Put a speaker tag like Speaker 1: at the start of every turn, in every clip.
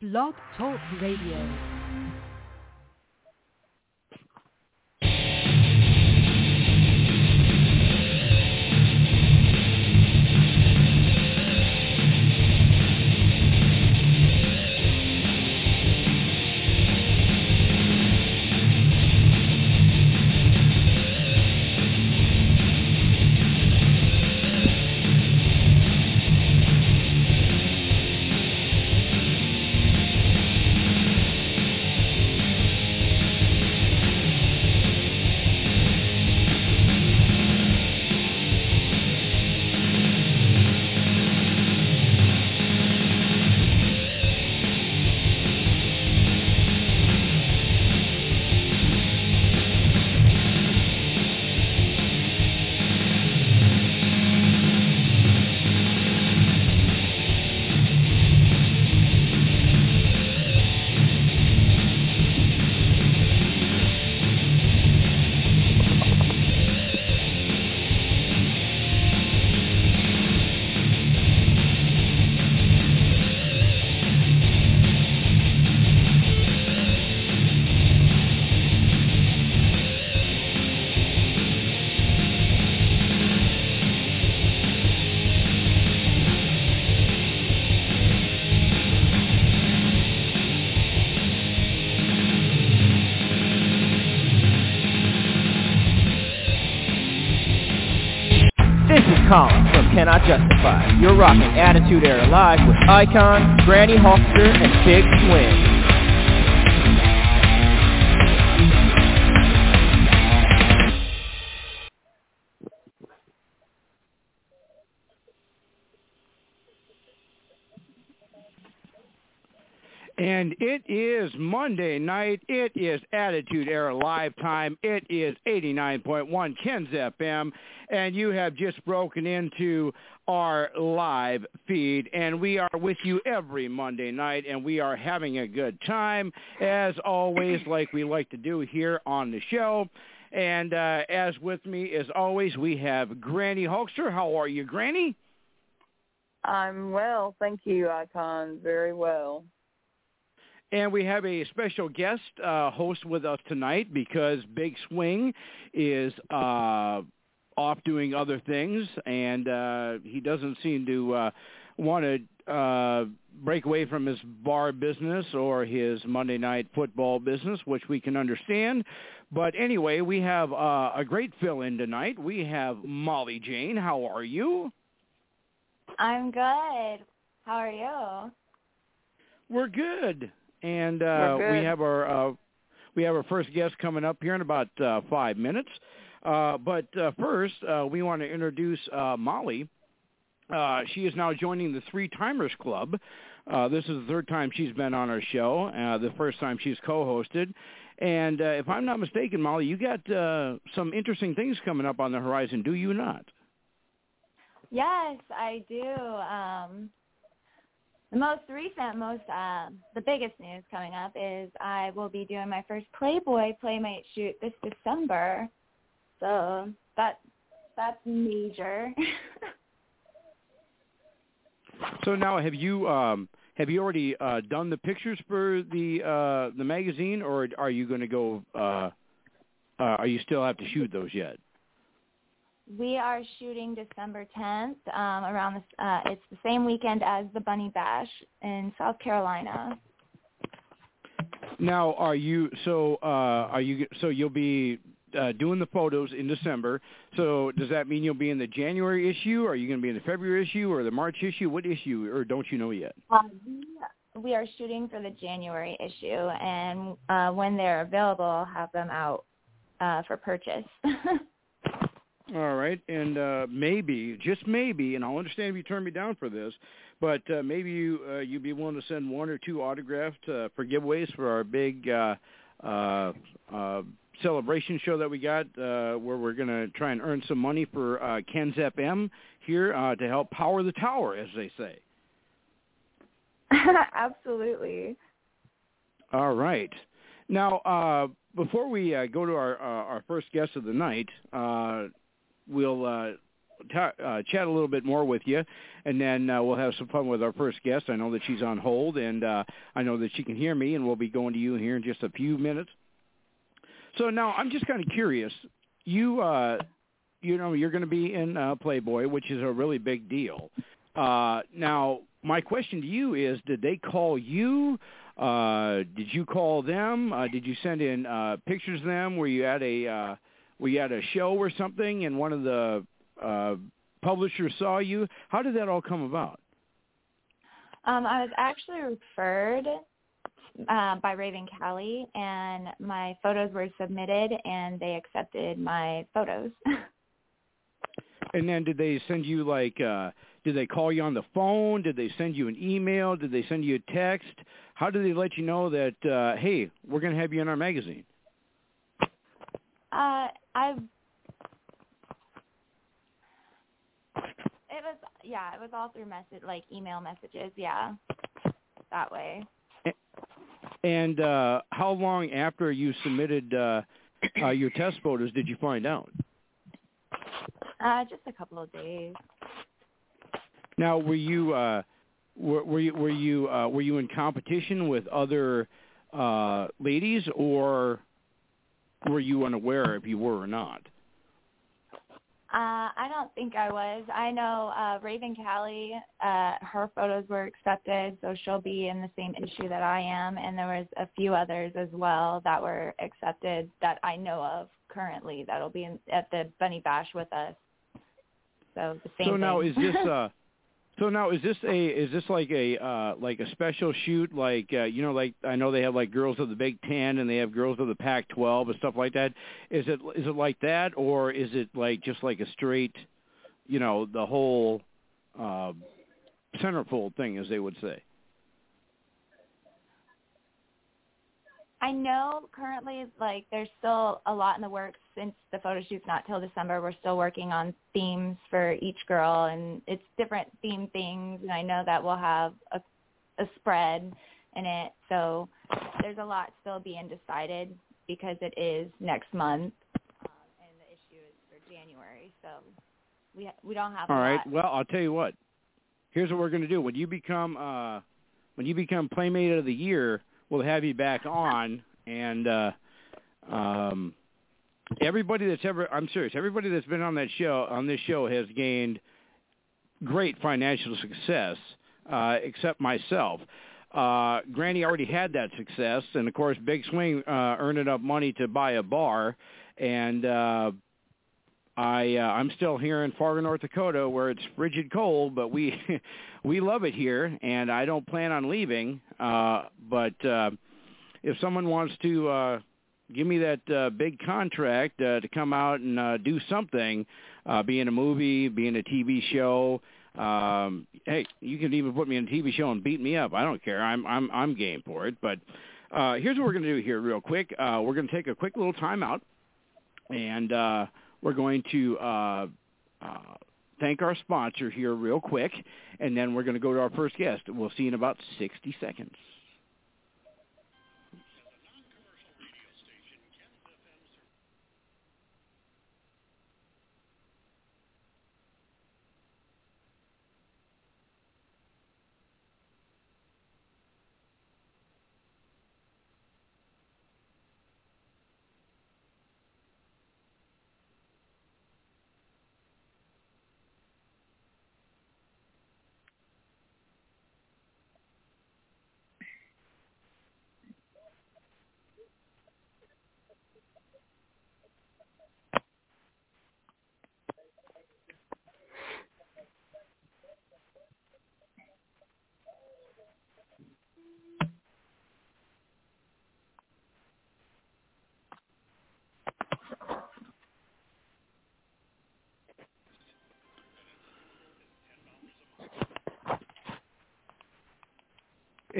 Speaker 1: Blog Talk Radio.
Speaker 2: Cannot Justify. You're rocking Attitude Era Live with Icon, Granny Hulkster, and Big Swing.
Speaker 3: It is Monday night. It is Attitude Era Live time. It is 89.1 Ken's FM. And you have just broken into our live feed. And we are with you every Monday night. And we are having a good time, as always, like we like to do here on the show. And uh, as with me, as always, we have Granny Hulkster. How are you, Granny?
Speaker 4: I'm well, thank you, Icon. Very well.
Speaker 3: And we have a special guest uh, host with us tonight because Big Swing is uh, off doing other things, and uh, he doesn't seem to uh, want to uh, break away from his bar business or his Monday night football business, which we can understand. But anyway, we have uh, a great fill-in tonight. We have Molly Jane. How are you?
Speaker 5: I'm good. How are you?
Speaker 3: We're good. And uh,
Speaker 4: We're
Speaker 3: we
Speaker 4: good.
Speaker 3: have our uh, we have our first guest coming up here in about uh, five minutes. Uh, but uh, first, uh, we want to introduce uh, Molly. Uh, she is now joining the Three Timers Club. Uh, this is the third time she's been on our show. Uh, the first time she's co-hosted. And uh, if I'm not mistaken, Molly, you got uh, some interesting things coming up on the horizon, do you not?
Speaker 5: Yes, I do. Um, the most recent, most uh, the biggest news coming up is I will be doing my first Playboy Playmate shoot this December. So that that's major.
Speaker 3: So now, have you um, have you already uh, done the pictures for the uh, the magazine, or are you going to go? Uh, uh, are you still have to shoot those yet?
Speaker 5: We are shooting December 10th um, around this. Uh, it's the same weekend as the Bunny Bash in South Carolina.
Speaker 3: Now, are you so? Uh, are you so? You'll be uh, doing the photos in December. So does that mean you'll be in the January issue? Or are you going to be in the February issue or the March issue? What issue, or don't you know yet?
Speaker 5: Um, we, we are shooting for the January issue, and uh, when they're available, I'll have them out uh, for purchase.
Speaker 3: All right, and uh, maybe, just maybe, and I'll understand if you turn me down for this, but uh, maybe you uh, you'd be willing to send one or two autographed uh, for giveaways for our big uh, uh, uh, celebration show that we got, uh, where we're going to try and earn some money for uh, Ken's FM here uh, to help power the tower, as they say.
Speaker 5: Absolutely.
Speaker 3: All right. Now, uh, before we uh, go to our uh, our first guest of the night, uh, we'll uh, uh, chat a little bit more with you, and then uh, we'll have some fun with our first guest. I know that she's on hold, and uh, I know that she can hear me, and we'll be going to you here in just a few minutes. So now I'm just kind of curious. You, uh, you know, you're going to be in uh, Playboy, which is a really big deal. Uh, now, my question to you is: Did they call you? Uh, did you call them? Uh, did you send in uh, pictures of them? Were you at a uh, were had a show or something, and one of the uh, publishers saw you? How did that all come about?
Speaker 5: Um, I was actually referred uh, by Raven Callie, and my photos were submitted, and they accepted my photos.
Speaker 3: and then did they send you like? uh Did they call you on the phone? Did they send you an email? Did they send you a text? How did they let you know that? uh Hey, we're going to have you in our magazine.
Speaker 5: Uh, I. It was yeah, it was all through message like email messages, yeah, that way.
Speaker 3: And uh how long after you submitted uh, uh your test photos did you find out?
Speaker 5: Uh, just a couple of days.
Speaker 3: Now, were you uh were, were you were you uh were you in competition with other uh ladies or were you unaware if you were or not?
Speaker 5: Uh, I don't think I was. I know uh, Raven Callie, uh, her photos were accepted, so she'll be in the same issue that I am, and there was a few others as well that were accepted that I know of currently that'll be in, at the Bunny Bash with us. So the same.
Speaker 3: So now is this uh so now is this a is this like a uh like a special shoot like uh you know like I know they have like girls of the Big 10 and they have girls of the Pac 12 and stuff like that. Is it is it like that or is it like just like a straight you know the whole uh centerfold thing as they would say?
Speaker 5: I know currently like there's still a lot in the works since the photo shoot's not till December. We're still working on themes for each girl and it's different theme things and I know that we'll have a a spread in it. So there's a lot still being decided because it is next month um, and the issue is for January. So we ha- we don't have
Speaker 3: All right.
Speaker 5: lot.
Speaker 3: Well, I'll tell you what. Here's what we're going to do. When you become uh when you become playmate of the year, we'll have you back on. And uh um everybody that's ever I'm serious, everybody that's been on that show on this show has gained great financial success uh except myself. Uh Granny already had that success. And of course Big Swing uh earned enough money to buy a bar. And uh I uh, I'm still here in Fargo, North Dakota, where it's frigid cold, but we we love it here, and I don't plan on leaving. Uh, but uh, if someone wants to uh, give me that uh, big contract uh, to come out and uh, do something, uh, be in a movie, be in a TV show. Um, hey, you can even put me in a TV show and beat me up. I don't care. I'm I'm I'm game for it. But uh, here's what we're going to do here, real quick. Uh, we're going to take a quick little time out, and uh, we're going to uh, uh, thank our sponsor here real quick, and then we're going to go to our first guest. We'll see you in about 60 seconds.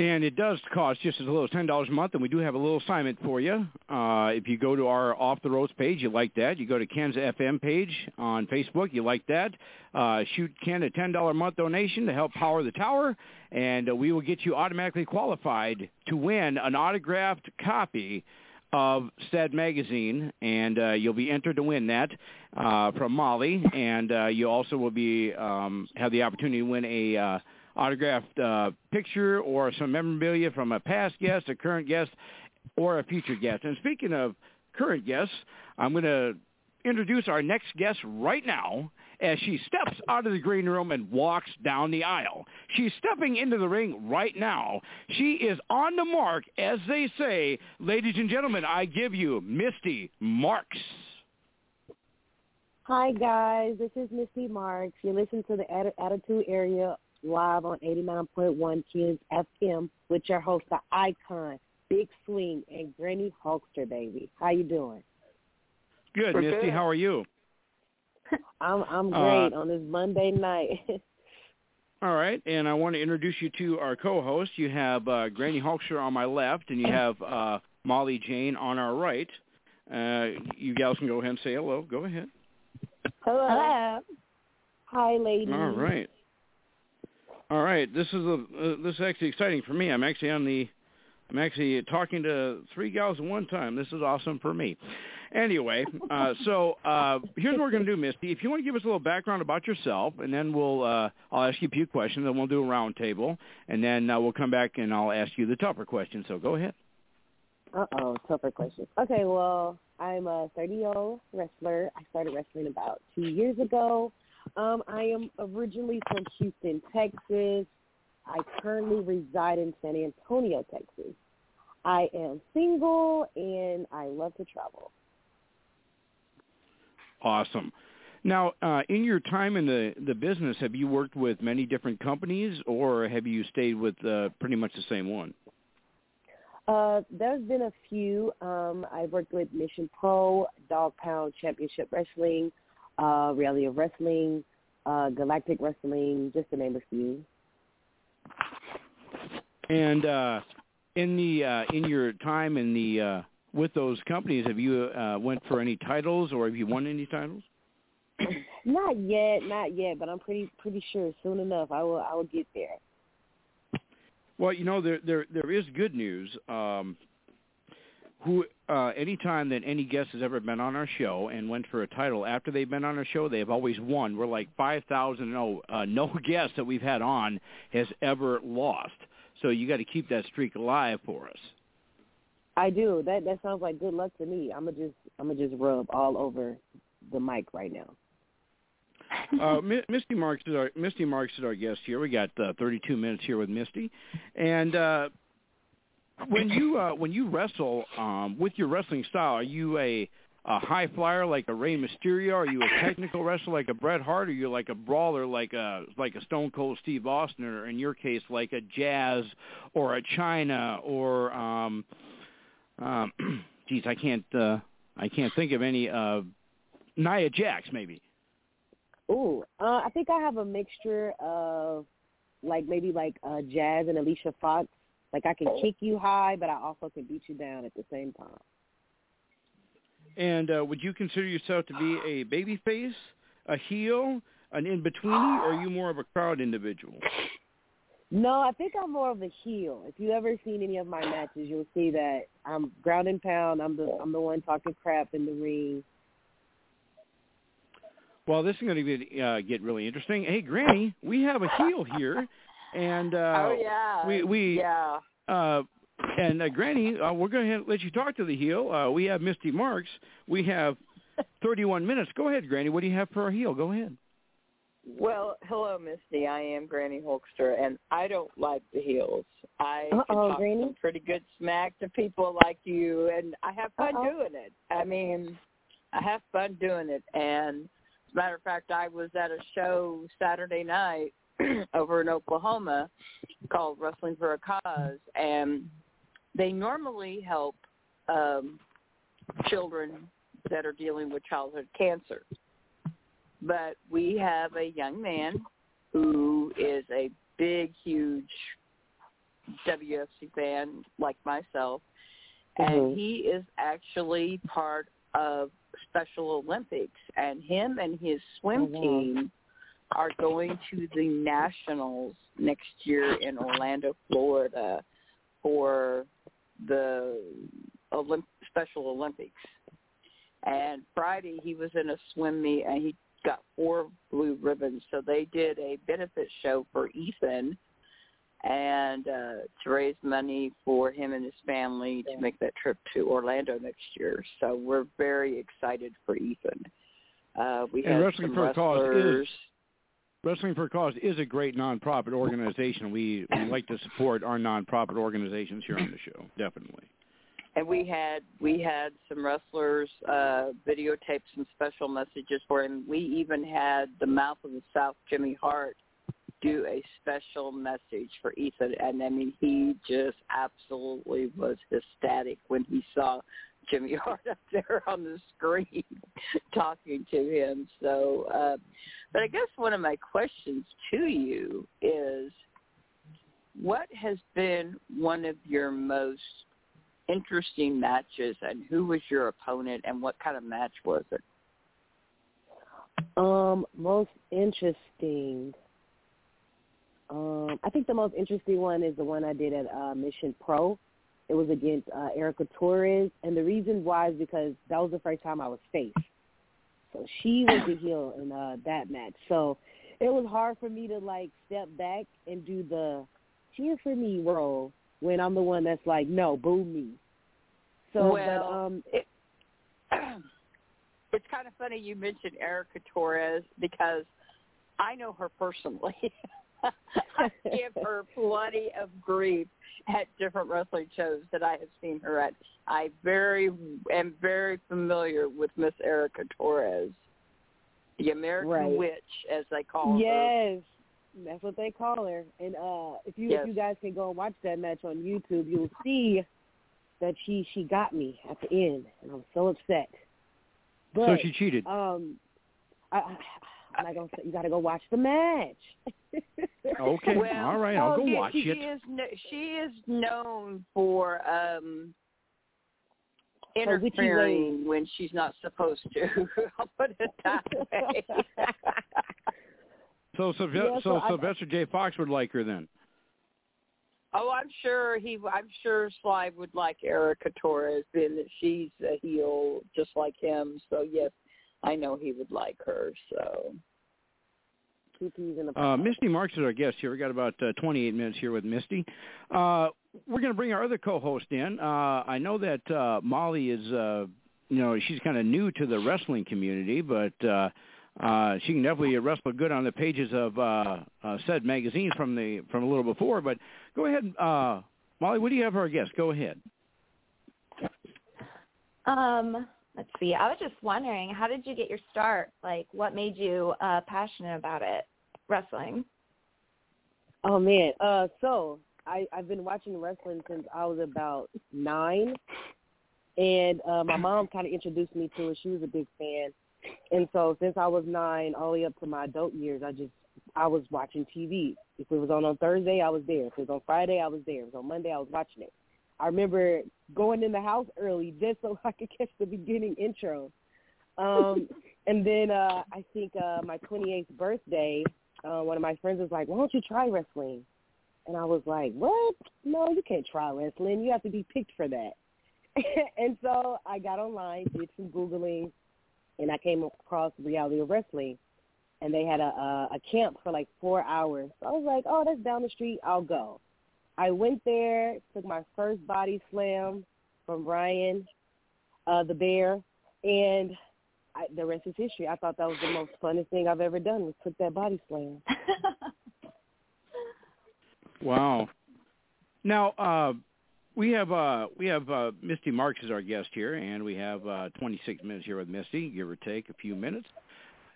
Speaker 3: And it does cost just as little as ten dollars a month, and we do have a little assignment for you. Uh, if you go to our Off the Roads page, you like that. You go to Ken's FM page on Facebook, you like that. Uh, shoot Ken a ten dollar a month donation to help power the tower, and uh, we will get you automatically qualified to win an autographed copy of Said Magazine, and uh, you'll be entered to win that uh, from Molly, and uh, you also will be um, have the opportunity to win a uh, autographed uh, picture or some memorabilia from a past guest, a current guest, or a future guest. And speaking of current guests, I'm going to introduce our next guest right now as she steps out of the green room and walks down the aisle. She's stepping into the ring right now. She is on the mark, as they say. Ladies and gentlemen, I give you Misty Marks.
Speaker 6: Hi, guys. This is Misty Marks. You listen to the Attitude Era live on 89.1 Ken's FM with your host, the icon, Big Swing, and Granny Hulkster, baby. How you doing?
Speaker 3: Good, We're Misty. Good. How are you?
Speaker 6: I'm I'm uh, great uh, on this Monday night.
Speaker 3: all right, and I want to introduce you to our co-host. You have uh, Granny Hulkster on my left, and you have uh, Molly Jane on our right. Uh, you gals can go ahead and say hello. Go ahead.
Speaker 6: Hello. Hello. Hi, ladies.
Speaker 3: All right. All right. This is a uh, this is actually exciting for me. I'm actually on the I'm actually talking to three gals at one time. This is awesome for me. Anyway, uh, so uh, here's what we're going to do, Misty. If you want to give us a little background about yourself, and then we'll uh, I'll ask you a few questions, and we'll do a round table, and then uh, we'll come back and I'll ask you the tougher questions. So go ahead.
Speaker 6: Uh oh, tougher questions. Okay, well, I'm a 30 year old wrestler. I started wrestling about two years ago. Um, I am originally from Houston, Texas. I currently reside in San Antonio, Texas. I am single and I love to travel.
Speaker 3: Awesome. Now, uh, in your time in the, the business, have you worked with many different companies or have you stayed with uh, pretty much the same one?
Speaker 6: Uh, there's been a few. Um, I've worked with Mission Pro, Dog Pound Championship Wrestling, uh, Reality of Wrestling, uh, Galactic Wrestling, just to name a few.
Speaker 3: And uh, in the uh, in your time in the uh, with those companies, have you uh, went for any titles or have you won any titles?
Speaker 6: Not yet, not yet, but I'm pretty pretty sure soon enough I will I will get there.
Speaker 3: Well, you know there there there is good news. Um, who uh, anytime that any guest has ever been on our show and went for a title after they've been on our show, they have always won. We're like five thousand. No, uh, no guest that we've had on has ever lost. So you got to keep that streak alive for us.
Speaker 6: I do. That that sounds like good luck to me. I'm gonna just I'm gonna just rub all over the mic right now.
Speaker 3: uh, Misty Marks is our Misty Marks is our guest here. We got uh, 32 minutes here with Misty, and uh, when you uh, when you wrestle um, with your wrestling style, are you a a high flyer like a Rey Mysterio? Are you a technical wrestler like a Bret Hart? Or are you like a brawler like a like a Stone Cold Steve Austin, or in your case like a Jazz or a Chyna or um, um, geez, I can't uh, I can't think of any uh, Nia Jax maybe.
Speaker 6: Ooh, uh, I think I have a mixture of like maybe like uh, Jazz and Alicia Fox. Like I can kick you high, but I also can beat you down at the same time.
Speaker 3: And uh, would you consider yourself to be a baby face, a heel, an in betweeny, or are you more of a crowd individual?
Speaker 6: No, I think I'm more of a heel. If you ever seen any of my matches, you'll see that I'm ground and pound. I'm the I'm the one talking crap in the ring.
Speaker 3: Well, this is going to get uh, get really interesting. Hey, Granny, we have a heel here, and uh,
Speaker 4: oh yeah,
Speaker 3: we we
Speaker 4: yeah.
Speaker 3: Uh, and uh, Granny, uh, we're going to let you talk to the heel. Uh, we have Misty Marks. We have 31 minutes. Go ahead, Granny. What do you have for our heel? Go ahead.
Speaker 4: Well, hello, Misty. I am Granny Hulkster, and I don't like the heels. I
Speaker 6: Uh-oh,
Speaker 4: can talk
Speaker 6: Granny?
Speaker 4: some pretty good smack to people like you, and I have fun
Speaker 6: Uh-oh.
Speaker 4: doing it. I mean, I have fun doing it. And as a matter of fact, I was at a show Saturday night over in Oklahoma called Wrestling for a Cause, and they normally help um, children that are dealing with childhood cancer but we have a young man who is a big, huge WFC fan like myself,
Speaker 6: mm-hmm.
Speaker 4: and he is actually part of Special Olympics, and him and his swim
Speaker 6: mm-hmm.
Speaker 4: team are going to the nationals next year in Orlando, Florida, for the Olymp- Special Olympics. And Friday he was in a swim meet and he got four blue ribbons. So they did a benefit show for Ethan and uh to raise money for him and his family to make that trip to Orlando next year. So we're very excited for Ethan. Uh we
Speaker 3: And
Speaker 4: have
Speaker 3: Wrestling
Speaker 4: some
Speaker 3: for a Cause is-
Speaker 4: wrestlers.
Speaker 3: Wrestling for Cause is a great nonprofit organization. We, we like to support our nonprofit organizations here on the show, definitely.
Speaker 4: and we had we had some wrestlers uh videotape some special messages for him. We even had the Mouth of the South Jimmy Hart do a special message for Ethan and I mean he just absolutely was ecstatic when he saw Jimmy Hart up there on the screen talking to him. So uh but I guess one of my questions to you is what has been one of your most interesting matches and who was your opponent and what kind of match was it?
Speaker 6: Um, most interesting. Um, I think the most interesting one is the one I did at uh, Mission Pro. It was against uh, Erica Torres, and the reason why is because that was the first time I was face. So she was the heel in uh, that match. So it was hard for me to like step back and do the cheer for me role when I'm the one that's like, no, boo me. So,
Speaker 4: Well,
Speaker 6: but um,
Speaker 4: it, it's kind of funny you mentioned Erica Torres because I know her personally. I give her plenty of grief at different wrestling shows that I have seen her at. I very am very familiar with Miss Erica Torres, the American
Speaker 6: Right.
Speaker 4: Witch, as they call her.
Speaker 6: Yes, that's what they call her. And uh if you
Speaker 4: Yes.
Speaker 6: if you guys can go and watch that match on YouTube, you'll see that she she got me at the end, and I'm so upset. But
Speaker 3: so she cheated.
Speaker 6: um, I, I I'm not gonna say you got to go watch the match.
Speaker 3: Okay,
Speaker 4: Well,
Speaker 3: all right, I'll
Speaker 4: oh,
Speaker 3: go
Speaker 4: yeah,
Speaker 3: watch
Speaker 4: she
Speaker 3: it.
Speaker 4: Is, kn- she is known for um
Speaker 6: Her witchy
Speaker 4: interfering when she's not supposed to. I'll put it that way.
Speaker 3: So, Sylve-
Speaker 6: Yeah,
Speaker 3: so,
Speaker 6: so
Speaker 3: Sylvester J. Fox would like her then.
Speaker 4: oh, I'm sure he. I'm sure Sly would like Erica Torres, being that she's a heel just like him. So yes, I know he would like her. So
Speaker 6: Two peas in a
Speaker 3: Uh. Misty Marks is our guest here. We got about uh, 28 minutes here with Misty. Uh, we're going to bring our other co-host in. Uh, I know that uh, Molly is, uh, you know, she's kind of new to the wrestling community, but uh, uh, she can definitely wrestle good on the pages of uh, uh, said magazine from the from a little before. But go ahead, uh, Molly. What do you have for our guest? Go ahead.
Speaker 5: Um, let's see. I was just wondering, how did you get your start? Like, what made you uh, passionate about it, wrestling?
Speaker 6: Oh man, uh, so I I've been watching wrestling since I was about nine, and uh, my mom kind of introduced me to it. She was a big fan, and so since I was nine all the way up to my adult years, I just I was watching TV. If it was on on Thursday, I was there. If it was on Friday, I was there. If it was on Monday, I was watching it. I remember going in the house early just so I could catch the beginning intro. Um, and then uh, I think uh, my 28th birthday, uh, one of my friends was like, "Why don't you try wrestling?" And I was like, "What? No, you can't try wrestling. You have to be picked for that." and so I got online, did some googling, and I came across Reality of Wrestling, and they had a a, a camp for like four hours. So I was like, "Oh, that's down the street. I'll go." I went there, took my first body slam from Brian, uh, the bear, and I, the rest is history. I thought that was the most funnest thing I've ever done was took that body slam.
Speaker 3: Wow. Now, uh, we have uh, we have uh, Misty Marks as our guest here, and we have uh, 26 minutes here with Misty, give or take a few minutes.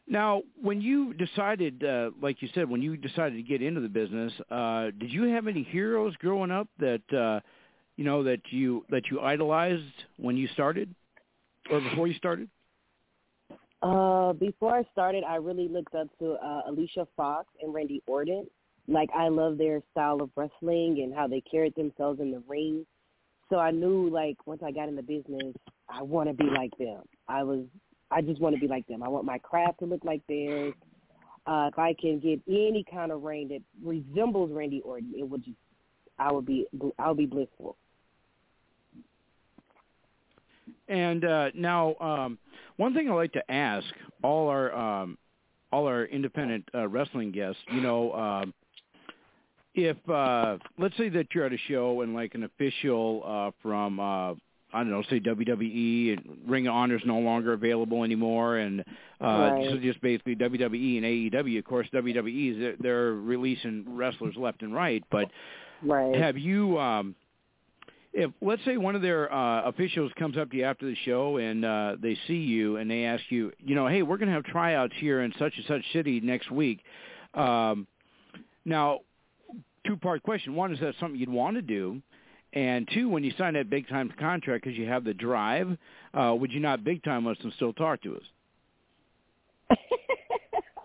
Speaker 3: Now, when you decided, uh, like you said, when you decided to get into the business, uh, did you have any heroes growing up that uh, you know that you that you idolized when you started, or before you started?
Speaker 6: Uh, before I started, I really looked up to uh, Alicia Fox and Randy Orton. Like I love their style of wrestling and how they carried themselves in the ring. So I knew like once I got in the business, I want to be like them. I was, I just want to be like them. I want my craft to look like theirs. Uh, if I can get any kind of reign that resembles Randy Orton, it would just, I would be, I would be blissful.
Speaker 3: And uh, now, um, one thing I like to ask all our um, all our independent uh, wrestling guests, you know, um, if uh, let's say that you're at a show and like an official uh, from uh, I don't know, say WWE and Ring of Honor is no longer available anymore, and uh,
Speaker 6: Right.
Speaker 3: so just basically WWE and AEW. Of course, WWE is they're, they're releasing wrestlers left and right, but
Speaker 6: Right.
Speaker 3: have you um if let's say one of their uh officials comes up to you after the show and uh they see you and they ask you you know hey we're going to have tryouts here in such and such city next week um now two part question one is that something you'd want to do and two when you sign that big time contract because you have the drive uh would you not big time us and still talk to us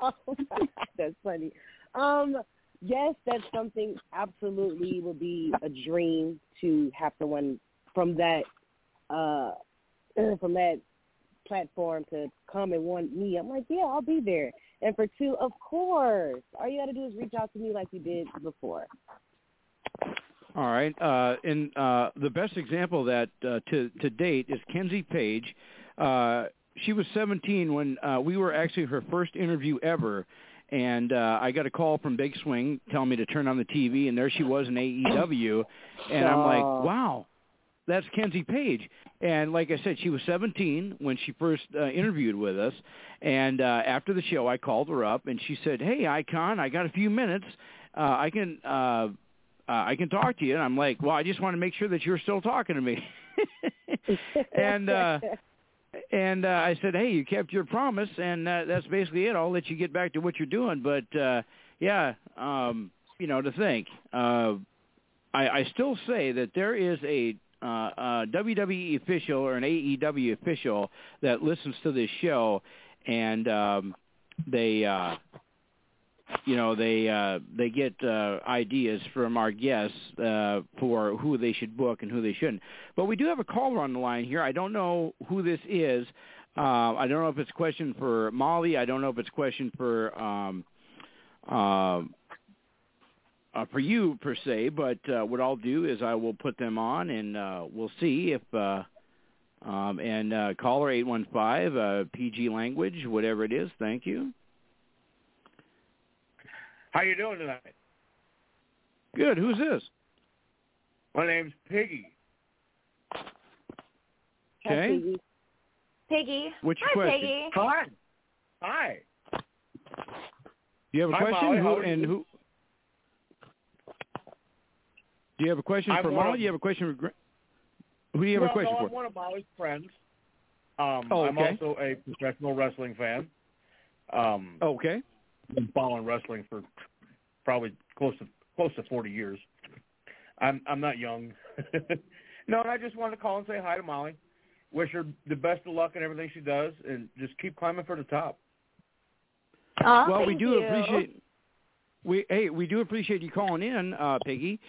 Speaker 6: oh, that's funny. Um, yes, that's something absolutely would be a dream to have someone from that uh from that platform to come and want me. I'm like, yeah, I'll be there. And for two, of course, all you got to do is reach out to me like you did before.
Speaker 3: All right. Uh, and uh, the best example of that uh, to to date is Kenzie Paige. Uh, she was 17 when uh, we were actually her first interview ever, and uh, I got a call from Big Swing telling me to turn on the TV, and there she was in AEW, and I'm like, wow, that's Kenzie Paige. And like I said, she was 17 when she first uh, interviewed with us. And uh, after the show, I called her up, and she said, "Hey, Icon, I got a few minutes. Uh, I can uh, uh, I can talk to you." And I'm like, "Well, I just want to make sure that you're still talking to me." and uh, and uh, I said, "Hey, you kept your promise, and uh, that's basically it. I'll let you get back to what you're doing." But uh, yeah, um, you know, to think, uh, I, I still say that there is a uh, uh, WWE official or an AEW official that listens to this show, and um, they, uh, you know, they uh, they get uh, ideas from our guests uh, for who they should book and who they shouldn't. But we do have a caller on the line here. I don't know who this is. Uh, I don't know if it's a question for Molly. I don't know if it's a question for um, uh, uh, for you per se, but uh, what I'll do is I will put them on and uh, we'll see if uh, um, and uh, caller eight one five uh, PG language whatever it is. Thank you.
Speaker 7: How you doing tonight?
Speaker 3: Good. Who's this?
Speaker 7: My name's Piggy.
Speaker 3: Okay.
Speaker 6: Piggy.
Speaker 5: Piggy.
Speaker 3: What's your
Speaker 5: Hi,
Speaker 3: question?
Speaker 5: Piggy.
Speaker 7: Hi. Hi.
Speaker 3: Do you have a
Speaker 7: Hi,
Speaker 3: question?
Speaker 7: Molly.
Speaker 3: who and
Speaker 7: you?
Speaker 3: who? Do you have a question
Speaker 7: I'm
Speaker 3: for Molly?
Speaker 7: of-
Speaker 3: Do you have a question for? Gra- Who do you have
Speaker 7: well,
Speaker 3: a question
Speaker 7: no,
Speaker 3: for?
Speaker 7: I'm one of Molly's friends. Um,
Speaker 3: Oh,
Speaker 7: I'm also a professional wrestling fan. Um,
Speaker 3: Okay.
Speaker 7: Been following wrestling for probably close to close to 40 years. I'm I'm not young. no, and I just wanted to call and say hi to Molly. Wish her the best of luck in everything she does, and just keep climbing for the top.
Speaker 5: Aw,
Speaker 3: well, we do
Speaker 5: you.
Speaker 3: appreciate we hey we do appreciate you calling in, uh, Piggy.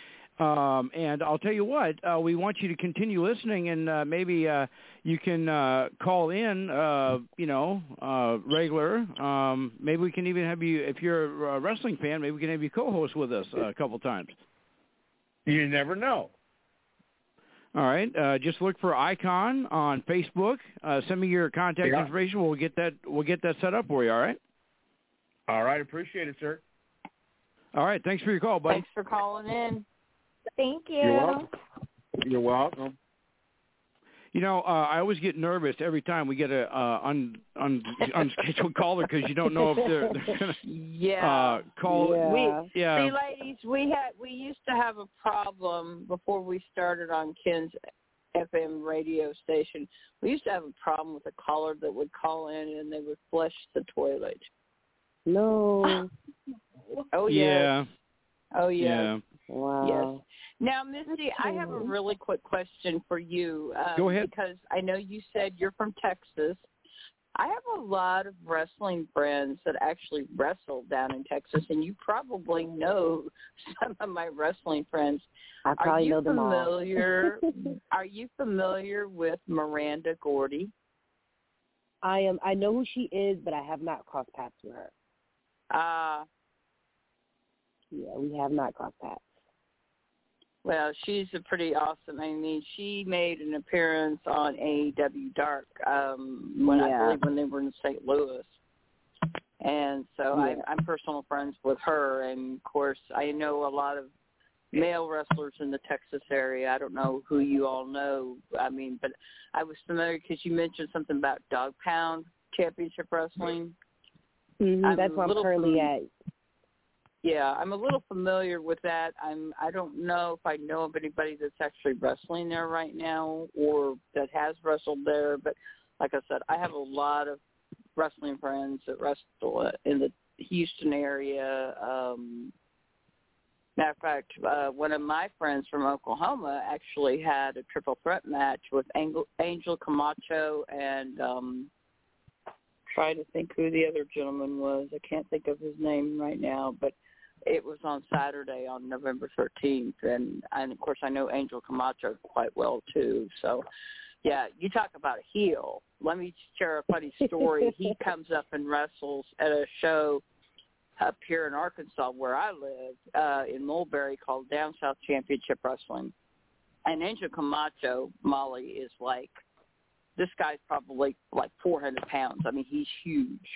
Speaker 3: Um, and I'll tell you what, uh, we want you to continue listening, and uh, maybe uh, you can uh, call in, uh, you know, uh, regular. Um, maybe we can even have you, if you're a wrestling fan, maybe we can have you co-host with us uh, a couple times.
Speaker 7: You never know.
Speaker 3: All right, uh, just look for Icon on Facebook. Uh, send me your contact
Speaker 7: Yeah.
Speaker 3: information. We'll get that. We'll get that set up for you. All right.
Speaker 7: All right, appreciate it, sir.
Speaker 3: All right. Thanks for your call, buddy.
Speaker 4: Thanks for calling in.
Speaker 5: Thank you.
Speaker 7: You're welcome. You're welcome.
Speaker 3: You know, uh, I always get nervous every time we get a uh, un, un, unscheduled caller because you don't know if they're, they're going to
Speaker 4: Yeah.
Speaker 3: uh, call.
Speaker 6: Yeah.
Speaker 4: We
Speaker 3: Yeah.
Speaker 4: see, ladies, we had we used to have a problem before we started on Ken's FM radio station. We used to have a problem with a caller that would call in and they would flush the toilet.
Speaker 6: No.
Speaker 4: Oh yes.
Speaker 3: yeah.
Speaker 4: Oh yes.
Speaker 3: Yeah.
Speaker 6: Wow.
Speaker 4: Now, Misty, I have a really quick question for you. Um,
Speaker 3: Go ahead.
Speaker 4: Because I know you said you're from Texas. I have a lot of wrestling friends that actually wrestle down in Texas, and you probably know some of my wrestling friends.
Speaker 6: I probably know them all.
Speaker 4: are you familiar with Miranda Gordy?
Speaker 6: I am. I know who she is, but I have not crossed paths with her.
Speaker 4: Uh,
Speaker 6: Yeah, we have not crossed paths.
Speaker 4: Well, she's a pretty awesome. I mean, she made an appearance on AEW Dark um when
Speaker 6: Yeah.
Speaker 4: I believe when they were in St. Louis. And so
Speaker 6: Yeah.
Speaker 4: I, I'm personal friends with her, and of course I know a lot of male wrestlers in the Texas area. I don't know who you all know. I mean, but I was familiar because you mentioned something about Dog Pound Championship Wrestling.
Speaker 6: hmm
Speaker 4: I'm
Speaker 6: That's where I'm currently
Speaker 4: fam-
Speaker 6: at.
Speaker 4: Yeah, I'm a little familiar with that. I'm I don't know if I know of anybody that's actually wrestling there right now or that has wrestled there, but like I said, I have a lot of wrestling friends that wrestle in the Houston area. Um matter of fact, uh one of my friends from Oklahoma actually had a triple threat match with Angel, Angel Camacho and um trying to think who the other gentleman was. I can't think of his name right now, but it was on Saturday on November 13th, and and of course I know Angel Camacho quite well too. So, yeah, you talk about a heel. Let me share a funny story. he comes up and wrestles at a show up here in Arkansas where I live uh, in Mulberry called Down South Championship Wrestling, and Angel Camacho Molly is like this guy's probably like 400 pounds. I mean, he's huge.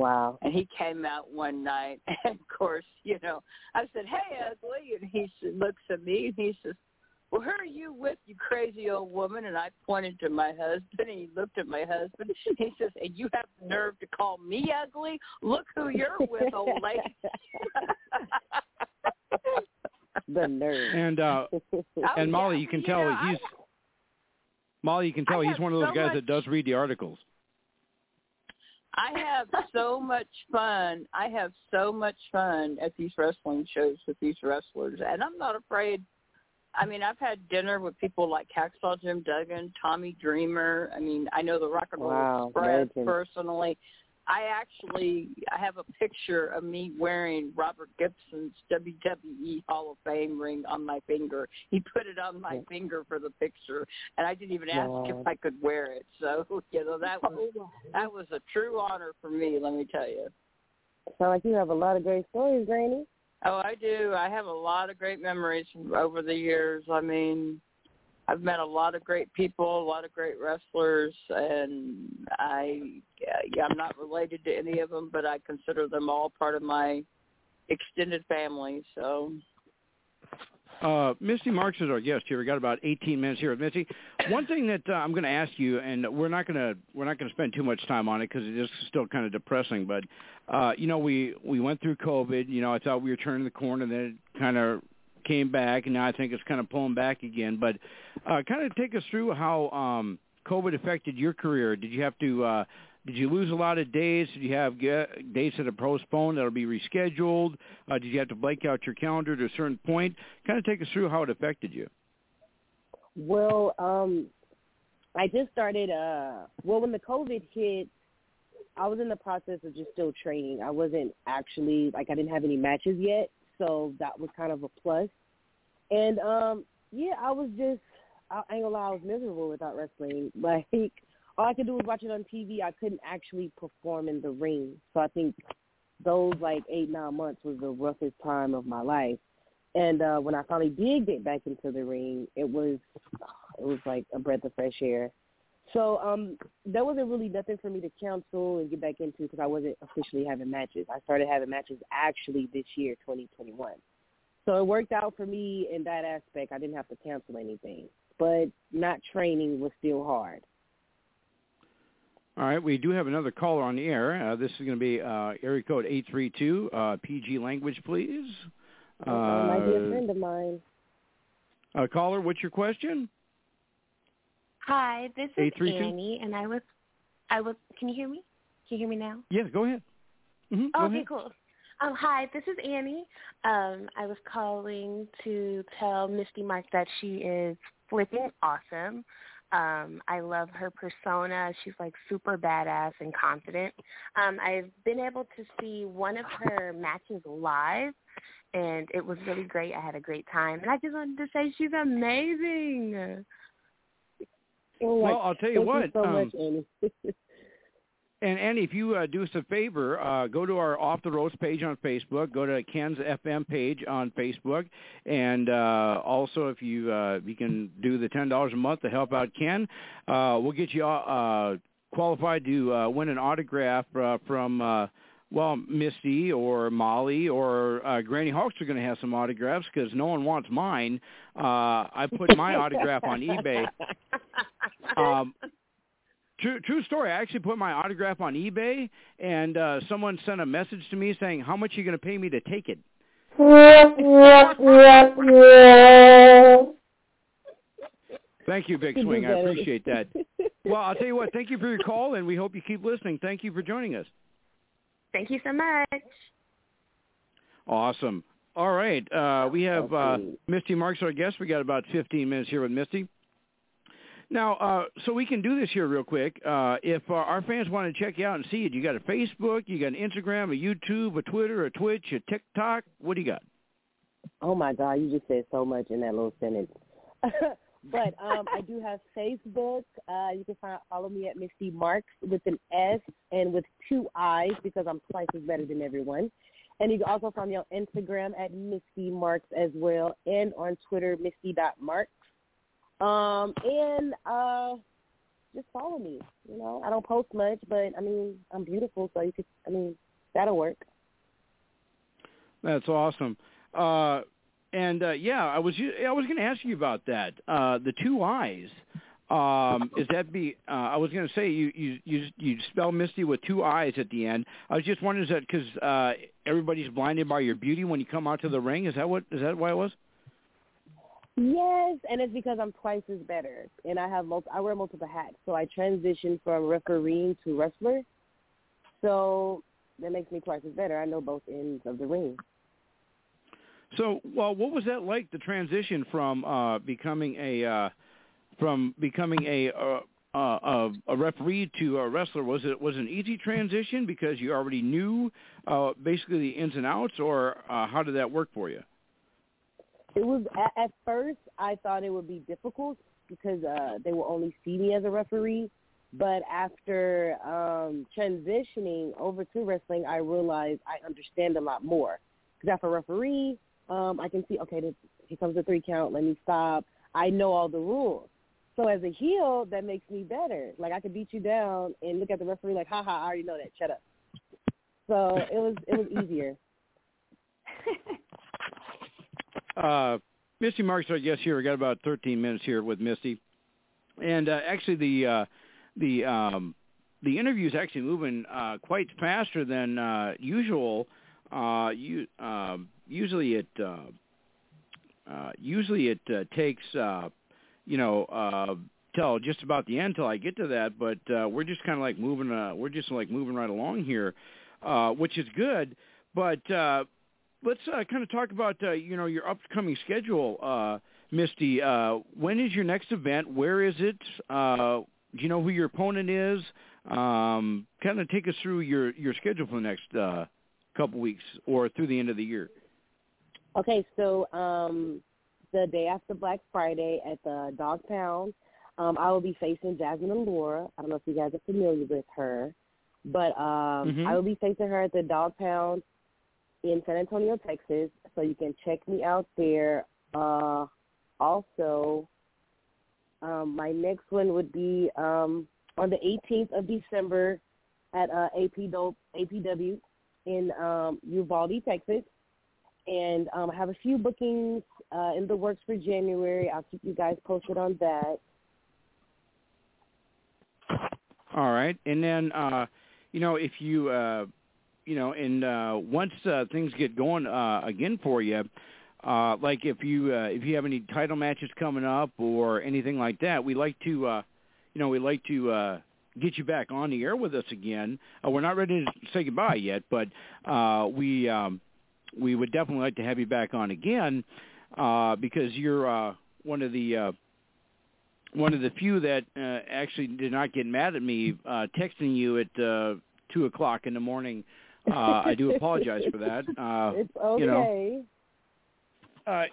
Speaker 6: Wow.
Speaker 4: And he came out one night, and of course, you know, I said, "Hey, ugly," and he looks at me and he says, "Well, who are you with, you crazy old woman?" And I pointed to my husband, and he looked at my husband. And he says, "And you have the nerve to call me ugly? Look who you're with, old lady."
Speaker 6: the nerve.
Speaker 3: And uh
Speaker 4: Oh,
Speaker 3: and Molly,
Speaker 4: yeah,
Speaker 3: you can
Speaker 4: you
Speaker 3: tell
Speaker 4: know, I-
Speaker 3: he's Molly, you can tell
Speaker 4: I
Speaker 3: he's one of those
Speaker 4: so
Speaker 3: guys
Speaker 4: much-
Speaker 3: that does read the articles.
Speaker 4: I have so much fun. I have so much fun at these wrestling shows with these wrestlers, and I'm not afraid. I mean, I've had dinner with people like Hacksaw Jim Duggan, Tommy Dreamer. I mean, I know the Rock and Roll
Speaker 6: Wow,
Speaker 4: Express
Speaker 6: legend.
Speaker 4: personally. I actually I have a picture of me wearing Robert Gibson's WWE Hall of Fame ring on my finger. He put it on my finger for the picture, and I didn't even ask
Speaker 6: Wow.
Speaker 4: if I could wear it. So you know that oh, was that was a true honor for me. Let me tell you.
Speaker 6: Sound like you have a lot of great stories, Granny.
Speaker 4: Oh, I do. I have a lot of great memories from over the years. I mean, I've met a lot of great people, a lot of great wrestlers, and I, yeah, I'm not related to any of them, but I consider them all part of my extended family. So,
Speaker 3: Uh, Misty Marks is our guest here. We got about 18 minutes here with Misty. One thing that uh, I'm going to ask you, and we're not going to we're not going to spend too much time on it because it is still kind of depressing. But uh, you know, we we went through COVID. You know, I thought we were turning the corner, and then it kind of came back, and now I think it's kind of pulling back again. But uh, kind of take us through how um, COVID affected your career. Did you have to uh, did you lose a lot of days? Did you have ge- dates that are postponed that'll be rescheduled? Uh, did you have to blank out your calendar to a certain point? Kind of take us through how it affected you.
Speaker 6: Well, um, I just started. Uh, well, when the COVID hit, I was in the process of just still training. I wasn't actually like I didn't have any matches yet, so that was kind of a plus. And um, yeah, I was just. I ain't gonna lie, I was miserable without wrestling. Like all I could do was watch it on TV. I couldn't actually perform in the ring. So I think those like eight nine months was the roughest time of my life. And uh when I finally did get back into the ring, it was it was like a breath of fresh air. So um there wasn't really nothing for me to cancel and get back into because I wasn't officially having matches. I started having matches actually this year, 2021. So it worked out for me in that aspect. I didn't have to cancel anything, but not training was still hard.
Speaker 3: All right, we do have another caller on the air. Uh, this is going to be uh, area code 832. Uh, PG language, please.
Speaker 6: that might be a
Speaker 3: Uh,
Speaker 6: friend of mine.
Speaker 3: uh, caller, what's your question?
Speaker 8: Hi, this is Annie, and I was, I was. Can you hear me? Can you hear me now?
Speaker 3: Yes, go ahead. hmm
Speaker 8: Oh,
Speaker 3: go
Speaker 8: okay,
Speaker 3: ahead.
Speaker 8: cool. Um, hi, this is Annie. Um, I was calling to tell Misty Mark that she is flipping awesome. Um, I love her persona. She's like super badass and confident. Um, I've been able to see one of her matches live, and it was really great. I had a great time, and I just wanted to say she's amazing.
Speaker 3: Well, I'll tell you
Speaker 6: thank
Speaker 3: what.
Speaker 6: You so
Speaker 3: um,
Speaker 6: much, Annie.
Speaker 3: and Annie, if you uh, do us a favor, uh, go to our Off the Roast page on Facebook. Go to Ken's FM page on Facebook, and uh, also if you uh, you can do the ten dollars a month to help out Ken, uh, we'll get you uh, qualified to uh, win an autograph uh, from. Well, Misty or Molly or uh, Granny Hulkster going to have some autographs because no one wants mine. Uh, I put my autograph on eBay. Um, True, true story. I actually put my autograph on eBay, and uh, someone sent a message to me saying, "How much are you going to pay me to take it?" Thank you, Big Swing. I appreciate that. Well, I'll tell you what. Thank you for your call, and we hope you keep listening. Thank you for joining us.
Speaker 8: Thank you so much.
Speaker 3: Awesome. All right. Uh, we have uh, Misty Marks, our guest. We got about 15 minutes here with Misty. Now, uh, so we can do this here real quick. Uh, if uh, our fans want to check you out and see it, you got a Facebook, you got an Instagram, a YouTube, a Twitter, a Twitch, a TikTok. What do you got?
Speaker 6: Oh my God, you just said so much in that little sentence. but um, I do have Facebook. Uh, you can find, follow me at Misty Marks with an S and with two I's because I'm twice as better than everyone. And you can also find me on Instagram at Misty Marks as well, and on Twitter, Misty.marks. Um, and uh, just follow me. You know, I don't post much, but I mean, I'm beautiful, so you could. I mean, that'll work.
Speaker 3: That's awesome. Uh, and uh, yeah, I was I was going to ask you about that. Uh, the two eyes. Um, is that be? Uh, I was going to say you you you you spell Misty with two eyes at the end. I was just wondering is that because uh, everybody's blinded by your beauty when you come out to the ring? Is that what is that why it was?
Speaker 6: Yes, and it's because I'm twice as better, and I have multi- I wear multiple hats. So I transitioned from refereeing to wrestler, so that makes me twice as better. I know both ends of the ring.
Speaker 3: So, well, what was that like? The transition from uh, becoming a uh, from becoming a uh, uh, a referee to a wrestler was it was an easy transition because you already knew uh, basically the ins and outs, or uh, how did that work for you?
Speaker 6: It was at, at first I thought it would be difficult because uh, they will only see me as a referee. But after um, transitioning over to wrestling, I realized I understand a lot more. Because after referee, um, I can see okay, this, here comes the three count. Let me stop. I know all the rules. So as a heel, that makes me better. Like I could beat you down and look at the referee like, ha ha, I already know that. Shut up. So it was it was easier.
Speaker 3: uh, Misty Marks, our guest here. We got about 13 minutes here with Misty, and uh, actually the uh, the um, the interview is actually moving uh, quite faster than uh, usual. Uh, you, uh, usually it uh, uh, usually it uh, takes uh, you know uh, till just about the end till I get to that, but uh, we're just kind of like moving. Uh, we're just like moving right along here, uh, which is good. But uh, let's uh, kind of talk about uh, you know your upcoming schedule, uh, Misty. Uh, when is your next event? Where is it? Uh, do you know who your opponent is? Um, kind of take us through your your schedule for the next uh, couple weeks or through the end of the year.
Speaker 6: Okay, so um, the day after Black Friday at the Dog Pound, um, I will be facing Jazmin Allure. I don't know if you guys are familiar with her, but um,
Speaker 3: Mhm.
Speaker 6: I will be facing her at the Dog Pound in San Antonio, Texas. So you can check me out there. Uh, also, um, my next one would be um, on the 18th of December at uh, APW, APW in um, Uvalde, Texas. And um, I have a few bookings uh, in the works for January. I'll keep you guys posted on that.
Speaker 3: All right, and then uh, you know if you uh, you know and uh, once uh, things get going uh, again for you, uh, like if you uh, if you have any title matches coming up or anything like that, we like to uh, you know we like to uh, get you back on the air with us again. Uh, we're not ready to say goodbye yet, but uh, we um, we would definitely like to have you back on again uh, because you're uh, one of the uh, one of the few that uh, actually did not get mad at me uh, texting you at uh, two o'clock in the morning. Uh, I do apologize for that. Uh,
Speaker 6: it's okay.
Speaker 3: you know, uh,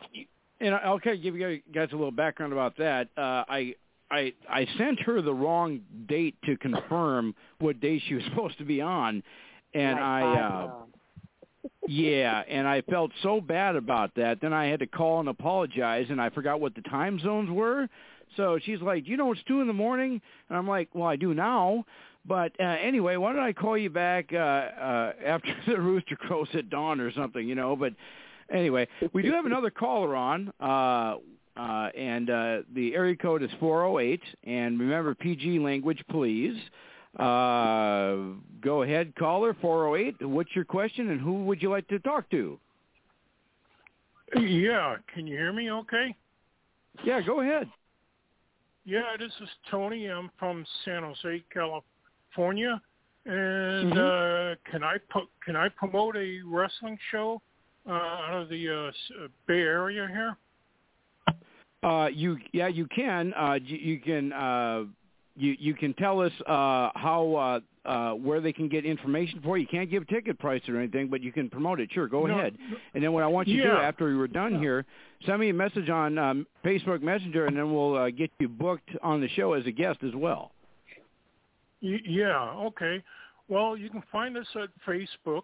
Speaker 3: and I'll kind of give you guys a little background about that. Uh, I I I sent her the wrong date to confirm what day she was supposed to be on, and
Speaker 6: Like
Speaker 3: I uh. Yeah, and I felt so bad about that. Then I had to call and apologize, and I forgot what the time zones were. So she's like, "You know, it's two in the morning," and I'm like, "Well, I do now." But uh, anyway, why don't I call you back uh, uh, after the rooster crows at dawn or something, you know? But anyway, we do have another caller on, uh, uh, and uh, the area code is 408. And remember, PG language, please. Uh, go ahead, caller 408. What's your question, and who would you like to talk to?
Speaker 9: Yeah, can you hear me okay?
Speaker 3: Yeah, go ahead.
Speaker 9: Yeah, this is Tony. I'm from San Jose, California. And
Speaker 3: Mhm.
Speaker 9: uh can I put can I promote a wrestling show uh out of the uh, uh, Bay Area here?
Speaker 3: Uh, you yeah, you can. Uh, you, you can. Uh, you you can tell us uh, how uh, uh, where they can get information for. you. You can't give ticket price or anything, but you can promote it. Sure, go
Speaker 9: No,
Speaker 3: ahead. And then what I want you to do after we were done here, send me a message on um, Facebook Messenger, and then we'll uh, get you booked on the show as a guest as well.
Speaker 9: Yeah, okay. Well, you can find us at Facebook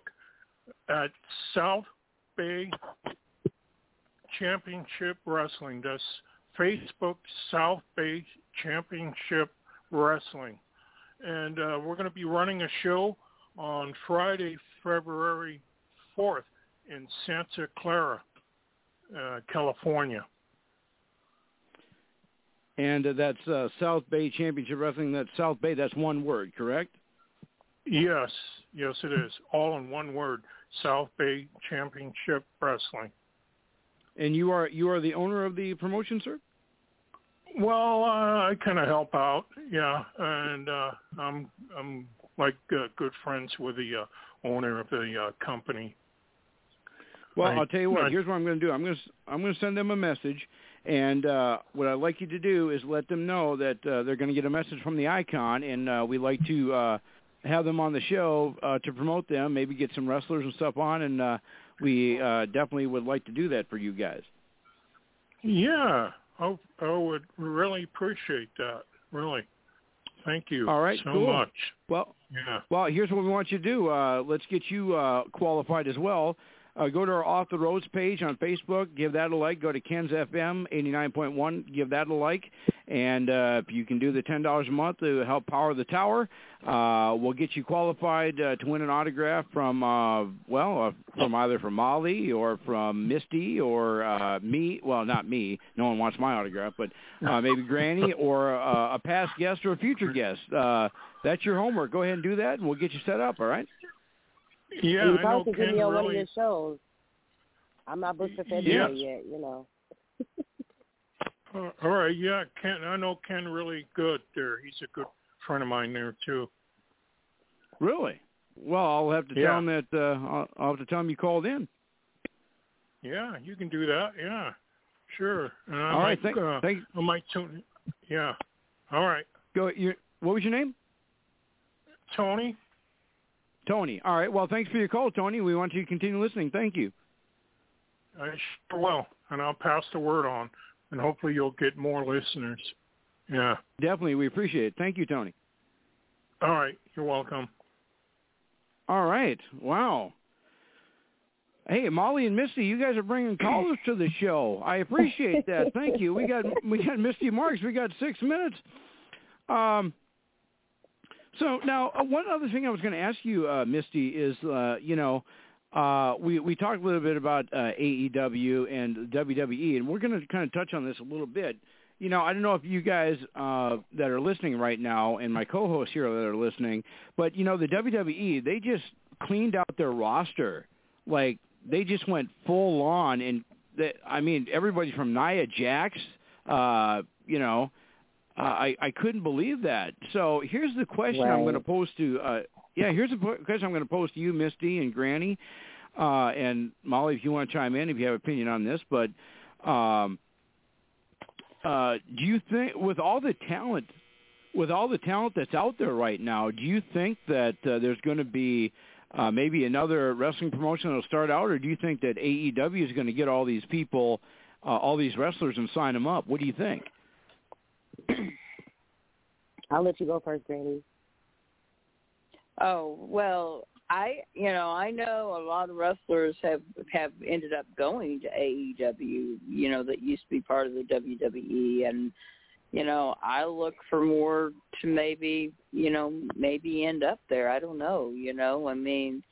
Speaker 9: at South Bay Championship Wrestling. That's Facebook South Bay Championship Wrestling. And uh, we're going to be running a show on Friday, February 4th in Santa Clara, uh, California.
Speaker 3: And uh, that's uh, South Bay Championship Wrestling. That's South Bay. That's one word, correct?
Speaker 9: Yes, yes it is. All in one word. South Bay Championship Wrestling.
Speaker 3: And you are you are the owner of the promotion, sir?
Speaker 9: Well, uh, I kind of help out, yeah, and uh, I'm I'm like uh, good friends with the uh, owner of the uh, company.
Speaker 3: Well,
Speaker 9: I-
Speaker 3: I'll tell you what.
Speaker 9: I-
Speaker 3: Here's what I'm going to do. I'm going to I'm going to send them a message, and uh, what I'd like you to do is let them know that uh, they're going to get a message from the icon, and uh, we'd like to uh, have them on the show uh, to promote them. Maybe get some wrestlers and stuff on, and uh, we uh, definitely would like to do that for you guys.
Speaker 9: Yeah, I, I would really appreciate that. Really, thank you.
Speaker 3: All right,
Speaker 9: so
Speaker 3: cool.
Speaker 9: much.
Speaker 3: Well,
Speaker 9: Yeah.
Speaker 3: Well, here's what we want you to do. Uh, let's get you uh, qualified as well. Uh, go to our Off the Roads page on Facebook. Give that a like. Go to Ken's FM 89.1. Give that a like. And uh, if you can do the $10 a month to help power the tower, uh, we'll get you qualified uh, to win an autograph from, uh, well, uh, from either from Molly or from Misty or uh, me. Well, not me. No one wants my autograph, but uh, maybe Granny or uh, a past guest or a future guest. Uh, that's your homework. Go ahead and do that, and we'll get you set up. All right?
Speaker 9: Yeah,
Speaker 6: and you
Speaker 9: I know
Speaker 6: probably could
Speaker 9: Ken
Speaker 6: me on one of
Speaker 9: really.
Speaker 6: your shows. I'm not booked for February
Speaker 9: Yes.
Speaker 6: yet, you know.
Speaker 9: Uh, all right, yeah, Ken. I know Ken really good there. He's a good friend of mine there too.
Speaker 3: Really? Well, I'll have to
Speaker 9: Yeah.
Speaker 3: tell him that. Uh, I'll, I'll have to tell him you called in.
Speaker 9: Yeah, you can do that. Yeah, sure. And I
Speaker 3: All right.
Speaker 9: might,
Speaker 3: Thank,
Speaker 9: uh,
Speaker 3: thank.
Speaker 9: I might tune. Yeah. All right,
Speaker 3: Go. Your, what was your name?
Speaker 9: Tony.
Speaker 3: Tony. All right. Well, thanks for your call, Tony. We want you to continue listening. Thank you.
Speaker 9: I sure will, and I'll pass the word on, and hopefully you'll get more listeners. Yeah.
Speaker 3: Definitely, we appreciate it. Thank you, Tony.
Speaker 9: All right. You're welcome.
Speaker 3: All right. Wow. Hey, Molly and Misty, you guys are bringing callers to the show. I appreciate that. Thank you. We got we got Misty Marks. We got six minutes. Um. So now, uh, one other thing I was going to ask you, uh, Misty, is uh, you know, uh, we we talked a little bit about uh, AEW and WWE, and we're going to kind of touch on this a little bit. You know, I don't know if you guys uh, that are listening right now, and my co-hosts here that are listening, but you know, the WWE they just cleaned out their roster, like they just went full on, and the, I mean, everybody from Nia Jax, uh, you know. Uh, I I couldn't believe that. So here's the question I'm going to pose to. Uh, yeah, here's the question I'm going to pose to you, Misty and Granny, uh, and Molly, if you want to chime in, if you have an opinion on this. But um, uh, do you think, with all the talent, with all the talent that's out there right now, do you think that uh, there's going to be uh, maybe another wrestling promotion that'll start out, or do you think that AEW is going to get all these people, uh, all these wrestlers, and sign them up? What do you think?
Speaker 6: I'll let you go first, Granny.
Speaker 4: Oh well, I you know I know a lot of wrestlers have have ended up going to AEW. You know that used to be part of the WWE, and you know I look for more to maybe you know maybe end up there. I don't know. You know I mean,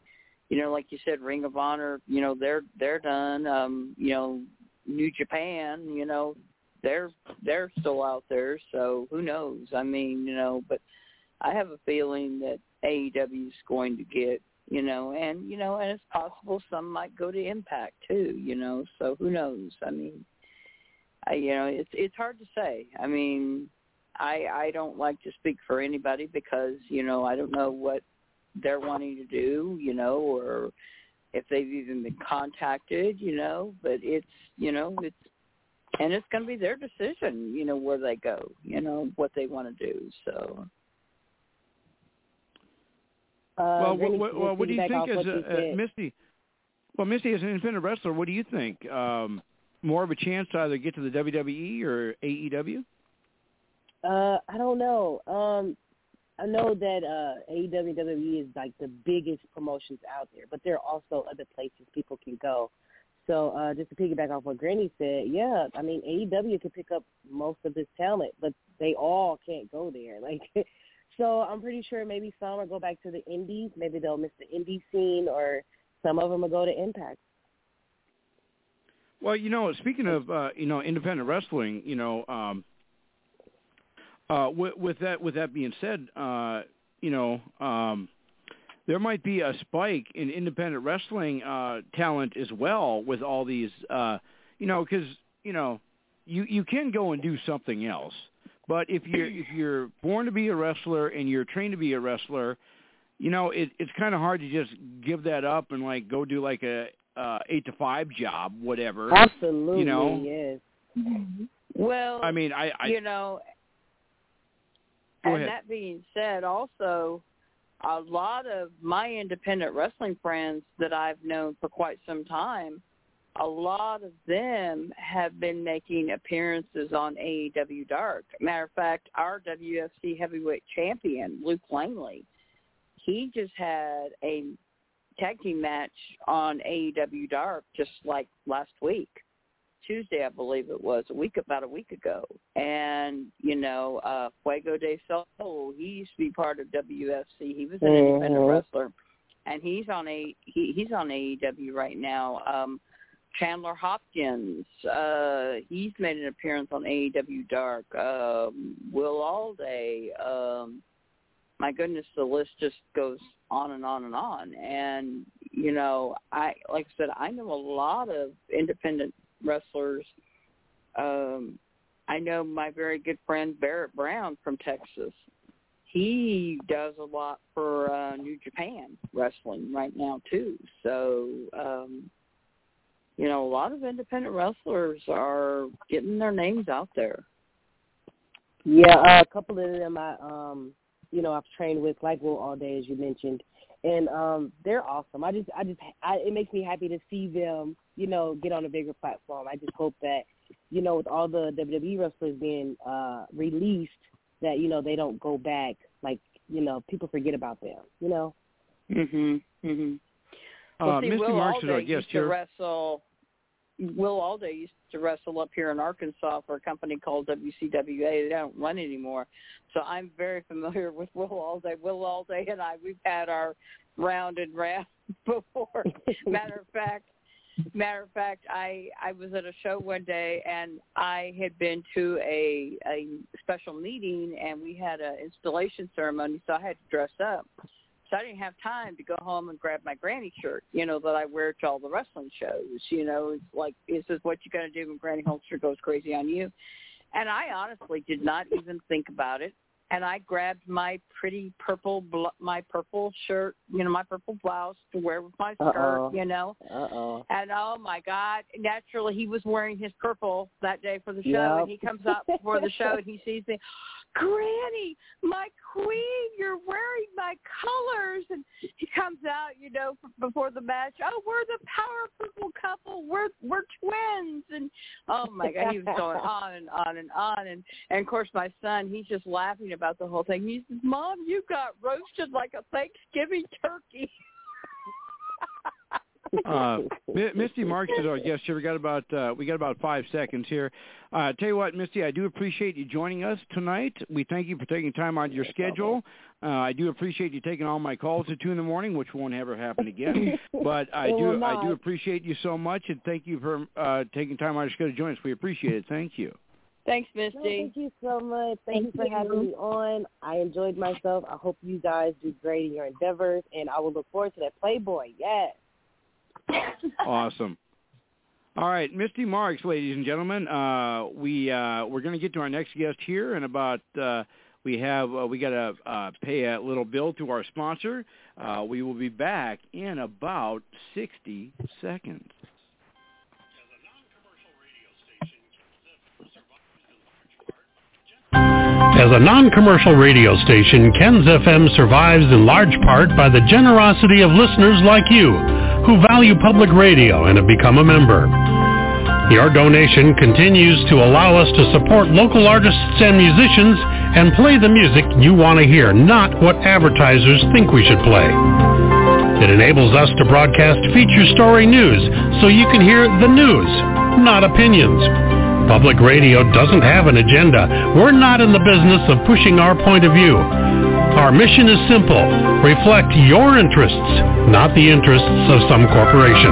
Speaker 4: you know like you said, Ring of Honor. You know they're they're done. Um, you know New Japan. You know they're they're still out there. So who knows? I mean you know but. I have a feeling that AEW is going to get, you know, and you know, and it's possible some might go to Impact too, you know. So who knows? I mean, I, you know, it's it's hard to say. I mean, I I don't like to speak for anybody because you know I don't know what they're wanting to do, you know, or if they've even been contacted, you know. But it's you know it's and it's going to be their decision, you know, where they go, you know, what they want to do. So.
Speaker 6: Uh,
Speaker 3: well,
Speaker 6: Granny,
Speaker 3: what, well, what do you think
Speaker 6: off
Speaker 3: as a, uh, Misty? Well, Misty, as an independent wrestler, what do you think? Um, more of a chance to either get to the WWE or AEW?
Speaker 6: Uh, I don't know. Um, I know that uh, AEW WWE is like the biggest promotions out there, but there are also other places people can go. So uh, just to piggyback off what Granny said, yeah, I mean AEW can pick up most of this talent, but they all can't go there. Like, so I'm pretty sure maybe some will go back to the indies. Maybe they'll miss the indie scene, or some of them will go to Impact.
Speaker 3: Well, you know, speaking of uh, you know independent wrestling, you know, um, uh, with, with that with that being said, uh, you know, um, there might be a spike in independent wrestling uh, talent as well with all these, uh, you know, because you know, you you can go and do something else, but if you're if you're born to be a wrestler and you're trained to be a wrestler, you know, it, it's kind of hard to just give that up and like go do like a uh, eight to five job, whatever.
Speaker 6: Absolutely,
Speaker 3: You know?
Speaker 6: yes.
Speaker 4: Well,
Speaker 3: I mean, I, I
Speaker 4: you know,
Speaker 3: Go
Speaker 4: and
Speaker 3: ahead.
Speaker 4: that being said, also a lot of my independent wrestling friends that I've known for quite some time, a lot of them have been making appearances on AEW Dark. Matter of fact, our WFC heavyweight champion, Luke Langley, he just had a tag team match on AEW Dark just like last week. Tuesday, I believe it was, a week about a week ago. And, you know, uh Fuego del Sol, he used to be part of WFC. He was an independent
Speaker 6: Mhm.
Speaker 4: wrestler. And he's on a he, he's on AEW right now. Um Chandler Hopkins, uh he's made an appearance on AEW Dark. Um Will Alday, um my goodness, the list just goes on and on and on. And you know, I like I said, I know a lot of independent wrestlers. Um, I know my very good friend Barrett Brown from Texas. He does a lot for uh, New Japan Wrestling right now too. So, um, you know, a lot of independent wrestlers are getting their names out there.
Speaker 6: Yeah, uh, a couple of them I um you know I've trained with like Will Alday as you mentioned, and um they're awesome. I just I just I, it makes me happy to see them you know get on a bigger platform. I just hope that you know with all the WWE wrestlers being uh released that you know they don't go back like you know people forget about them. You know.
Speaker 4: Mhm. Mhm. Well,
Speaker 3: uh,
Speaker 4: see,
Speaker 3: Misty
Speaker 4: Will
Speaker 3: Marks is
Speaker 4: Alday
Speaker 3: our guest
Speaker 4: used to
Speaker 3: here.
Speaker 4: wrestle. Will Alday used to wrestle up here in Arkansas for a company called WCWA. They don't run anymore, so I'm very familiar with Will Alday. Will Alday and I, we've had our round and round before. matter of fact, matter of fact, I I was at a show one day and I had been to a a special meeting and we had an installation ceremony, so I had to dress up. So I didn't have time to go home and grab my granny shirt, you know, that I wear to all the wrestling shows. You know, it's like this is what you're going to do when Granny Hulkster goes crazy on you. And I honestly did not even think about it. And I grabbed my pretty purple, bl- my purple shirt, you know, my purple blouse to wear with my skirt,
Speaker 6: Uh-oh.
Speaker 4: you know.
Speaker 6: Uh oh.
Speaker 4: And oh my God, naturally he was wearing his purple that day for the show,
Speaker 6: Yep.
Speaker 4: and he comes up for the show and he sees me. Granny, my queen, you're wearing my colors. And he comes out, you know, before the match. Oh, we're the power couple couple. We're we're twins. And oh my God, he was going on and on and on. And and of course, my son, he's just laughing about the whole thing. He says, "Mom, you got roasted like a Thanksgiving turkey."
Speaker 3: uh, Misty Marks is our guest here. We got about uh, we got about five seconds here. Uh, tell you what, Misty, I do appreciate you joining us tonight. We thank you for taking time out of your schedule. Uh, I do appreciate you taking all my calls at two in the morning, which won't ever happen again. But I do I do appreciate you so much, and thank you for uh, taking time out of your schedule to join us. We appreciate it. Thank you.
Speaker 4: Thanks, Misty.
Speaker 6: No, thank you so much. Thank, thank you for you. having me on. I enjoyed myself. I hope you guys do great in your endeavors, and I will look forward to that Playboy. Yes
Speaker 3: awesome. All right, Misty Marks, ladies and gentlemen. Uh, we uh, we're going to get to our next guest here in about. Uh, we have uh, we got to uh, pay a little bill to our sponsor. Uh, we will be back in about sixty seconds.
Speaker 10: As a non-commercial radio station, Ken's FM survives in large part by the generosity of listeners like you who value public radio and have become a member. Your donation continues to allow us to support local artists and musicians and play the music you want to hear, not what advertisers think we should play. It enables us to broadcast feature story news so you can hear the news, not opinions. Public radio doesn't have an agenda. We're not in the business of pushing our point of view. Our mission is simple. Reflect your interests, not the interests of some corporation.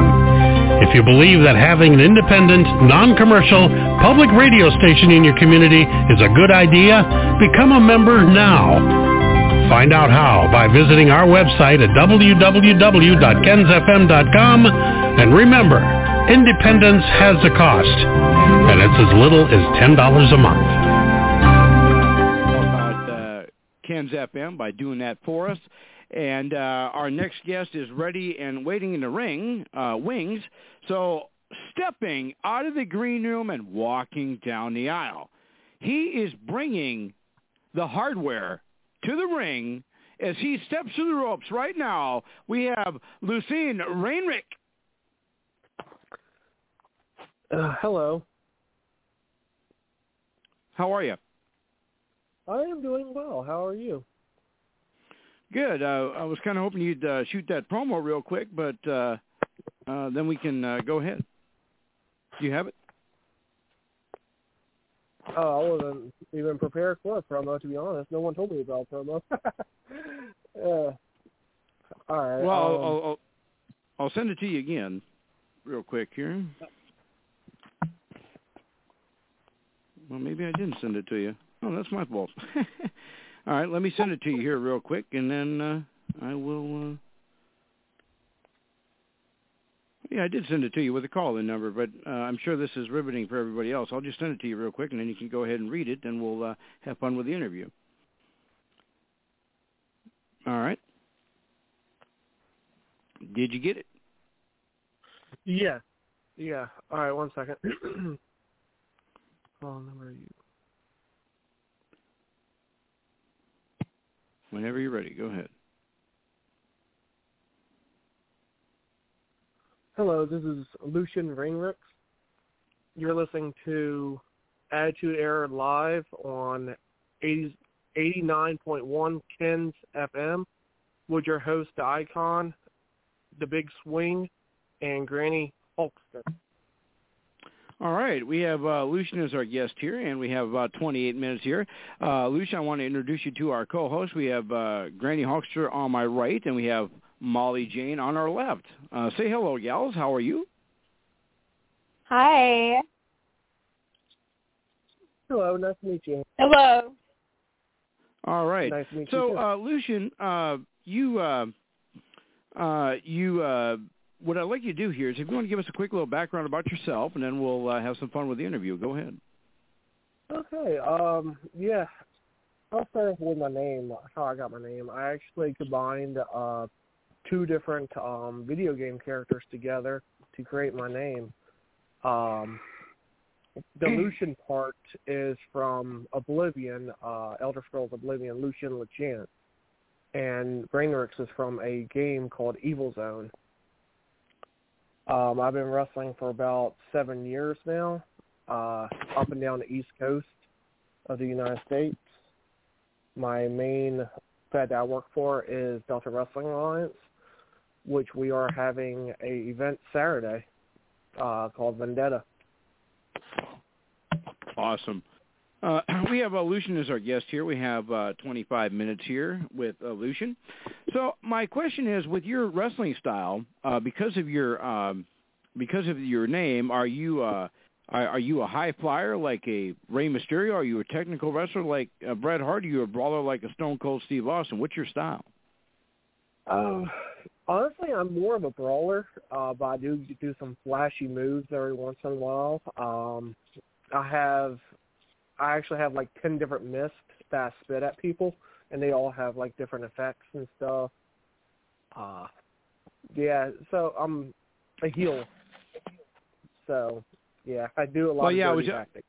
Speaker 10: If you believe that having an independent, non-commercial, public radio station in your community is a good idea, become a member now. Find out how by visiting our website at www.kensfm.com and remember, independence has a cost, and it's as little as $10 a month.
Speaker 3: About Ken's FM by doing that for us. And uh, our next guest is ready and waiting in the ring, uh, wings. So stepping out of the green room and walking down the aisle. He is bringing the hardware to the ring as he steps through the ropes right now. We have Lucien Rainrick.
Speaker 11: Uh, hello.
Speaker 3: How are you?
Speaker 11: I am doing well. How are you?
Speaker 3: Good. Uh, I was kind of hoping you'd uh, shoot that promo real quick, but uh, uh, then we can uh, go ahead. Do you have it?
Speaker 11: Oh, I wasn't even prepared for a promo, to be honest. No one told me about promo. uh, all right.
Speaker 3: Well,
Speaker 11: um,
Speaker 3: I'll, I'll, I'll send it to you again real quick here. Well, maybe I didn't send it to you. Oh, that's my fault. All right, let me send it to you here real quick, and then uh, I will. Uh... Yeah, I did send it to you with a call-in number, but uh, I'm sure this is riveting for everybody else. I'll just send it to you real quick, and then you can go ahead and read it, and we'll uh, have fun with the interview. All right. Did you get it?
Speaker 11: Yeah. Yeah. All right, one second. Call number you.
Speaker 3: Whenever you're ready, go ahead.
Speaker 11: Hello, this is Lucian Rainricks. You're listening to Attitude Era Live on 80, 89.1 Ken's FM with your host, the Icon, The Big Swing, and Granny Hulkster.
Speaker 3: All right, we have uh, Lucien as our guest here, and we have about 28 minutes here. Uh, Lucien, I want to introduce you to our co-host. We have uh, Granny Hulkster on my right, and we have Molly Jane on our left. Uh, say hello, gals. How are you?
Speaker 5: Hi.
Speaker 11: Hello, nice to meet you.
Speaker 4: Hello.
Speaker 3: All right.
Speaker 11: Nice to meet
Speaker 3: so,
Speaker 11: you.
Speaker 3: uh, Lucien, uh, you uh, uh, you uh, what I'd like you to do here is if you want to give us a quick little background about yourself, and then we'll uh, have some fun with the interview. Go ahead.
Speaker 11: Okay. Um. Yeah. I'll start off with my name. How I got my name. I actually combined uh, two different um, video game characters together to create my name. Um, the Lucian part is from Oblivion, uh, Elder Scrolls Oblivion, Lucian Lachance, and Brainworks is from a game called Evil Zone. Um, I've been wrestling for about seven years now, uh, up and down the East Coast of the United States. My main fed that I work for is Delta Wrestling Alliance, which we are having a event Saturday uh, called Vendetta.
Speaker 3: Awesome. Uh, we have uh, Lucian as our guest here. We have uh, 25 minutes here with uh, Lucian. So my question is, with your wrestling style, uh, because of your um, because of your name, are you uh, are, are you a high flyer like a Rey Mysterio? Are you a technical wrestler like uh, Bret Hart? Are you a brawler like a Stone Cold Steve Austin? What's your style?
Speaker 11: Uh, honestly, I'm more of a brawler, uh, but I do do some flashy moves every once in a while. Um, I have, I actually have like ten different mists that I spit at people, and they all have like different effects and stuff. Uh, yeah, so I'm a heel. So yeah, I do a lot
Speaker 3: well, yeah,
Speaker 11: of
Speaker 3: was,
Speaker 11: dirty tactics.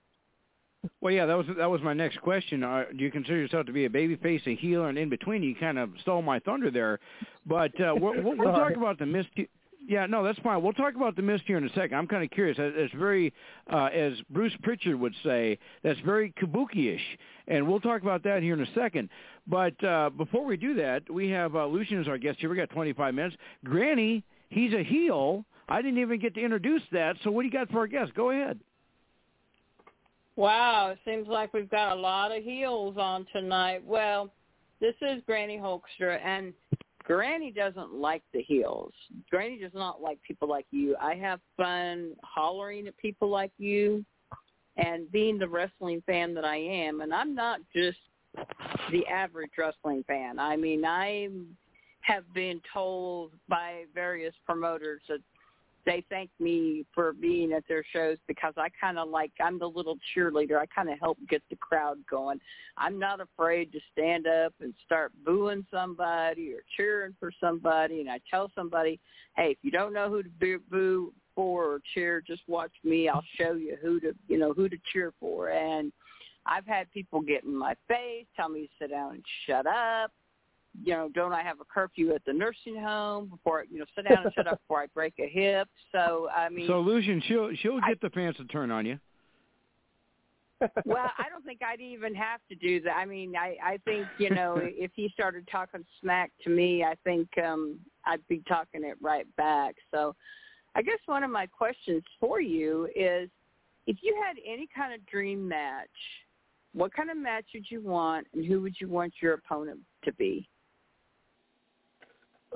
Speaker 3: Well, yeah, that was that was my next question. Uh, do you consider yourself to be a baby face, a healer, and in between? You kind of stole my thunder there, but uh, we'll, we'll, we'll talk about the mist. Yeah, no, that's fine. We'll talk about the mist here in a second. I'm kind of curious. It's very, uh, as Bruce Pritchard would say, that's very kabuki-ish, and we'll talk about that here in a second. But uh, before we do that, we have uh, Lucian as our guest here. We got 25 minutes. Granny, he's a heel. I didn't even get to introduce that. So what do you got for our guest? Go ahead.
Speaker 4: Wow, it seems like we've got a lot of heels on tonight. Well, this is Granny Hulkster, and Granny doesn't like the heels. Granny does not like people like you. I have fun hollering at people like you and being the wrestling fan that I am. And I'm not just the average wrestling fan. I mean, I have been told by various promoters that they thank me for being at their shows because I kind of like I'm the little cheerleader. I kind of help get the crowd going. I'm not afraid to stand up and start booing somebody or cheering for somebody. And I tell somebody, hey, if you don't know who to boo, for or cheer, just watch me. I'll show you who to you know who to cheer for. And I've had people get in my face, tell me to sit down and shut up you know, don't I have a curfew at the nursing home before you know, sit down and shut up before I break a hip. So I mean
Speaker 3: So Lucian, she'll she'll get I, the pants to turn on you.
Speaker 4: well, I don't think I'd even have to do that. I mean, I I think, you know, if he started talking smack to me, I think um I'd be talking it right back. So I guess one of my questions for you is if you had any kind of dream match, what kind of match would you want and who would you want your opponent to be?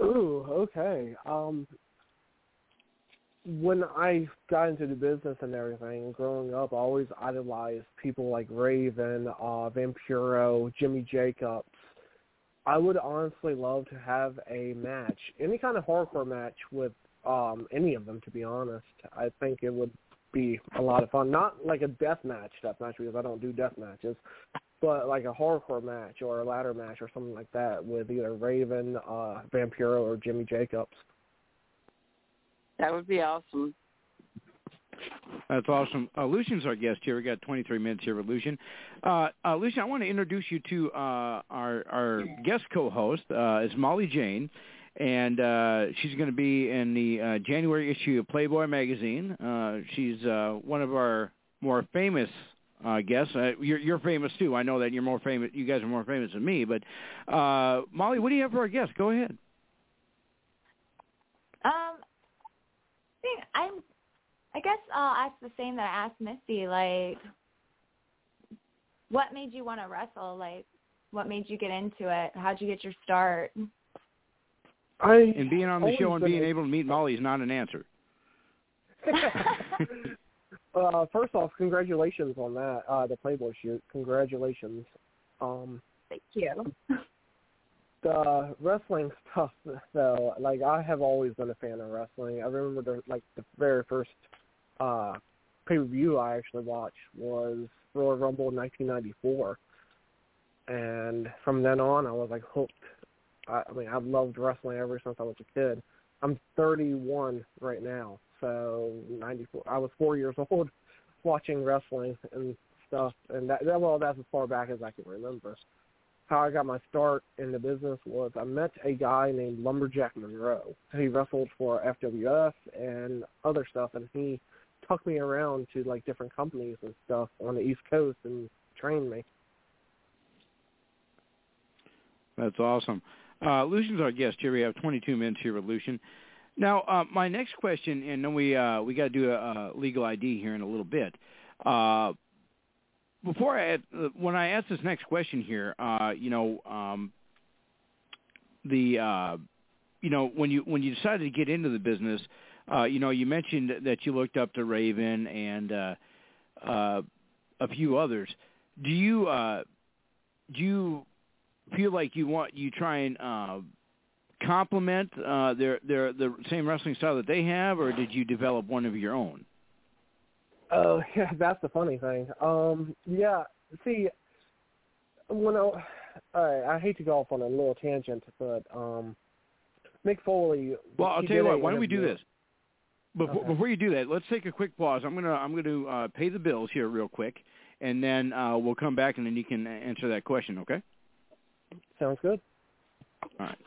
Speaker 11: Ooh, okay. Um, when I got into the business and everything, growing up, I always idolized people like Raven, uh, Vampiro, Jimmy Jacobs. I would honestly love to have a match, any kind of hardcore match with um, any of them. To be honest, I think it would be a lot of fun. Not like a death match, death match because I don't do death matches, but like a hardcore match or a ladder match or something like that with either Raven, uh, Vampiro, or Jimmy Jacobs.
Speaker 4: That would be awesome.
Speaker 3: That's awesome. Uh, Lucian's our guest here. We got 23 minutes here with Lucian. Uh, uh, Lucian, I want to introduce you to uh, our our guest co-host. Uh, is Molly Jane, and uh, she's going to be in the uh, January issue of Playboy magazine. Uh, she's uh, one of our more famous I guess uh, you're you're famous too. I know that you're more famous. You guys are more famous than me. But uh, Molly, what do you have for our guest? Go ahead.
Speaker 5: Um, I think I'm. I guess I'll ask the same that I asked Misty. Like, what made you want to wrestle? Like, what made you get into it? How'd you get your start?
Speaker 11: I
Speaker 3: and being on the show and being able to meet Molly is not an answer.
Speaker 11: Uh, first off, congratulations on that, uh, the Playboy shoot. Congratulations. Um,
Speaker 5: Thank you.
Speaker 11: The wrestling stuff, though, like I have always been a fan of wrestling. I remember the like the very first uh, pay per view I actually watched was Royal Rumble in 1994, and from then on I was like hooked. I, I mean, I've loved wrestling ever since I was a kid. I'm 31 right now, so 94. I was four years old watching wrestling and stuff, and that, that well, that's as far back as I can remember. How I got my start in the business was I met a guy named Lumberjack Monroe. He wrestled for FWF and other stuff, and he took me around to like different companies and stuff on the East Coast and trained me.
Speaker 3: That's awesome. Uh, Lucian's our guest here. We have 22 minutes here with Lucian. Now, uh, my next question, and then we uh, we got to do a, a legal ID here in a little bit. Uh, before I, when I ask this next question here, uh, you know, um, the, uh, you know, when you when you decided to get into the business, uh, you know, you mentioned that you looked up to Raven and a few others. Do you uh, do you feel like you want you try and uh, complement uh, their their the same wrestling style that they have, or did you develop one of your own?
Speaker 11: Oh yeah, that's the funny thing. Um, yeah, see, when I, I, I hate to go off on a little tangent, but um, Mick Foley.
Speaker 3: Well, I'll tell you what. Why don't we do this? Before,
Speaker 11: Okay.
Speaker 3: before you do that, let's take a quick pause. I'm gonna I'm gonna uh, pay the bills here real quick, and then uh, we'll come back and then you can answer that question. Okay?
Speaker 11: Sounds good.
Speaker 3: All right.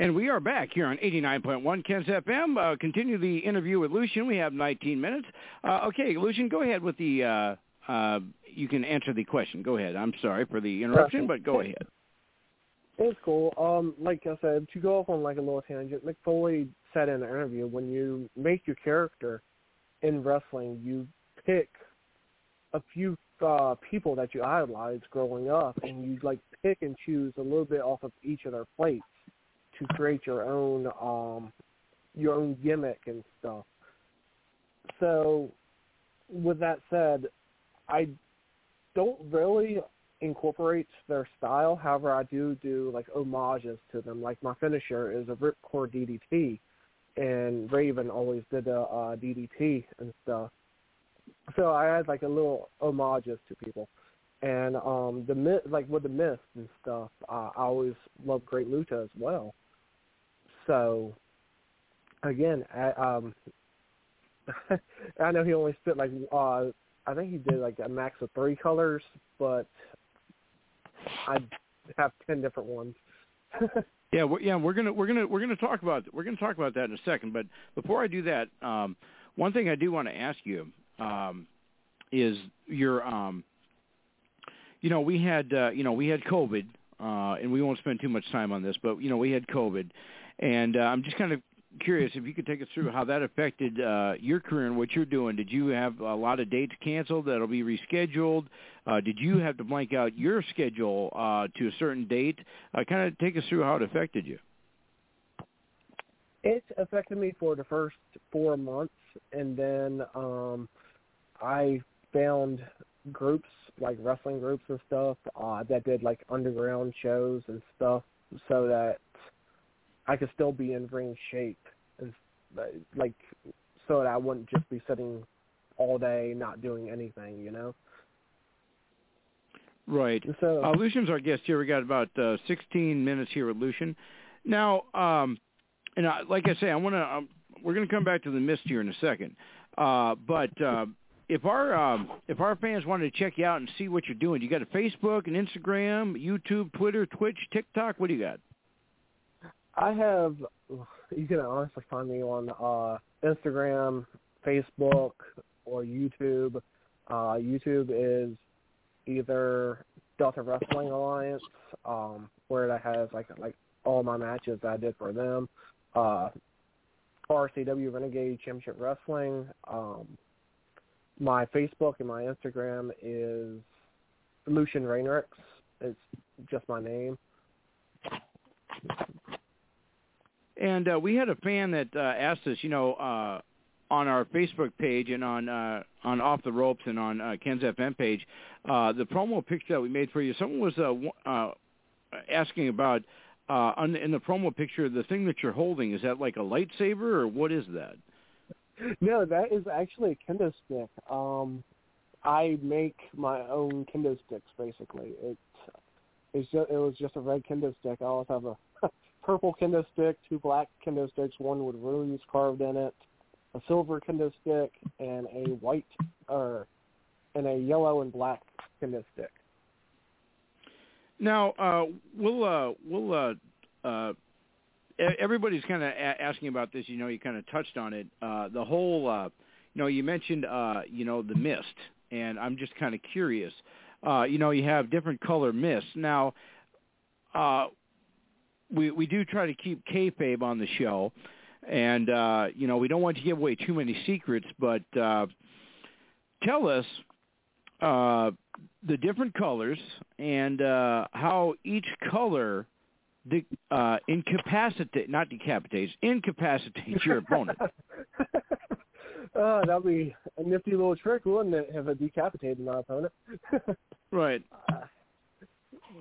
Speaker 3: And we are back here on 89.1 Ken's FM. Uh, continue the interview with Lucian. We have 19 minutes. Uh, okay, Lucian, go ahead with the. Uh, uh, you can answer the question. Go ahead. I'm sorry for the interruption, but go ahead.
Speaker 11: It's cool. Um, like I said, to go off on like a little tangent, Mick Foley said in an interview, when you make your character in wrestling, you pick a few uh, people that you idolized growing up, and you like pick and choose a little bit off of each of their plates to create your own um, your own gimmick and stuff. So, with that said, I don't really incorporate their style. However, I do do like homages to them. Like my finisher is a ripcord DDT, and Raven always did a uh, DDT and stuff. So I had like a little homages to people, and um the like with the mist and stuff. Uh, I always love Great Muta as well. So again, I, um, I know he only spit like uh I think he did like a max of three colors, but I have ten different ones.
Speaker 3: Yeah, we're, yeah, we're gonna we're gonna we're gonna talk about we're gonna talk about that in a second. But before I do that, um, one thing I do want to ask you um, is your, um, you know, we had uh, you know we had COVID, uh, and we won't spend too much time on this, but you know we had COVID, and uh, I'm just kind of curious if you could take us through how that affected uh, your career and what you're doing. Did you have a lot of dates canceled that'll be rescheduled? Uh, did you have to blank out your schedule uh, to a certain date? Uh, kind of take us through how it affected you.
Speaker 11: It affected me for the first four months, and then um I found groups like wrestling groups and stuff uh, that did like underground shows and stuff, so that I could still be in ring shape and like so that I wouldn't just be sitting all day not doing anything, you know.
Speaker 3: Right.
Speaker 11: So
Speaker 3: uh, Lucian's our guest here. We got about uh, 16 minutes here with Lucian. Now, um, and I, like I say, I want to. Um, we're going to come back to the mist here in a second. Uh, but uh, if our um, if our fans wanted to check you out and see what you're doing, you got a Facebook, an Instagram, YouTube, Twitter, Twitch, TikTok. What do you got?
Speaker 11: I have. You can honestly find me on uh, Instagram, Facebook, or YouTube. Uh, YouTube is either Delta Wrestling Alliance, um, where that has like like all my matches that I did for them. Uh, RCW Renegade Championship Wrestling. Um, my Facebook and my Instagram is Lucian Rainrix. It's just my name.
Speaker 3: And uh, we had a fan that uh, asked us, you know, uh, on our Facebook page and on uh, on Off the Ropes and on uh, Ken's FM page, uh, the promo picture that we made for you. Someone was uh, uh, asking about uh, on, in the promo picture the thing that you're holding. Is that like a lightsaber or what is that?
Speaker 11: No, that is actually a kendo stick. Um, I make my own kendo sticks basically. It it's just it was just a red kendo stick. I also have a purple kendo stick, two black kendo sticks, one with runes carved in it, a silver kendo stick, and a white or and a yellow and black kendo stick.
Speaker 3: Now, uh, we'll uh, we'll uh, uh, everybody's kind of a- asking about this. You know, you kind of touched on it. Uh, the whole, uh, you know, you mentioned, you know, the mist, and I'm just kind of curious. You know, you have different color mists. Now, uh, we we do try to keep kayfabe on the show, and uh, you know, we don't want to give away too many secrets, but uh, tell us uh, the different colors and uh, how each color de- uh, incapacitate, not decapitates, incapacitates your opponent.
Speaker 11: uh, that'd be a nifty little trick, wouldn't it? Have a decapitated my opponent.
Speaker 3: right.
Speaker 11: Uh,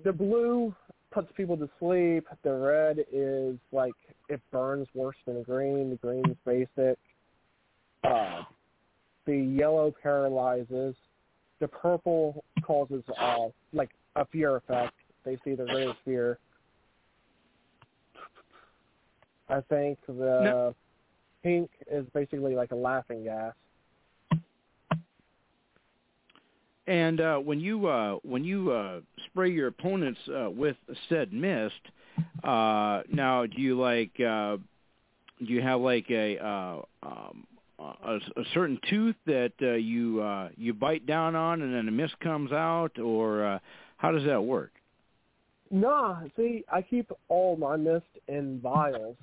Speaker 11: the blue puts people to sleep. The red is like it burns worse than the green. The green's basic. Uh, the yellow paralyzes. The purple causes uh, like a fear effect. They see the greatest fear. I think the
Speaker 3: No.
Speaker 11: pink is basically like a laughing gas.
Speaker 3: And uh, when you uh, when you uh, spray your opponents uh, with said mist, uh, now do you like uh, do you have like a uh, um, a, a certain tooth that uh, you uh, you bite down on and then the mist comes out, or uh, how does that work?
Speaker 11: Nah, see, I keep all my mist in vials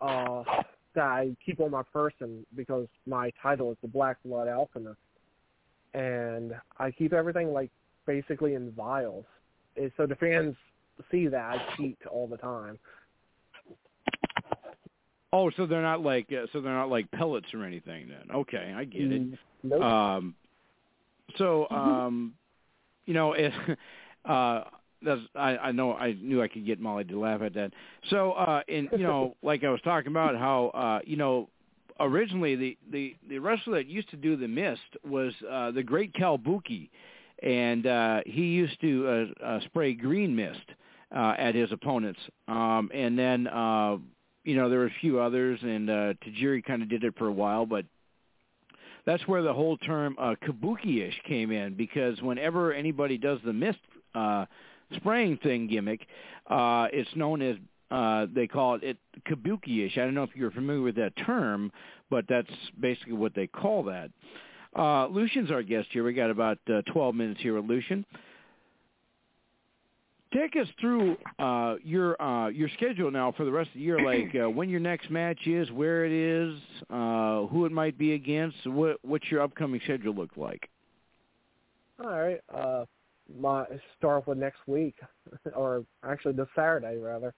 Speaker 11: uh, that I keep on my person because my title is the Black Blood Alchemist, and I keep everything like basically in vials, so the fans see that I cheat all the time.
Speaker 3: Oh, so they're not like uh, so they're not like pellets or anything then. Okay, I get it.
Speaker 11: Mm, Nope.
Speaker 3: Um, so, um, you know, it, uh, that's I, I know I knew I could get Molly to laugh at that. So, uh, in you know, like I was talking about how uh, you know, originally the the the wrestler that used to do the mist was uh, the great Kabuki, and uh, he used to uh, uh, spray green mist uh, at his opponents, um, and then. Uh, you know, there were a few others, and uh, Tajiri kind of did it for a while, but that's where the whole term uh, kabuki-ish came in because whenever anybody does the mist uh, spraying thing gimmick, uh, it's known as uh, they call it, it kabuki-ish. I don't know if you're familiar with that term, but that's basically what they call that. Uh, Lucian's our guest here. We got about uh, 12 minutes here with Lucian. Take us through uh, your uh, your schedule now for the rest of the year, like uh, when your next match is, where it is, uh, who it might be against, what what's your upcoming schedule look like?
Speaker 11: All right. Uh, my start with next week, or actually this Saturday rather.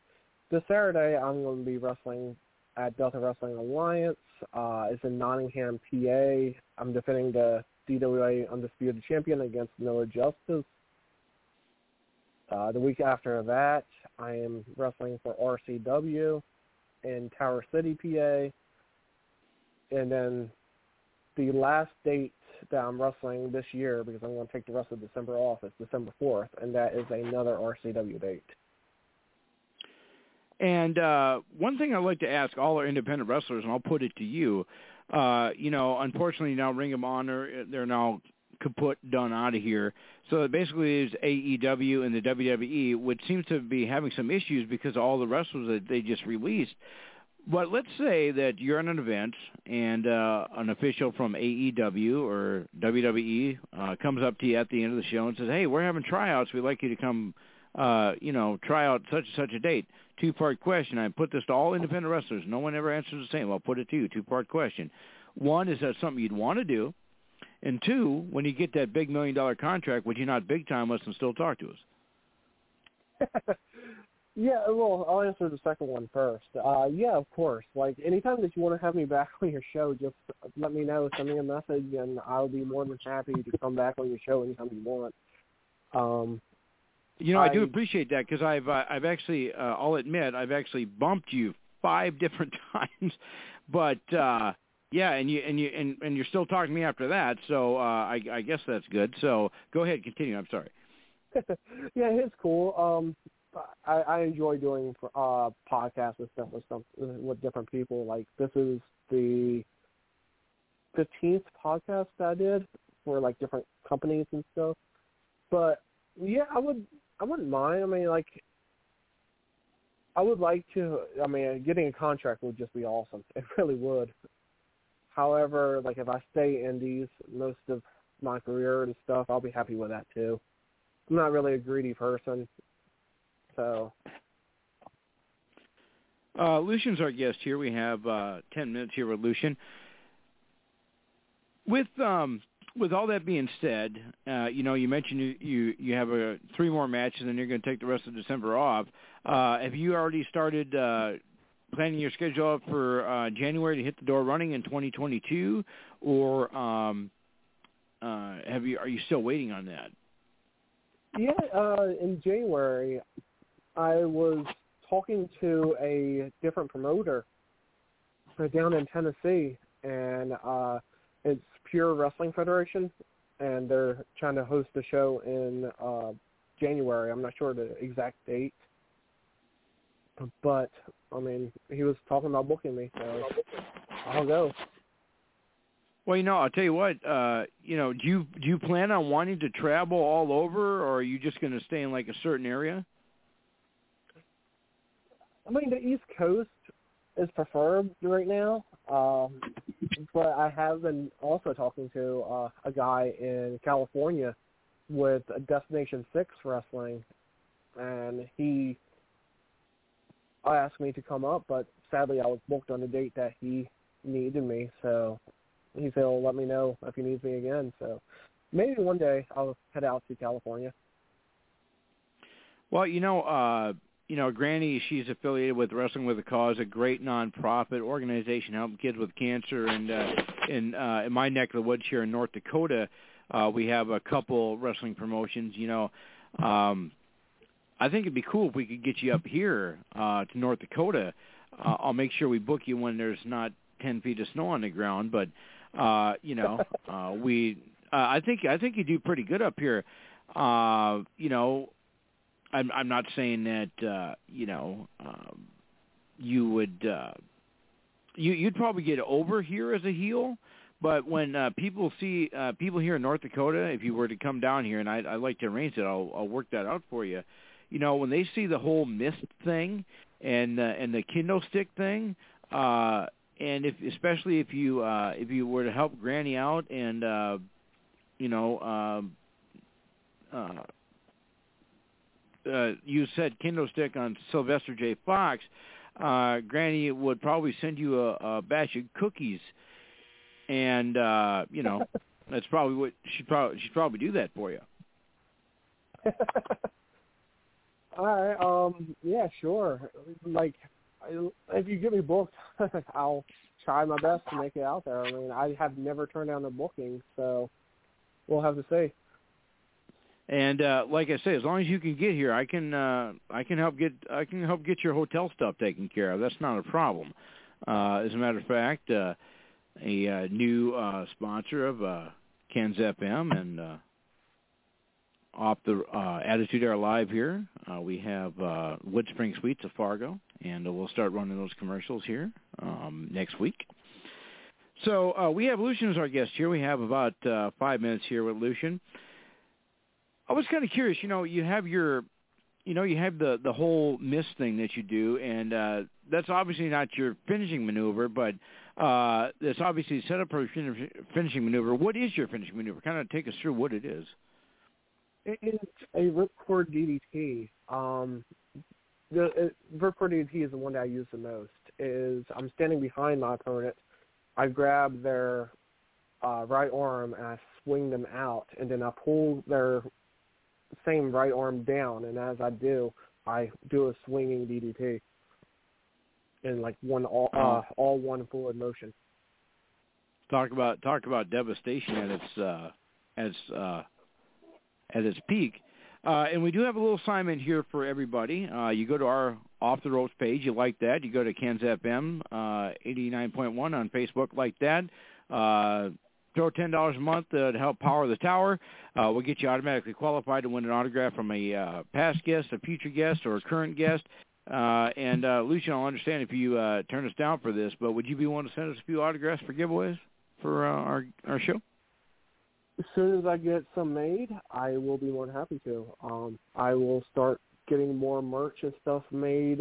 Speaker 11: This Saturday, I'm going to be wrestling at Delta Wrestling Alliance. Uh, it's in Nottingham, PA. I'm defending the DWA Undisputed Champion against Noah Justice. Uh, the week after that, I am wrestling for RCW in Tower City, PA. And then the last date that I'm wrestling this year because I'm going to take the rest of December off is December 4th, and that is another RCW date.
Speaker 3: And uh, one thing I'd like to ask all our independent wrestlers, and I'll put it to you, uh, you know, unfortunately now Ring of Honor, uh, they're now kaput, done out of here. So it basically is AEW and the WWE, which seems to be having some issues because of all the wrestlers that they just released. But let's say that you're at an event and uh, an official from AEW or WWE uh, comes up to you at the end of the show and says, "Hey, we're having tryouts. We'd like you to come, uh, you know, try out such and such a date." Two-part question. I put this to all independent wrestlers. No one ever answers the same. I'll put it to you. Two-part question. One, is that something you'd want to do? And two, when you get that big million-dollar contract, would you not big-time us and still talk to us?
Speaker 11: Yeah, well, I'll answer the second one first. Uh, yeah, of course. Like anytime that you want to have me back on your show, just let me know. Send me a message, and I'll be more than happy to come back on your show anytime you want. Um,
Speaker 3: you know, I,
Speaker 11: I
Speaker 3: do appreciate that because I've uh, I've actually uh, I'll admit I've actually bumped you five different times, but uh, yeah, and you and you and, and you're still talking to me after that, so uh, I, I guess that's good. So go ahead, continue. I'm sorry.
Speaker 11: yeah, it's cool. Um, I, I enjoy doing uh podcasts and stuff with some with different people. Like this is the fifteenth podcast that I did for like different companies and stuff. But yeah, I would I wouldn't mind. I mean, like I would like to. I mean, getting a contract would just be awesome. It really would. However, like if I stay indies most of my career and stuff, I'll be happy with that too. I'm not really a greedy person. So
Speaker 3: uh, Lucian's our guest here. We have uh, ten minutes here with Lucian. With um, with all that being said, uh, you know, you mentioned you, you you have a three more matches, and you're going to take the rest of December off. Uh, have you already started uh, planning your schedule for uh, January to hit the door running in 2022, or um, uh, have you are you still waiting on that?
Speaker 11: Yeah, uh, in January, I was talking to a different promoter down in Tennessee, and uh, it's Pure Wrestling Federation, and they're trying to host a show in uh, January. I'm not sure the exact date, but I mean, he was talking about booking me, so I'll go.
Speaker 3: Well, you know, I'll tell you what. Uh, you know, do you do you plan on wanting to travel all over, or are you just going to stay in like a certain area?
Speaker 11: I mean, the East Coast is preferred right now, um, but I have been also talking to uh, a guy in California with Destination Six Wrestling, and he asked me to come up, but sadly I was booked on the date that he needed me, so he said he'll let me know if he needs me again. So maybe one day I'll head out to California.
Speaker 3: Well, you know, uh, you know, Granny, she's affiliated with Wrestling with a Cause, a great nonprofit organization helping kids with cancer. And uh, in uh, in my neck of the woods here in North Dakota, uh, we have a couple wrestling promotions. You know, um, I think it'd be cool if we could get you up here uh, to North Dakota. Uh, I'll make sure we book you when there's not ten feet of snow on the ground. But uh, you know, uh, we uh, I think I think you do pretty good up here. Uh, you know, I'm I'm not saying that uh, you know um, you would uh, you you'd probably get over here as a heel, but when uh, people see uh, people here in North Dakota, if you were to come down here, and I I like to arrange it, I'll I'll work that out for you. You know, when they see the whole mist thing and uh, and the kendo stick thing, uh, and if especially if you uh, if you were to help Granny out and uh, you know. Um, uh, uh, you said kendo stick on Sylvester J. Fox, uh, Granny would probably send you a, a batch of cookies, and uh, you know that's probably what she probably she'd probably do that for you.
Speaker 11: All right. Um. Yeah. Sure. Like, if you get me booked, I'll try my best to make it out there. I mean, I have never turned down a booking, so we'll have to see.
Speaker 3: And uh, like I say, as long as you can get here, I can uh, I can help get I can help get your hotel stuff taken care of. That's not a problem. Uh, as a matter of fact, uh, a uh, new uh, sponsor of uh, Ken's FM and uh, off the uh, Attitude Era Live here. Uh, we have uh, WoodSpring Suites of Fargo, and uh, we'll start running those commercials here um, next week. So uh, we have Lucian as our guest here. We have about uh, five minutes here with Lucian. I was kind of curious. You know, you have your, you know, you have the the whole miss thing that you do, and uh, that's obviously not your finishing maneuver, but uh, that's obviously set up for a finishing maneuver. What is your finishing maneuver? Kind of take us through what it is.
Speaker 11: It's a ripcord DDT. Um, the uh, ripcord DDT is the one that I use the most. Is I'm standing behind my opponent, I grab their uh, right arm and I swing them out, and then I pull their same right arm down, and as I do, I do a swinging DDT in like one all uh, all one forward motion.
Speaker 3: Talk about talk about devastation at its uh, as uh, at its peak. Uh, and we do have a little assignment here for everybody. Uh, you go to our Off the Ropes page. You like that. You go to Ken's FM uh, 89.1 on Facebook. Like that. Throw $10 a month uh, to help power the tower. Uh, we'll get you automatically qualified to win an autograph from a uh, past guest, a future guest, or a current guest. Uh, and uh, Lucian, I'll understand if you uh, turn us down for this, but would you be willing to send us a few autographs for giveaways for uh, our our show?
Speaker 11: as soon as I get some made, I will be more than happy to. Um, I will start getting more merch and stuff made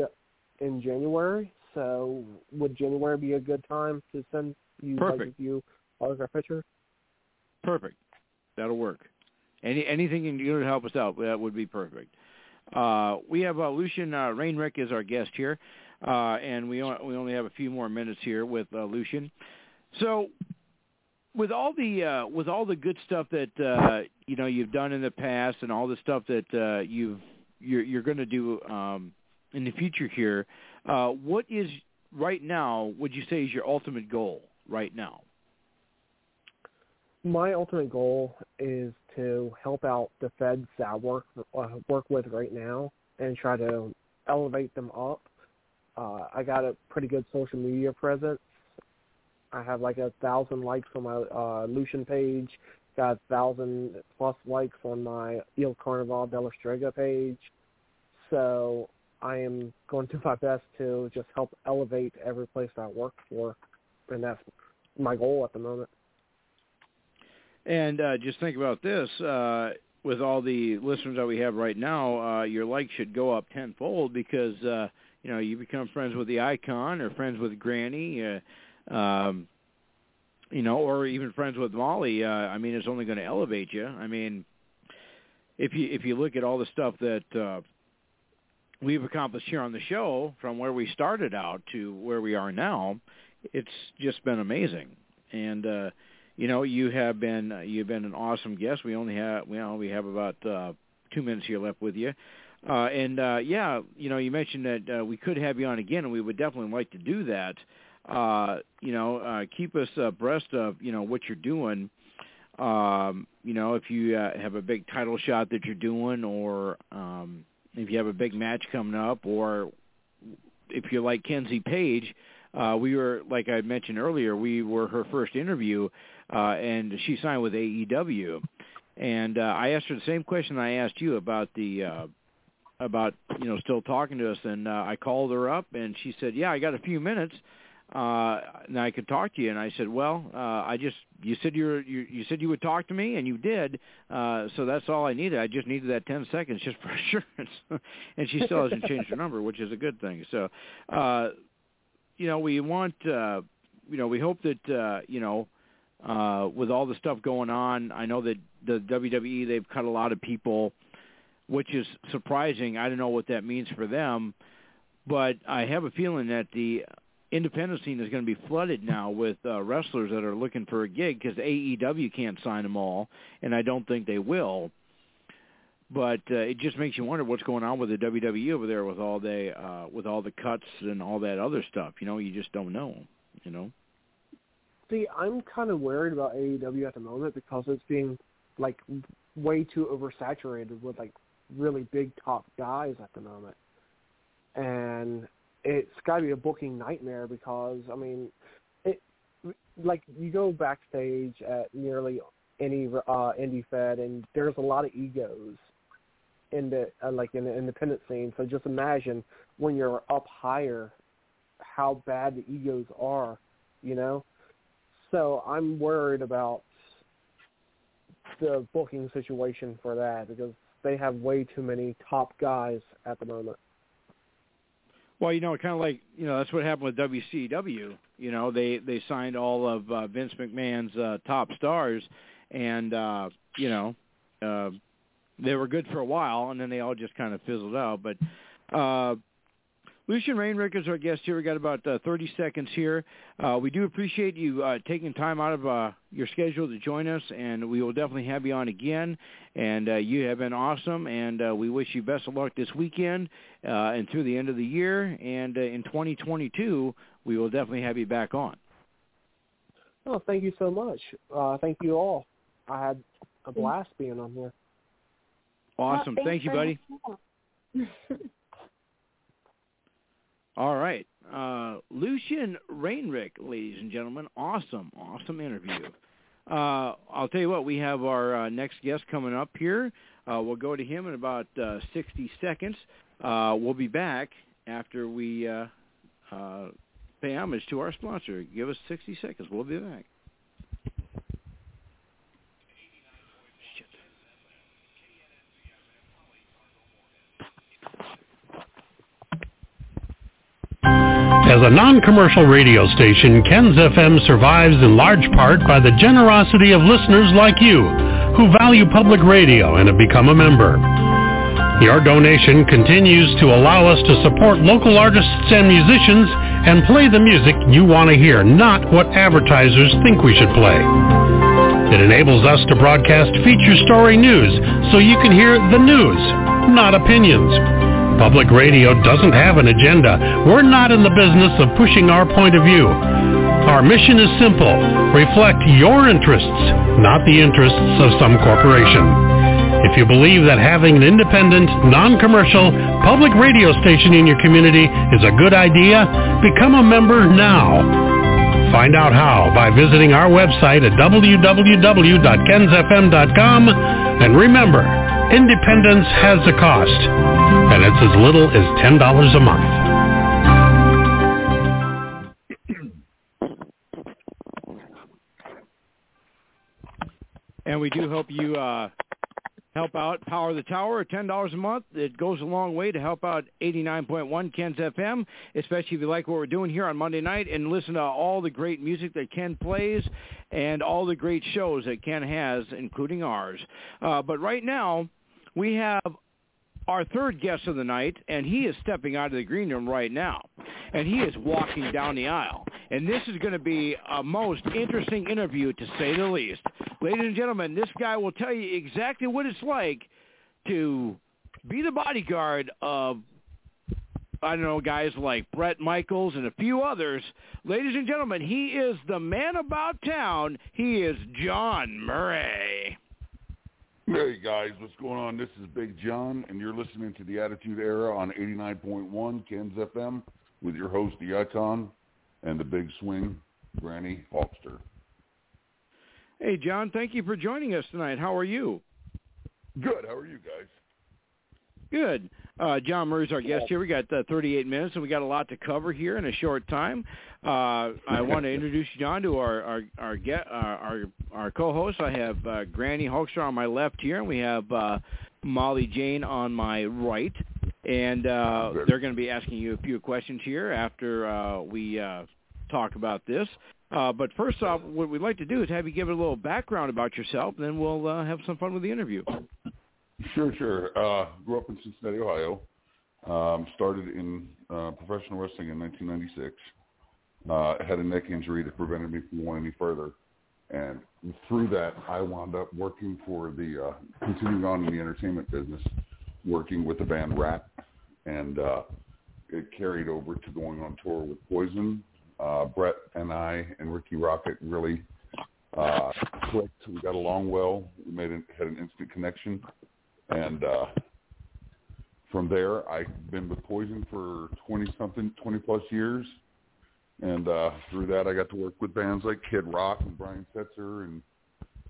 Speaker 11: in January. So would January be a good time to send you
Speaker 3: Perfect.
Speaker 11: like a few autograph pictures?
Speaker 3: Perfect. That'll work. Any anything you can do to help us out, that would be perfect. Uh, we have uh, Lucian uh, Rainrick is our guest here, uh, and we we only have a few more minutes here with uh, Lucian. So with all the uh, with all the good stuff that uh, you know you've done in the past and all the stuff that uh, you've you're, you're going to do um, in the future here, uh, what is right now? Would you say is your ultimate goal right now?
Speaker 11: My ultimate goal is to help out the feds that I work uh, work with right now and try to elevate them up. Uh, I got a pretty good social media presence. I have like a thousand likes on my uh, Lucian page. Got a thousand plus likes on my Il Carnival della Strega page. So I am going to do my best to just help elevate every place I work for, and that's my goal at the moment.
Speaker 3: And uh, just think about this: uh, with all the listeners that we have right now, uh, your likes should go up tenfold because uh, you know you become friends with the icon or friends with Granny. Uh, um, you know, or even friends with Molly. Uh, I mean, it's only going to elevate you. I mean, if you if you look at all the stuff that uh, we've accomplished here on the show, from where we started out to where we are now, it's just been amazing. And uh, you know, you have been you've been an awesome guest. We only have we only have about uh, two minutes here left with you. Uh, and uh, yeah, you know, you mentioned that uh, we could have you on again, and we would definitely like to do that uh, you know, uh, keep us abreast of, you know, what you're doing. Um, you know, if you uh, have a big title shot that you're doing or um, if you have a big match coming up or if you're like Kenzie Paige, uh, we were, like I mentioned earlier, we were her first interview uh, and she signed with AEW. And uh, I asked her the same question I asked you about the uh, about you know still talking to us, and uh, I called her up, and she said, "Yeah, I got a few minutes." uh and I could talk to you and I said, "Well, uh I just you said you were you, you said you would talk to me and you did. Uh so that's all I needed. I just needed that 10 seconds just for assurance." and she still hasn't changed her number, which is a good thing. So, uh you know, we want uh you know, we hope that uh you know, uh with all the stuff going on, I know that the WWE they've cut a lot of people, which is surprising. I don't know what that means for them, but I have a feeling that the independent scene is going to be flooded now with uh, wrestlers that are looking for a gig because AEW can't sign them all, and I don't think they will. But uh, it just makes you wonder what's going on with the WWE over there with all the uh, with all the cuts and all that other stuff. You know, you just don't know. You know.
Speaker 11: See, I'm kind of worried about AEW at the moment because it's being like way too oversaturated with like really big top guys at the moment, and it's got to be a booking nightmare because I mean, it like you go backstage at nearly any uh indie fed and there's a lot of egos in the uh, like in the independent scene. So just imagine when you're up higher how bad the egos are you know so i'm worried about the booking situation for that because they have way too many top guys at the moment
Speaker 3: Well, you know, kind of like you know that's what happened with WCW. You know, they they signed all of uh, Vince McMahon's uh, top stars, and uh, you know, uh, they were good for a while, and then they all just kind of fizzled out. But uh, Lucian Rainrick is our guest here. We got about uh, 30 seconds here. Uh, we do appreciate you uh, taking time out of uh, your schedule to join us, and we will definitely have you on again. And uh, you have been awesome, and uh, we wish you best of luck this weekend uh, and through the end of the year. And uh, in 2022, we will definitely have you back on.
Speaker 11: oh thank you so much uh thank you all i had a blast being on here
Speaker 3: Awesome.
Speaker 5: Well,
Speaker 3: Thank you, buddy. All right. Uh, Lucian Rainrick, ladies and gentlemen. Awesome, awesome interview. Uh, I'll tell you what, we have our uh, next guest coming up here. Uh, we'll go to him in about uh, 60 seconds. Uh, we'll be back after we pay homage to our sponsor. Give us 60 seconds. We'll be back.
Speaker 10: As a non-commercial radio station, Ken's FM survives in large part by the generosity of listeners like you who value public radio and have become a member. Your donation continues to allow us to support local artists and musicians and play the music you want to hear, not what advertisers think we should play. It enables us to broadcast feature story news so you can hear the news, not opinions. Public radio doesn't have an agenda. We're not in the business of pushing our point of view. Our mission is simple. Reflect your interests, not the interests of some corporation. If you believe that having an independent, non-commercial, public radio station in your community is a good idea, become a member now. Find out how by visiting our website at www.kensfm.com and remember, independence has a cost, and it's as little as $10 a month.
Speaker 3: And we do hope you uh, help out Power the Tower at ten dollars a month. It goes a long way to help out eighty nine point one Ken's FM, especially if you like what we're doing here on Monday night and listen to all the great music that Ken plays and all the great shows that Ken has, including ours. Uh, but right now, we have our third guest of the night, and he is stepping out of the green room right now, and he is walking down the aisle. And this is going to be a most interesting interview, to say the least. Ladies and gentlemen, this guy will tell you exactly what it's like to be the bodyguard of I don't know, guys like Bret Michaels and a few others. Ladies and gentlemen, he is the man about town. He is John Murray.
Speaker 12: Hey guys, what's going on? This is Big John, and you're listening to the Attitude Era on 89.1 Ken's FM with your host, the Icon, and the Big Swing, Granny Hulkster.
Speaker 3: Hey, John, thank you for joining us tonight. How are you?
Speaker 12: Good. How are you guys?
Speaker 3: Good. Uh, John Murray's our guest here. We got uh, 38 minutes, and we got a lot to cover here in a short time. Uh, I want to introduce John to our our our, get, uh, our our co-host. I have uh, Granny Hulkster on my left here, and we have uh, Molly Jane on my right. And uh, they're going to be asking you a few questions here after uh, we uh, talk about this. Uh, but first off, what we'd like to do is have you give a little background about yourself, and then we'll uh, have some fun with the interview.
Speaker 12: Sure, sure. Uh, grew up in Cincinnati, Ohio. Um, started in uh, professional wrestling in 1996. Uh, had a neck injury that prevented me from going any further. And through that, I wound up working for the, uh, continuing on in the entertainment business, working with the band Ratt. And uh, it carried over to going on tour with Poison. Uh, Bret and I and Rikki Rockett really uh, clicked. We got along well. We made it, had an instant connection. And uh, from there, I've been with Poison for 20 something, 20 plus years. and uh, through that, I got to work with bands like Kid Rock and Brian Setzer and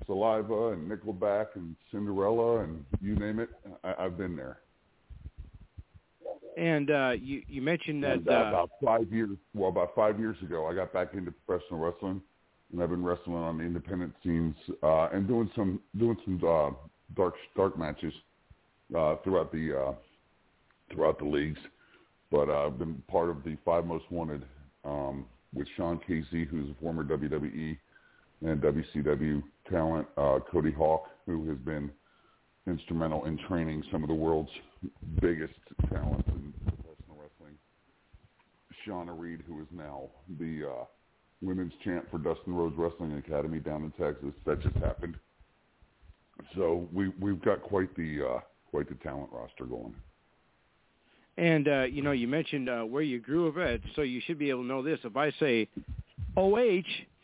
Speaker 12: Saliva and Nickelback and Cinderella and you name it. I, I've been there.
Speaker 3: And uh, you you mentioned that
Speaker 12: And, uh,
Speaker 3: uh,
Speaker 12: about five years, well, about five years ago, I got back into professional wrestling, and I've been wrestling on the independent scenes uh, and doing some doing some uh, dark dark matches uh, throughout the uh, throughout the leagues. But uh, I've been part of the Five Most Wanted um, with Sean Casey, who's a former WWE and WCW talent, uh, Cody Hawk, who has been instrumental in training some of the world's biggest talents in professional wrestling. Shauna Reed, who is now the uh, women's champ for Dustin Rhodes Wrestling Academy down in Texas. That just happened. So we we've got quite the uh, quite the talent roster going.
Speaker 3: and uh, you know you mentioned uh, where you grew up at, so you should be able to know this. If I say OH,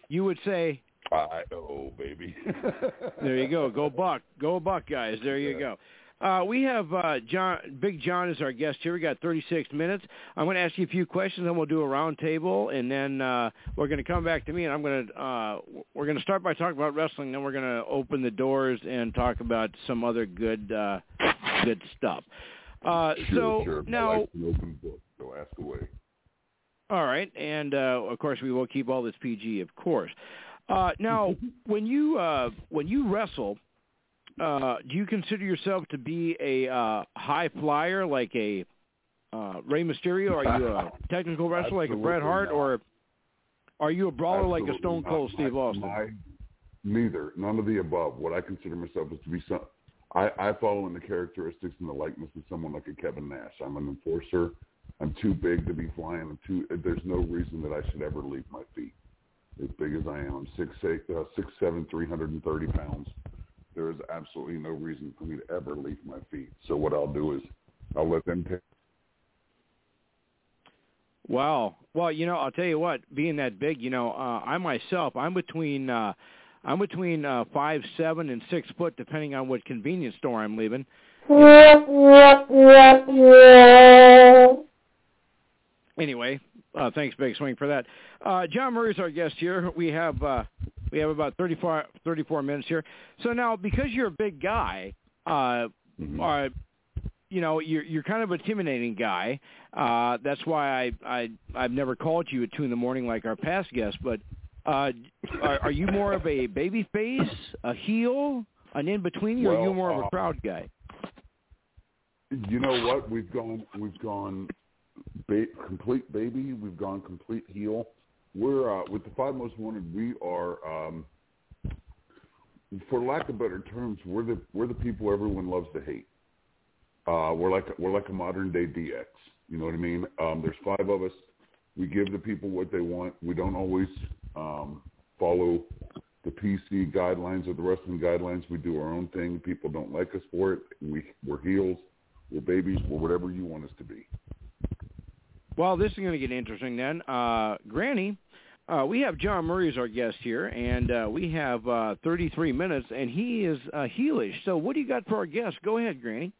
Speaker 3: you would say
Speaker 12: I oh baby.
Speaker 3: There you go. Go Buck. Go Buck, guys. There you go. Uh, we have uh, John, Big John is our guest here. We got 36 minutes. I'm going to ask you a few questions, and we'll do a roundtable, and then uh, we're going to come back to me, and I'm going to uh, we're going to start by talking about wrestling. Then we're going to open the doors and talk about some other good uh, good stuff. Uh,
Speaker 12: Sure,
Speaker 3: so
Speaker 12: sure.
Speaker 3: Now,
Speaker 12: open book, so ask away.
Speaker 3: all right, and uh, of course we will keep all this PG, of course. Uh, now, when you uh, when you wrestle, uh, do you consider yourself to be a uh, high flyer like a uh, Rey Mysterio? Are you a technical wrestler like a Bret Hart,
Speaker 12: not.
Speaker 3: or are you a brawler like a
Speaker 12: Absolutely
Speaker 3: Stone
Speaker 12: not.
Speaker 3: Cold Steve
Speaker 12: My-
Speaker 3: Austin?
Speaker 12: my- neither, none of the above. What I consider myself is to be some. I, I follow in the characteristics and the likeness of someone like a Kevin Nash. I'm an enforcer. I'm too big to be flying. I'm too. There's no reason that I should ever leave my feet. As big as I am, I'm six eight, uh, six seven, three hundred and thirty pounds. There is absolutely no reason for me to ever leave my feet. So what I'll do is I'll let them take.
Speaker 3: Wow. Well, you know, I'll tell you what. Being that big, you know, uh, I myself, I'm between, uh, I'm between uh, five seven and six foot, depending on what convenience store I'm leaving. Anyway, uh, thanks, Big Swing, for that. Uh, John Murray's our guest here. We have uh, we have about 34, 34 minutes here. So now, because you're a big guy, uh, uh, you know, you're you're kind of a intimidating guy. Uh, that's why I I I've never called you at two in the morning like our past guests. But uh, are, are you more of a baby face, a heel, an in between, or are you
Speaker 12: Well,
Speaker 3: more of
Speaker 12: uh,
Speaker 3: a crowd guy?
Speaker 12: You know what? We've gone. We've gone ba- complete baby. We've gone complete heel. We're uh, with the five most wanted. We are, um, for lack of better terms, we're the we're the people everyone loves to hate. Uh, we're like we're like a modern day DX. You know what I mean? Um, there's five of us. We give the people what they want. We don't always um, follow the PC guidelines or the wrestling guidelines. We do our own thing. People don't like us for it. We we're heels. We're babies. We're whatever you want us to be.
Speaker 3: Well, this is going to get interesting then. Uh, Granny, uh, we have John Murray as our guest here, and uh, we have uh, 33 minutes, and he is uh, heelish. So what do you got for our guest? Go ahead, Granny.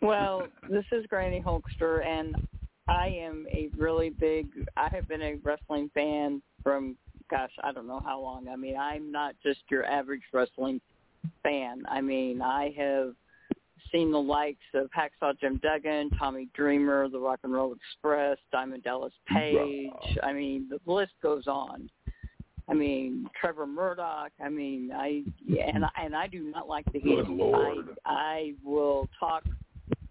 Speaker 4: Well, this is Granny Hulkster, and I am a really big. I have been a wrestling fan from, gosh, I don't know how long. I mean, I'm not just your average wrestling fan. I mean, I have seen the likes of Hacksaw Jim Duggan, Tommy Dreamer, The Rock and Roll Express, Diamond Dallas Page. I mean, the list goes on. I mean, Trevor Murdoch. I mean, I and I- and I do not like the heat. I I will talk.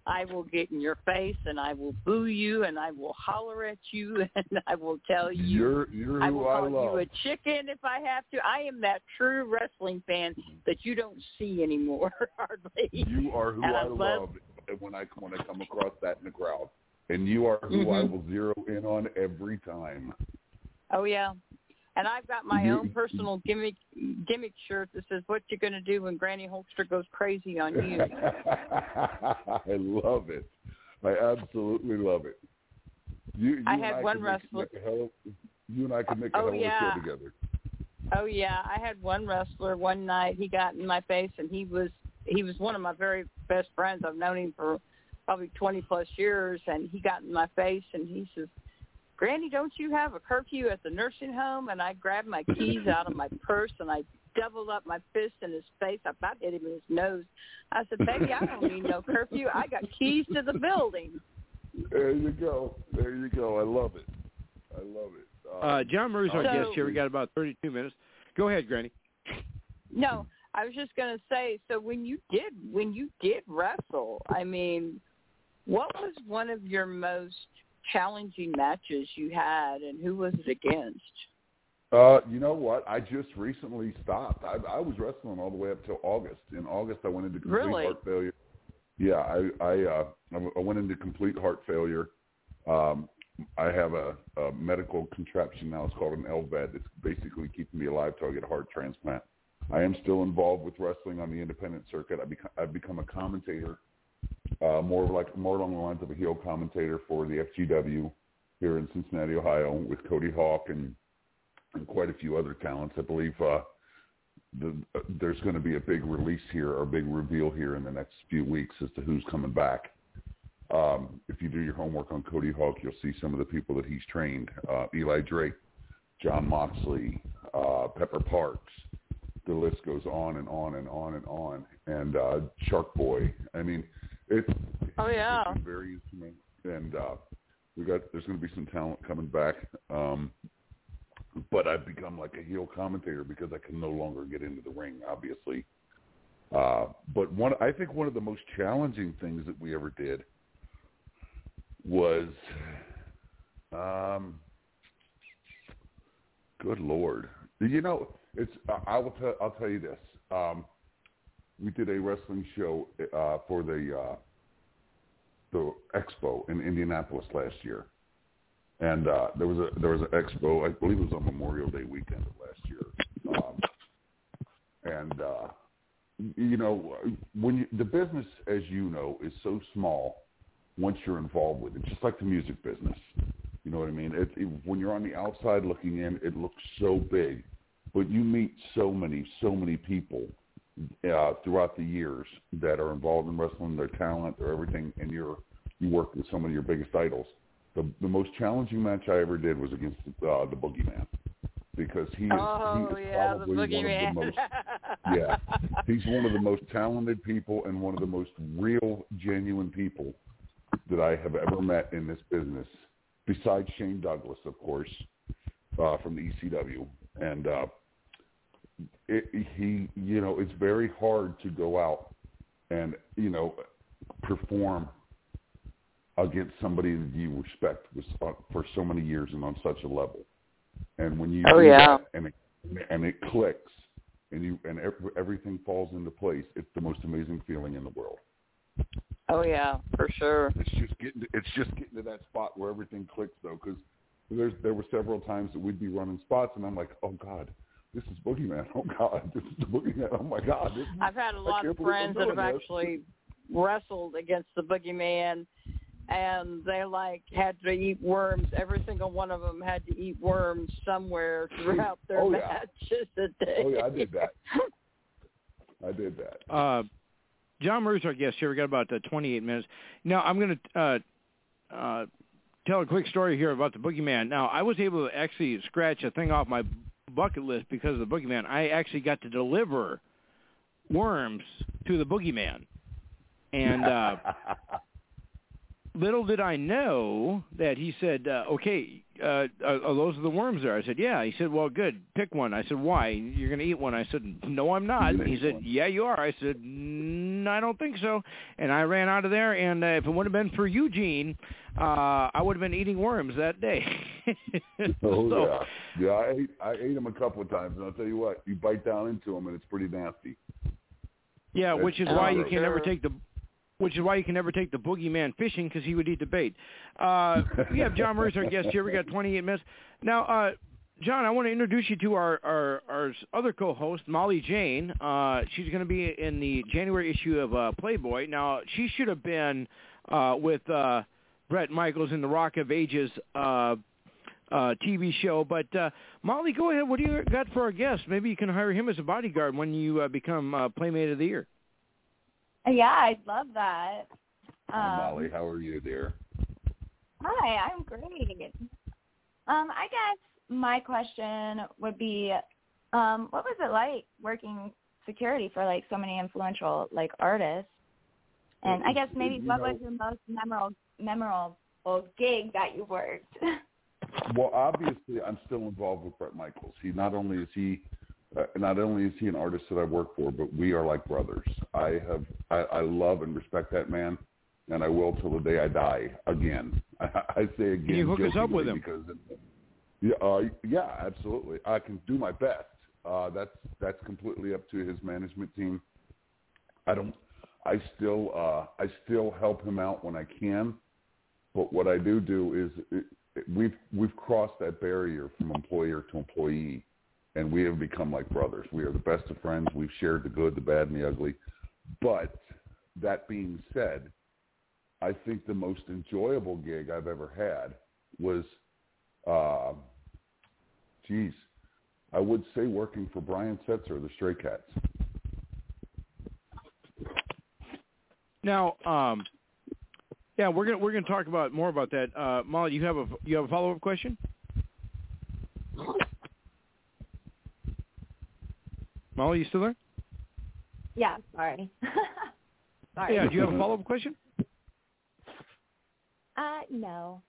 Speaker 4: I will get in your face and I will boo you and I will holler at you and I will tell you
Speaker 12: You're you're
Speaker 4: I
Speaker 12: who
Speaker 4: will
Speaker 12: I
Speaker 4: call
Speaker 12: love.
Speaker 4: you a chicken if I have to. I am that true wrestling fan that you don't see anymore hardly.
Speaker 12: You are who
Speaker 4: And
Speaker 12: I
Speaker 4: I love-
Speaker 12: love when I when I come across that in the crowd, and you are who I
Speaker 4: Mhm.
Speaker 12: will zero in on every time.
Speaker 4: Oh yeah. And I've got my
Speaker 12: mm-hmm.
Speaker 4: own personal gimmick gimmick shirt that says "What you gonna do when Granny Hulkster goes crazy on you?"
Speaker 12: I love it. I absolutely love it. You, you
Speaker 4: I had
Speaker 12: I
Speaker 4: one wrestler-
Speaker 12: make a hell you and I could make a
Speaker 4: Oh,
Speaker 12: hell of a
Speaker 4: yeah.
Speaker 12: show together.
Speaker 4: Oh yeah, I had one wrestler one night. He got in my face, and he was he was one of my very best friends. I've known him for probably twenty plus years, and he got in my face, and he says, Granny, don't you have a curfew at the nursing home? And I grabbed my keys out of my purse and I doubled up my fist in his face. I about hit him in his nose. I said, baby, I don't need no curfew. I got keys to the building.
Speaker 12: There you go. There you go. I love it. I love it.
Speaker 3: Uh, John Murray's our
Speaker 4: So-
Speaker 3: guest here. We got about 32 minutes. Go ahead, Granny.
Speaker 4: No, I was just going to say. So when you did when you did wrestle, I mean, what was one of your most challenging matches you had, and who was it against?
Speaker 12: Uh, you know what? I just recently stopped. I, I was wrestling all the way up till August. In August, I went into complete
Speaker 4: Really?
Speaker 12: heart failure. Yeah, I I uh, I went into complete heart failure. Um, I have a, a medical contraption now. It's called an LVAD. It's basically keeping me alive till I get a heart transplant. I am still involved with wrestling on the independent circuit. I become, I've become a commentator, uh, more like more along the lines of a heel commentator for the FGW here in Cincinnati, Ohio, with Cody Hawk and and quite a few other talents. I believe uh, the, uh, there's going to be a big release here or a big reveal here in the next few weeks as to who's coming back. Um, if you do your homework on Cody Hawk, you'll see some of the people that he's trained: uh, Eli Drake, Jon Moxley, uh, Pepper Parks. The list goes on and on and on and on. And uh, Shark Boy. I mean, it's
Speaker 4: Oh yeah.
Speaker 12: it's very instrumental. And uh, we got there's going to be some talent coming back. Um, but I've become like a heel commentator because I can no longer get into the ring, obviously. Uh, but one, I think one of the most challenging things that we ever did was, um, good lord, you know, it's. I I will tell. I'll tell you this. Um, we did a wrestling show uh, for the uh, the expo in Indianapolis last year, and uh, there was a there was an expo. I believe it was on Memorial Day weekend of last year, um, and uh, you know when you, the business, as you know, is so small once you're involved with it, just like the music business. You know what I mean? It, it, when you're on the outside looking in, it looks so big, but you meet so many, so many people uh, throughout the years that are involved in wrestling, their talent, their everything, and you're you work with some of your biggest idols. The the most challenging match I ever did was against uh, the Boogeyman because he is
Speaker 4: oh
Speaker 12: he is
Speaker 4: yeah, the
Speaker 12: probably one of the most yeah he's one of the most talented people and one of the most real genuine people that I have ever met in this business besides Shane Douglas of course uh, from the ECW and uh, it, he you know it's very hard to go out and you know perform against somebody that you respect uh, for so many years and on such a level and when you
Speaker 4: Oh, yeah.
Speaker 12: and it, and it clicks and you and ev- everything falls into place it's the most amazing feeling in the world
Speaker 4: Oh yeah, for sure.
Speaker 12: it's just getting to, it's just getting to that spot where everything clicks though because there's there were several times that we'd be running spots and I'm like oh god this is boogeyman oh god this is the boogeyman oh my god this is,
Speaker 4: I've had a lot
Speaker 12: can't
Speaker 4: of friends that have
Speaker 12: this.
Speaker 4: actually wrestled against the boogeyman and they like had to eat worms. Every single one of them had to eat worms somewhere throughout their
Speaker 12: Oh, yeah.
Speaker 4: matches that they
Speaker 12: oh yeah I did that I did that
Speaker 3: Uh, John Murray's our guest here. We got about uh, 28 minutes. Now I'm going to uh, uh, tell a quick story here about the Boogeyman. Now I was able to actually scratch a thing off my bucket list because of the Boogeyman. I actually got to deliver worms to the Boogeyman, and uh, little did I know that he said, uh, "Okay, uh, are, are those are the worms there?" I said, "Yeah." He said, "Well, good. Pick one." I said, "Why? You're going to eat one?" I said, "No, I'm not." He said. "Yeah, you are." I said, mm, "I don't think so." And I ran out of there. And uh, if it would have been for Eugene, uh, I would have been eating worms that day.
Speaker 12: Oh
Speaker 3: So-
Speaker 12: yeah, yeah. I ate I ate them a couple of times, and I'll tell you what, you bite down into them, and it's pretty nasty.
Speaker 3: Yeah,
Speaker 12: That's
Speaker 3: which is why you can never take the which is why you can never take the boogeyman fishing because he would eat the bait. Uh, we have John Murray's our guest here. We got 28 minutes now. Uh, John, I want to introduce you to our our, our other co-host, Molly Jane. Uh, she's going to be in the January issue of uh, Playboy. Now, she should have been uh, with uh, Bret Michaels in the Rock of Ages uh, uh, TV show. But uh, Molly, go ahead. What do you got for our guest? Maybe you can hire him as a bodyguard when you uh, become uh, Playmate of the Year.
Speaker 5: Yeah, I'd love that.
Speaker 12: Hi,
Speaker 5: Um,
Speaker 12: Molly, how are you, dear?
Speaker 5: Hi, I'm great. Um, I guess my question would be, um, what was it like working security for like so many influential like artists? And I guess maybe
Speaker 12: You
Speaker 5: what
Speaker 12: know-
Speaker 5: was your most memorable memorable gig that you worked?
Speaker 12: Well, obviously, I'm still involved with Bret Michaels. He not only is he uh, not only is he an artist that I work for, but we are like brothers. I have I, I love and respect that man, and I will till the day I die. Again, I, I say again.
Speaker 3: Can you hook us up with him?
Speaker 12: Because, yeah, uh, yeah, absolutely. I can do my best. Uh, that's that's completely up to his management team. I don't. I still uh, I still help him out when I can, but what I do do is it, it, we've we've crossed that barrier from employer to employee, and we have become like brothers. We are the best of friends. We've shared the good, the bad, and the ugly. But that being said, I think the most enjoyable gig I've ever had was, uh, geez, I would say working for Brian Setzer, the Stray Cats.
Speaker 3: Now, um, yeah, we're gonna we're gonna talk about more about that. Uh, Molly, you have a you have a follow up question? Molly, you still there?
Speaker 5: yeah, sorry. sorry.
Speaker 3: Yeah, do you have a follow up question?
Speaker 5: Uh, no,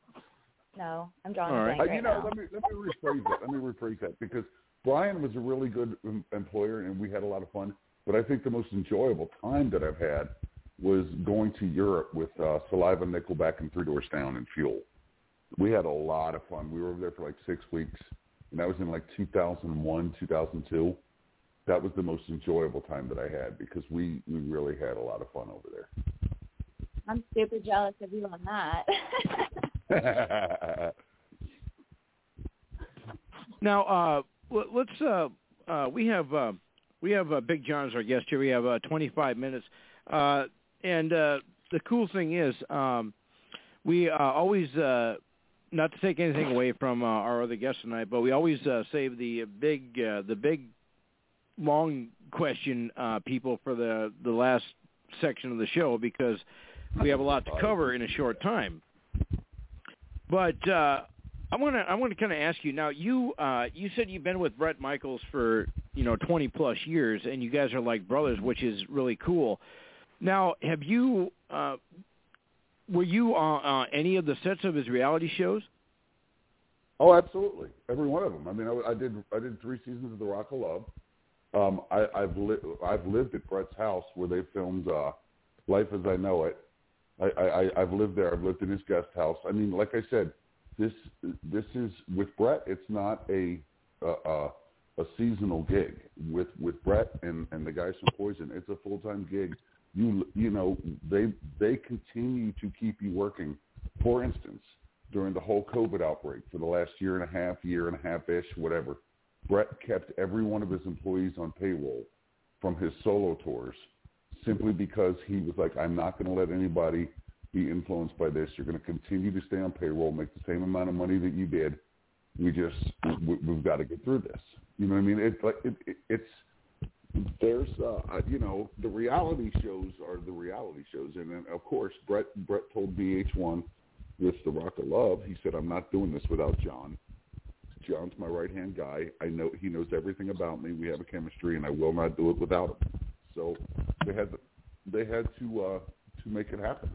Speaker 5: no, I'm drawing
Speaker 3: All
Speaker 5: a
Speaker 3: right.
Speaker 5: blank
Speaker 12: Uh,
Speaker 5: right
Speaker 12: you know,
Speaker 5: now.
Speaker 12: let me let me rephrase that. Let me rephrase that because Brian was a really good employer and we had a lot of fun. But I think the most enjoyable time that I've had was going to Europe with uh, Saliva, Nickelback, and Three Doors Down and Fuel. We had a lot of fun. We were over there for like six weeks, and that was in like 2001, 2002. That was the most enjoyable time that I had because we we really had a lot of fun over there.
Speaker 5: I'm super jealous of you on that.
Speaker 3: Now, uh, let- let's. Uh, uh, we have uh, we have uh, Big John as our guest here. We have uh, 25 minutes, uh, and uh, the cool thing is, um, we uh, always. Uh, not to take anything away from uh, our other guests tonight, but we always uh, save the big, uh, the big, long question uh, people for the the last section of the show because we have a lot to cover in a short time. But uh, I want to I want to kind of ask you now. You uh, you said you've been with Bret Michaels for you know 20 plus years, and you guys are like brothers, which is really cool. Now, have you uh, were you on uh, any of the sets of his reality shows?
Speaker 12: Oh, absolutely, every one of them. I mean, I, I did I did three seasons of The Rock of Love. Um, I, I've li- I've lived at Bret's house where they filmed uh, Life as I Know It. I, I, I've lived there. I've lived in his guest house. I mean, like I said, this this is with Bret. It's not a a, a, a seasonal gig with with Bret and and the guys from Poison. It's a full time gig. You you know they they continue to keep you working. For instance, during the whole COVID outbreak for the last year and a half, year and a half ish, whatever, Bret kept every one of his employees on payroll from his solo tours simply because he was like, I'm not going to let anybody be influenced by this. You're going to continue to stay on payroll, make the same amount of money that you did. We just we, we've got to get through this. You know what I mean? It's like it, it, it's there's uh you know the reality shows are the reality shows, and then of course Bret Bret told VH1 with the Rock of Love, he said, I'm not doing this without John. John's my right hand guy. I know he knows everything about me. We have a chemistry, and I will not do it without him. So they had they had to uh, to make it happen.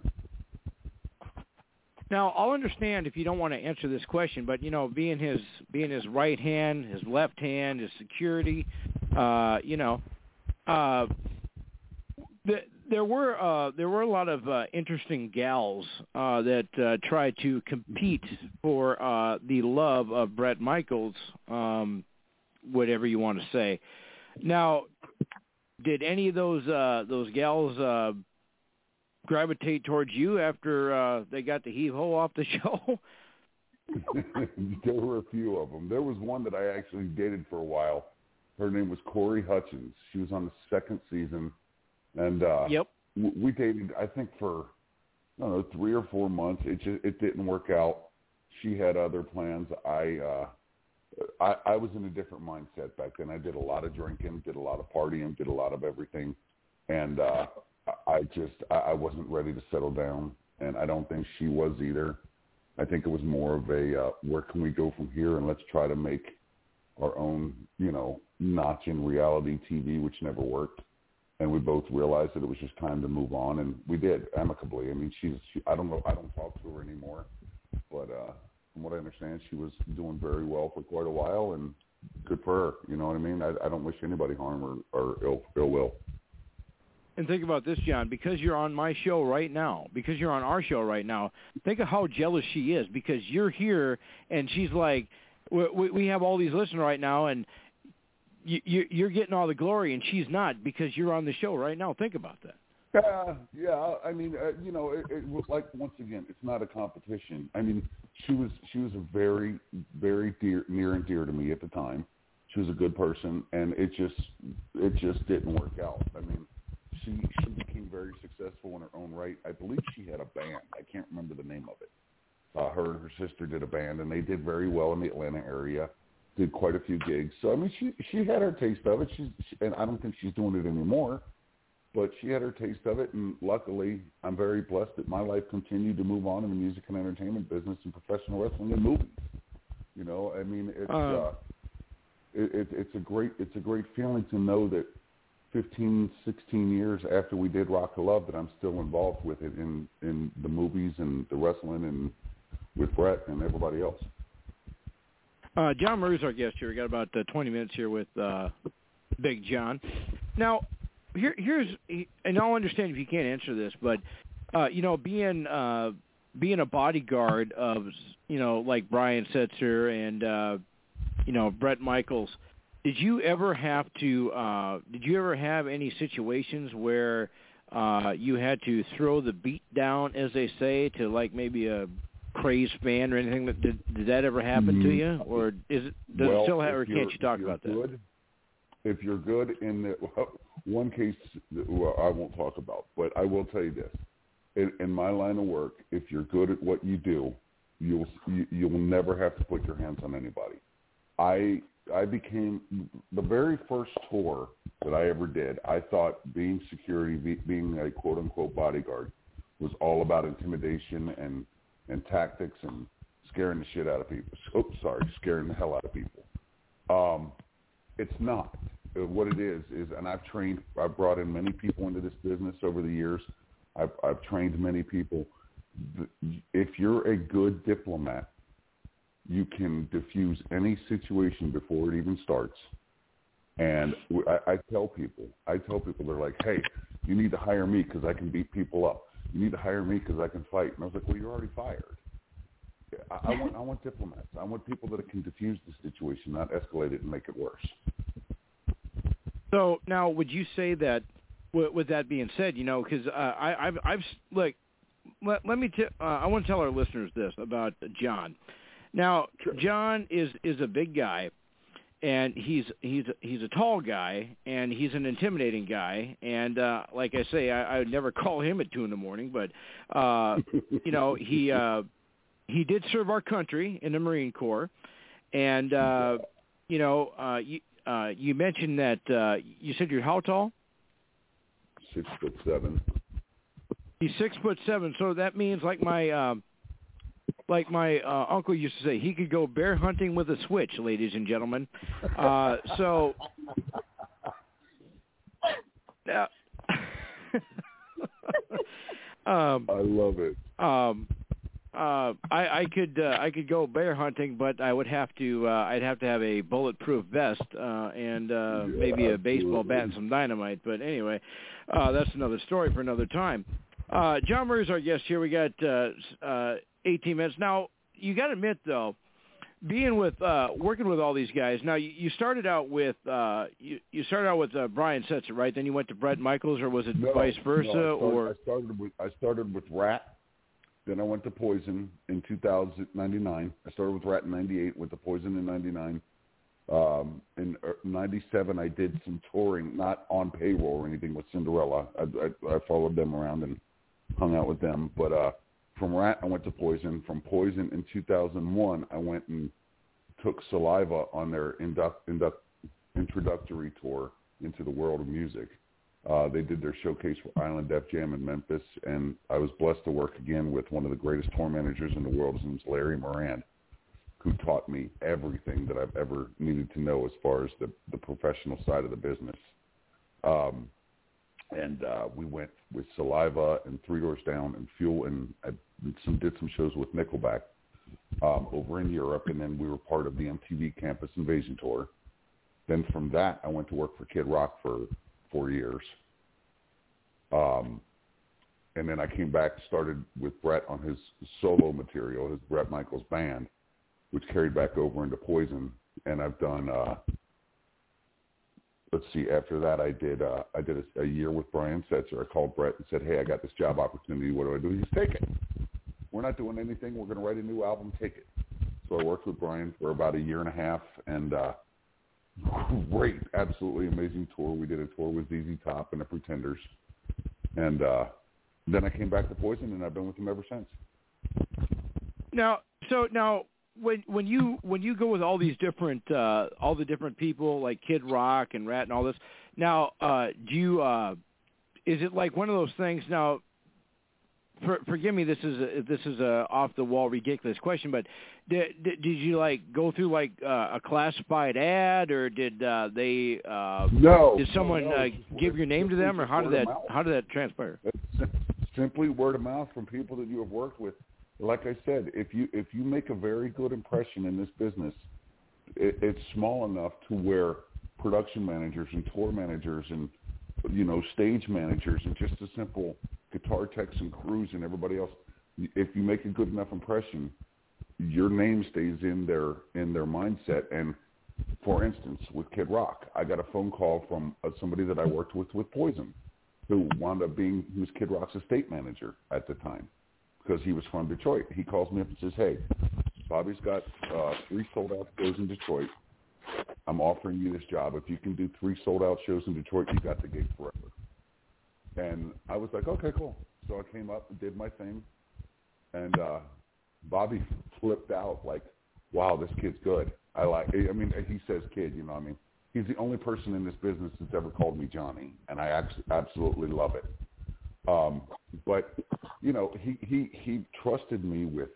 Speaker 3: Now, I'll understand if you don't want to answer this question, but you know, being his being his right hand, his left hand, his security, uh, you know, uh, there were uh, there were a lot of uh, interesting gals uh, that uh, tried to compete for uh, the love of Bret Michaels, um, whatever you want to say. Now, did any of those uh, those gals uh, gravitate towards you after uh, they got the heave ho off the show?
Speaker 12: there were a few of them. There was one that I actually dated for a while. Her name was Corey Hutchins. She was on the second season, and uh,
Speaker 3: yep,
Speaker 12: we dated. I think for I don't know three or four months. It just it didn't work out. She had other plans. I uh, I, I was in a different mindset back then. I did a lot of drinking, did a lot of partying, did a lot of everything, and uh, I just I, I wasn't ready to settle down, and I don't think she was either. I think it was more of a uh, where can we go from here, and let's try to make our own, you know, notch in reality TV, which never worked. And we both realized that it was just time to move on, and we did amicably. I mean, she's she, I don't know I don't talk to her anymore, but uh, from what I understand, she was doing very well for quite a while, and good for her. You know what I mean? I, I don't wish anybody harm or, or ill ill will.
Speaker 3: And think about this, John, because you're on my show right now, because you're on our show right now, think of how jealous she is because you're here and she's like, we, we have all these listeners right now and you, you, you're getting all the glory and she's not because you're on the show right now. Think about that.
Speaker 12: Yeah, yeah. I mean, uh, you know, it, it was like once again, it's not a competition. I mean, she was she was a very very dear near and dear to me at the time. She was a good person, and it just it just didn't work out. I mean, she she became very successful in her own right. I believe she had a band. I can't remember the name of it. Uh, her and her sister did a band, and they did very well in the Atlanta area. Did quite a few gigs. So I mean, she she had her taste of it. She's she, and I don't think she's doing it anymore but she had her taste of it, and luckily, I'm very blessed that my life continued to move on in the music and entertainment business and professional wrestling and movies. You know, I mean, it's uh, uh, it, it, it's a great it's a great feeling to know that 15, 16 years after we did Rock of Love, that I'm still involved with it in in the movies and the wrestling and with Bret and everybody else.
Speaker 3: Uh, John Murray's our guest here. We got about uh, 20 minutes here with uh, Big John. Now, here, here's, and I'll understand if you can't answer this, but uh, you know, being uh, being a bodyguard of, you know, like Brian Setzer and uh, you know Bret Michaels, did you ever have to? Uh, did you ever have any situations where uh, you had to throw the beat down, as they say, to like maybe a crazed fan or anything? That did, did that ever happen
Speaker 12: mm-hmm.
Speaker 3: to you, or is it does
Speaker 12: well,
Speaker 3: it still have, or can't you talk about
Speaker 12: good,
Speaker 3: that?
Speaker 12: If you're good in the well, one case, well, I won't talk about, but I will tell you this: in, in my line of work, if you're good at what you do, you'll you, you'll never have to put your hands on anybody. I I became the very first tour that I ever did. I thought being security, being a quote unquote bodyguard, was all about intimidation and and tactics and scaring the shit out of people. Oh, sorry, scaring the hell out of people. Um, it's not. Uh, what it is is, and I've trained, I've brought in many people into this business over the years. I've, I've trained many people. If you're a good diplomat, you can diffuse any situation before it even starts. And I, I tell people, I tell people, they're like, hey, you need to hire me because I can beat people up. You need to hire me because I can fight. And I was like, well, you're already fired. I, I want, I want diplomats. I want people that can diffuse the situation, not escalate it and make it worse.
Speaker 3: So now, would you say that, with that being said, you know, because uh, I, I've, I've like, let, let me, t- uh, I want to tell our listeners this about John. Now, John is is a big guy, and he's he's he's a tall guy, and he's an intimidating guy. And uh, like I say, I, I would never call him at two in the morning, but uh, you know, he uh, he did serve our country in the Marine Corps, and uh, you know, uh, you, uh, you mentioned that uh, you said you're how tall?
Speaker 12: Six foot seven.
Speaker 3: He's six foot seven, so that means like my uh, like my uh, uncle used to say, he could go bear hunting with a switch, ladies and gentlemen. Uh, so. Uh, um,
Speaker 12: I love it.
Speaker 3: Um, uh, I, I could uh, I could go bear hunting, but I would have to uh, I'd have to have a bulletproof vest uh, and uh,
Speaker 12: yeah,
Speaker 3: maybe a
Speaker 12: absolutely.
Speaker 3: baseball bat and some dynamite. But anyway, uh, that's another story for another time. Uh, John Murray's our guest here. We got uh, uh, 18 minutes now. You got to admit though, being with uh, working with all these guys. Now you, you started out with uh, you, you started out with uh, Brian Setzer, right? Then you went to Bret Michaels, or was it
Speaker 12: No,
Speaker 3: vice versa?
Speaker 12: no, I started,
Speaker 3: or
Speaker 12: I started with I started with Ratt. Then I went to Poison in 2099. I started with Ratt in 98, went to Poison in 99. Um, in uh, 97, I did some touring, not on payroll or anything, with Cinderella. I, I, I followed them around and hung out with them. But uh, from Ratt, I went to Poison. From Poison in 2001, I went and took Saliva on their induct, induct, introductory tour into the world of music. Uh, they did their showcase for Island Def Jam in Memphis, and I was blessed to work again with one of the greatest tour managers in the world. His name's Larry Moran, who taught me everything that I've ever needed to know as far as the, the professional side of the business. Um, and uh, we went with Saliva and Three Doors Down and Fuel, and I some did some shows with Nickelback um, over in Europe, and then we were part of the MTV Campus Invasion tour. Then from that, I went to work for Kid Rock for four years. Um, and then I came back, started with Bret on his solo material, his Bret Michaels band, which carried back over into Poison. And I've done, uh, let's see, after that I did, uh, I did a, a year with Brian Setzer. I called Bret and said, hey, I got this job opportunity. What do I do? He's take it. We're not doing anything. We're going to write a new album. Take it. So I worked with Brian for about a year and a half, and uh, great, absolutely amazing tour. We did a tour with ZZ Top and the Pretenders, and uh, then I came back to Poison, and I've been with them ever since.
Speaker 3: Now, so now when when you when you go with all these different uh all the different people like Kid Rock and Ratt and all this, now uh do you uh is it like one of those things now for, forgive me this is a, this is a off the wall ridiculous question but did, did did you like go through like uh, a classified ad or did uh they uh
Speaker 12: no.
Speaker 3: did someone
Speaker 12: no, no,
Speaker 3: uh, give your name to them or how did that how did that transpire?
Speaker 12: It's simply word of mouth from people that you have worked with. Like I said, if you if you make a very good impression in this business, it, it's small enough to where production managers and tour managers and you know stage managers and just a simple guitar techs and crews and everybody else, if you make a good enough impression, your name stays in their in their mindset. And for instance, with Kid Rock, I got a phone call from uh, somebody that I worked with with Poison, who wound up being he was Kid Rock's estate manager at the time because he was from Detroit. He calls me up and says, "Hey, Bobby's got uh, three sold out shows in Detroit. I'm offering you this job. If you can do three sold out shows in Detroit, you got the gig forever." And I was like, "Okay, cool." So I came up and did my thing, and uh, Bobby flipped out like, "Wow, this kid's good." I like. I mean, he says kid, you know. what I mean, he's the only person in this business that's ever called me Johnny, and I absolutely love it. Um, but you know, he he he trusted me with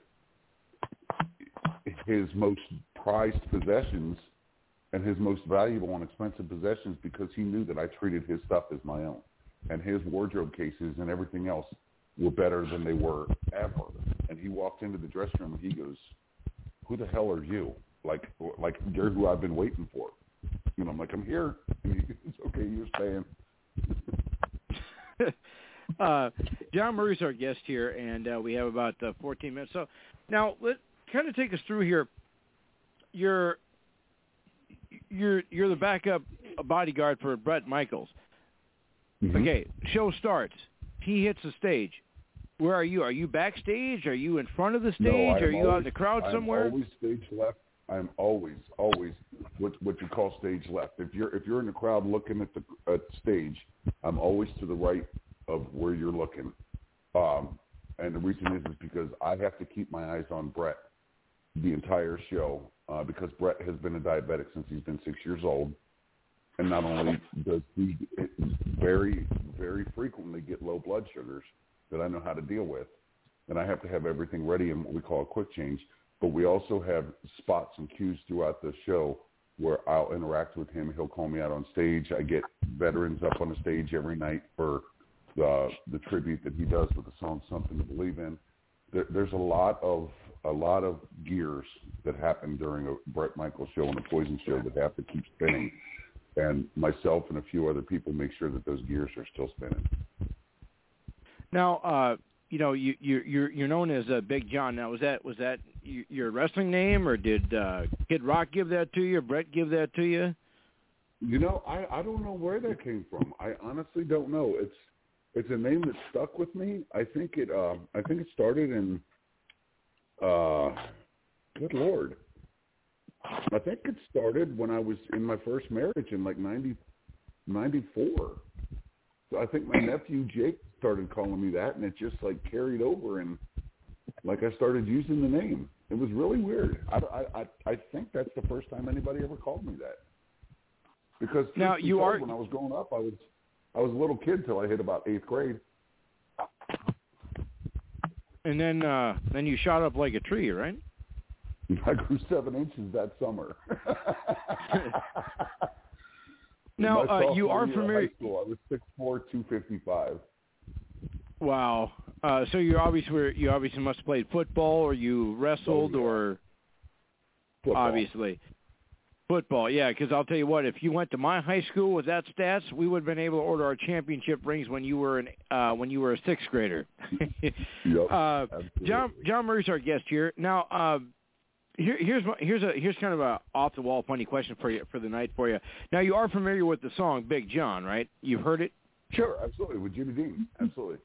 Speaker 12: his most prized possessions and his most valuable and expensive possessions because he knew that I treated his stuff as my own, and his wardrobe cases and everything else were better than they were ever. And he walked into the dressing room and he goes, "Who the hell are you? Like, like you're who I've been waiting for." And I'm like, "I'm here." And he, it's okay, you're staying.
Speaker 3: uh, John Murray's our guest here, and uh, we have about uh, 14 minutes. So now let kind of take us through here. You're you're you're the backup bodyguard for Bret Michaels.
Speaker 12: Mm-hmm.
Speaker 3: Okay, show starts. He hits the stage. Where are you? Are you backstage? Are you in front of the stage?
Speaker 12: No,
Speaker 3: are you out in the crowd
Speaker 12: I'm
Speaker 3: somewhere?
Speaker 12: always stage left. I'm always, always what what you call stage left. If you're if you're in the crowd looking at the at stage, I'm always to the right of where you're looking. Um, and the reason is is because I have to keep my eyes on Bret the entire show uh, because Bret has been a diabetic since he's been six years old, and not only does he very very frequently get low blood sugars that I know how to deal with, and I have to have everything ready in what we call a quick change. But we also have spots and cues throughout the show where I'll interact with him. He'll call me out on stage. I get veterans up on the stage every night for the the tribute that he does with the song "Something to Believe In." There, there's a lot of a lot of gears that happen during a Bret Michaels show and a Poison show that have to keep spinning, and myself and a few other people make sure that those gears are still spinning.
Speaker 3: Now, uh, you know, you, you, you're you're known as uh, Big John. Now, was that was that your wrestling name, or did uh, Kid Rock give that to you? Or Bret give that to you?
Speaker 12: You know, I I don't know where that came from. I honestly don't know. It's it's a name that stuck with me. I think it uh, I think it started in uh good lord. I think it started when I was in my first marriage in like ninety ninety four. So I think my nephew Jake started calling me that and it just like carried over and like I started using the name. It was really weird. I, I, I, I think that's the first time anybody ever called me that. Because
Speaker 3: Now, you are-
Speaker 12: when I was growing up, I was I was a little kid till I hit about eighth grade.
Speaker 3: And then uh then you shot up like a tree, right?
Speaker 12: I grew seven inches that summer.
Speaker 3: Now, uh, you are familiar-
Speaker 12: school. I was six four, two fifty five.
Speaker 3: Wow. Uh so you obviously were you obviously must have played football or you wrestled
Speaker 12: Oh, yeah.
Speaker 3: or
Speaker 12: Football.
Speaker 3: obviously. Football, yeah, because I'll tell you what, if you went to my high school with that stats, we would have been able to order our championship rings when you were an uh when you were a sixth grader.
Speaker 12: Yep.
Speaker 3: Uh. John John Murray's our guest here. Now, uh, here, here's here's a here's kind of a off the wall funny question for you for the night for you. Now, you are familiar with the song Big John, right? You've heard it.
Speaker 12: Sure, absolutely. With Jimmy Dean, absolutely.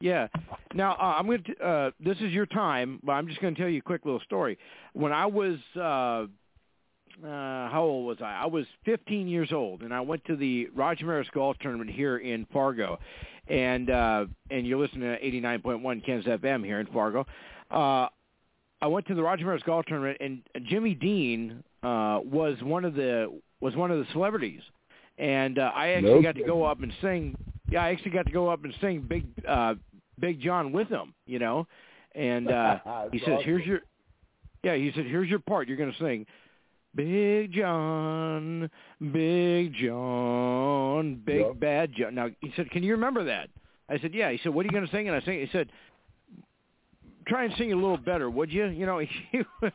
Speaker 3: Yeah. Now uh, I'm going to. Uh, this is your time, but I'm just going to tell you a quick little story. When I was, uh, uh, how old was I? I was 15 years old, and I went to the Roger Maris Golf Tournament here in Fargo, and uh, and you're listening to 89.1 Ken's FM here in Fargo. Uh, I went to the Roger Maris Golf Tournament, and Jimmy Dean uh, was one of the was one of the celebrities, and uh, I actually
Speaker 12: No
Speaker 3: got to go up and sing. Yeah, I actually got to go up and sing Big uh, Big John with him. You know, and uh, he says, "Here's your." Yeah, he said, "Here's your part. You're going to sing." Big John, Big John, Big
Speaker 12: Yep.
Speaker 3: Bad John. Now he said, "Can you remember that?" I said, "Yeah." He said, "What are you going to sing?" And I sang. He said, "Try and sing a little better, would you?" You know, he was,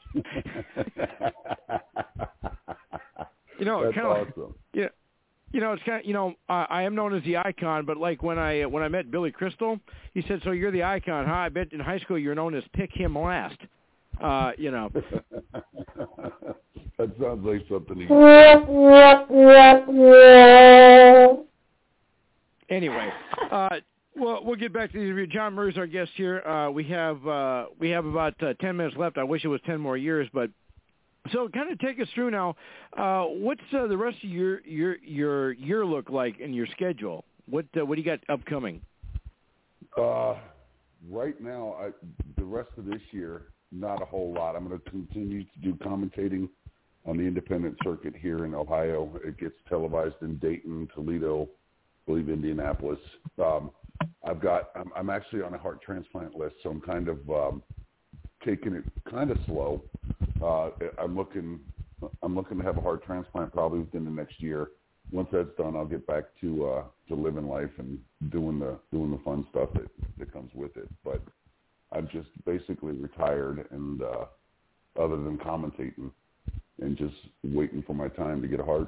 Speaker 3: you know,
Speaker 12: That's
Speaker 3: kind of
Speaker 12: awesome.
Speaker 3: yeah. You know, it's kind of you know I, I am known as the icon, but like when I when I met Billy Crystal, he said, "So you're the icon, huh?" I bet in high school you're known as Pick Him Last. Uh, you know,
Speaker 12: that sounds like something.
Speaker 3: Anyway, uh, well, we'll get back to the interview. John Murray's our guest here. Uh, we have uh, we have about uh, ten minutes left. I wish it was ten more years, but so kind of take us through now. Uh, what's uh, the rest of your your your year look like in your schedule? What uh, what do you got upcoming?
Speaker 12: Uh, right now, I, the rest of this year, not a whole lot. I'm going to continue to do commentating on the independent circuit here in Ohio. It gets televised in Dayton, Toledo, I believe Indianapolis. Um, I've got. I'm, I'm actually on a heart transplant list, so I'm kind of um, taking it kind of slow. Uh, I'm looking. I'm looking to have a heart transplant probably within the next year. Once that's done, I'll get back to uh, to living life and doing the doing the fun stuff that that comes with it. But I'm just basically retired, and uh, other than commentating and just waiting for my time to get a heart.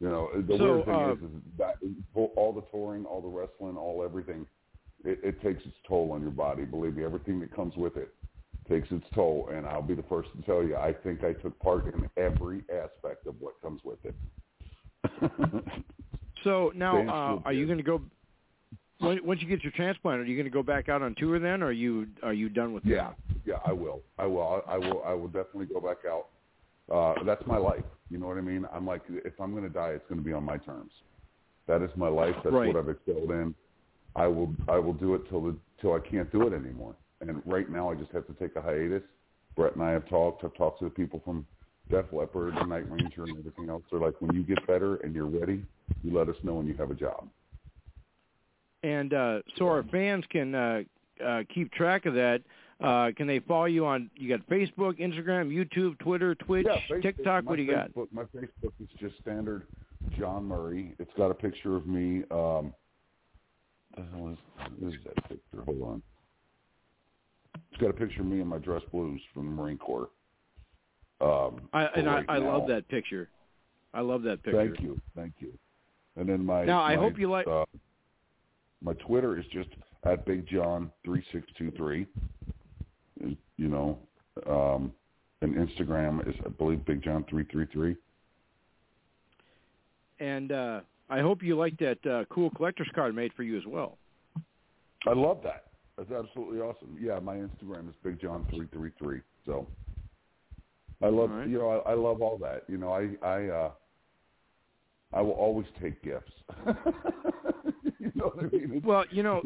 Speaker 12: You know, the
Speaker 3: So,
Speaker 12: weird thing
Speaker 3: uh,
Speaker 12: is, is that all the touring, all the wrestling, all everything, it, it takes its toll on your body. Believe me, everything that comes with it takes its toll. And I'll be the first to tell you, I think I took part in every aspect of what comes with it.
Speaker 3: So now, uh, are you going to go? When, once you get your transplant, are you going to go back out on tour then, or are you are you done with
Speaker 12: Yeah, yeah, I will. I will. I, I will. I will definitely go back out. Uh, that's my life. You know what I mean? I'm like, if I'm going to die, it's going to be on my terms. That is my life. That's
Speaker 3: Right.
Speaker 12: what I've excelled in. I will. I will do it till the till I can't do it anymore. And right now, I just have to take a hiatus. Bret and I have talked. I've talked to the people from Def Leppard and Night Ranger and everything else. They're like, when you get better and you're ready, you let us know when you have a job.
Speaker 3: And uh, so our fans can uh, uh, keep track of that. Uh, can they follow you on? You got Facebook, Instagram, YouTube, Twitter, Twitch,
Speaker 12: Yeah, Facebook-
Speaker 3: TikTok. What do you got?
Speaker 12: Facebook, My Facebook is just standard John Murray. It's got a picture of me. Um, the hell is, what is that picture? Hold on. It's got a picture of me in my dress blues from the Marine Corps. Um,
Speaker 3: I, and
Speaker 12: right
Speaker 3: I, I love that picture. I love that picture.
Speaker 12: Thank you, thank you. And then my
Speaker 3: Now, I
Speaker 12: my,
Speaker 3: hope you like-
Speaker 12: Uh, my Twitter is just at Big John three six two three. You know, um, and Instagram is I believe Big John three three three.
Speaker 3: And uh, I hope you like that uh, cool collector's card made for you as well.
Speaker 12: I love that. That's absolutely awesome. Yeah, my Instagram is Big John three three three. So I love
Speaker 3: right.
Speaker 12: you know I, I love all that. You know I I uh, I will always take gifts. know what I mean?
Speaker 3: Well, you know,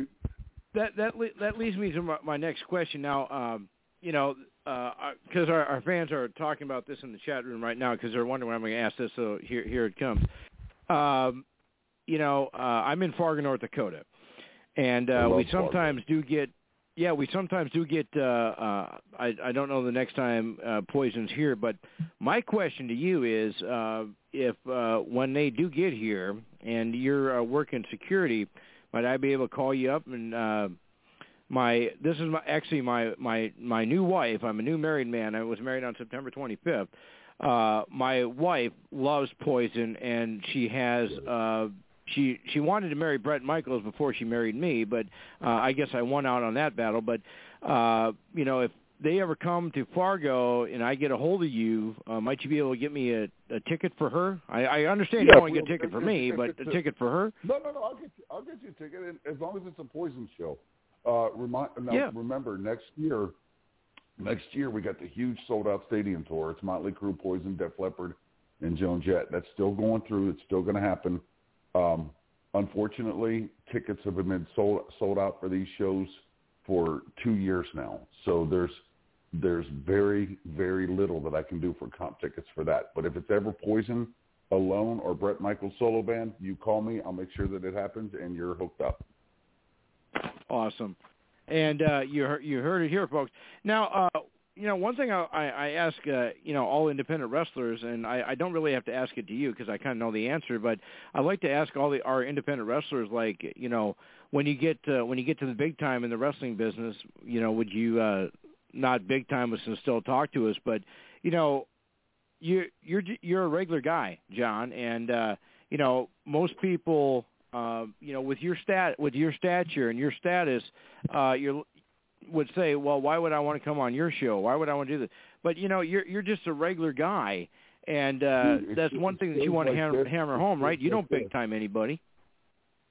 Speaker 3: that that le- that leads me to my, my next question. Now, um, you know, because our, our fans are talking about this in the chat room right now because they're wondering when I'm going to ask this. So here here it comes. Um, you know, uh, I'm in Fargo, North Dakota, and uh, we
Speaker 12: Fargo.
Speaker 3: sometimes do get. Yeah, we sometimes do get. Uh, uh, I I don't know the next time uh, poisons here, but my question to you is, uh, if uh, when they do get here and you're uh, working security, might I be able to call you up and uh, my this is my actually my my my new wife. I'm a new married man. I was married on September 25th. Uh, my wife loves poison, and she has. Uh, she she wanted to marry Bret Michaels before she married me, but uh, I guess I won out on that battle. But uh, you know, if they ever come to Fargo and I get a hold of you, uh, might you be able to get me a, a ticket for her? I, I understand you
Speaker 12: Yeah,
Speaker 3: want to
Speaker 12: we'll
Speaker 3: get a ticket for me,
Speaker 12: ticket
Speaker 3: but
Speaker 12: to-
Speaker 3: a ticket for her.
Speaker 12: No, no, no. I'll get you. I'll get you a ticket, and as long as it's a poison show. Uh, remind, now,
Speaker 3: Yeah.
Speaker 12: remember next year. Next year we got the huge sold out stadium tour. It's Motley Crue, Poison, Def Leppard, and Joan Jett. That's still going through. It's still going to happen. Um, unfortunately, tickets have been sold sold out for these shows for two years now. So there's there's very very little that I can do for comp tickets for that. But if it's ever Poison alone or Bret Michaels solo band, you call me. I'll make sure that it happens, and you're hooked up.
Speaker 3: Awesome. And uh, you heard, you heard it here, folks. Now, uh, you know, one thing I, I, ask, uh, you know, all independent wrestlers, and I, I don't really have to ask it to you because I kind of know the answer, but I like to ask all the our independent wrestlers, like, you know, when you get uh, when you get to the big time in the wrestling business, you know, would you uh, not big time us and still talk to us, but you know, you you're you're a regular guy, John, and uh, you know, most people uh, you know, with your stat, with your stature and your status, uh, you would say, well, why would I want to come on your show? Why would I want to do this? But you know, you're you're just a regular guy, and uh, that's one thing that you want to hammer, hammer home, right? You don't big time anybody.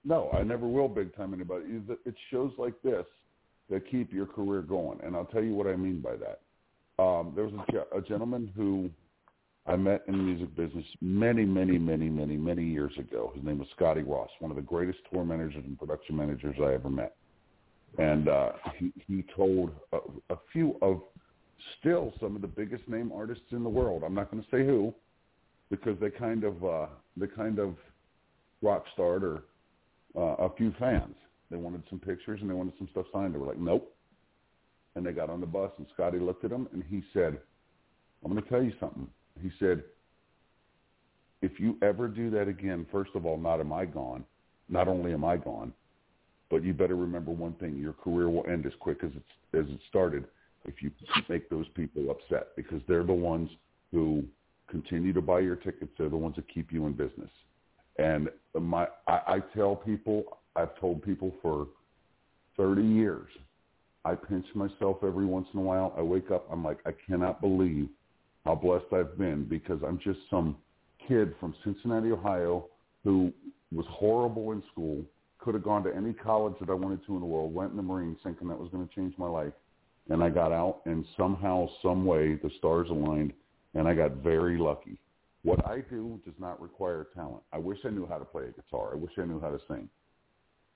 Speaker 12: No, I never will big time anybody. It's- It's shows like this that keep your career going, and I'll tell you what I mean by that. Um, there was a, a gentleman who I met in the music business many, many, many, many, many years ago. His name was Scotty Ross, one of the greatest tour managers and production managers I ever met. And uh, he, he told a, a few of still some of the biggest name artists in the world. I'm not going to say who, because they kind of uh, they kind of rock starred or uh, a few fans. They wanted some pictures and they wanted some stuff signed. They were like, nope. And they got on the bus and Scotty looked at them and he said, I'm going to tell you something. He said, if you ever do that again, first of all, not am I gone. Not only am I gone, but you better remember one thing: your career will end as quick as it's as it started if you make those people upset because they're the ones who continue to buy your tickets. They're the ones that keep you in business. And my, I, I tell people, I've told people for 30 years, I pinch myself every once in a while. I wake up, I'm like, I cannot believe how blessed I've been because I'm just some kid from Cincinnati, Ohio, who was horrible in school, could have gone to any college that I wanted to in the world, went in the Marines thinking that was going to change my life. And I got out and somehow, some way, the stars aligned and I got very lucky. What I do does not require talent. I wish I knew how to play a guitar. I wish I knew how to sing.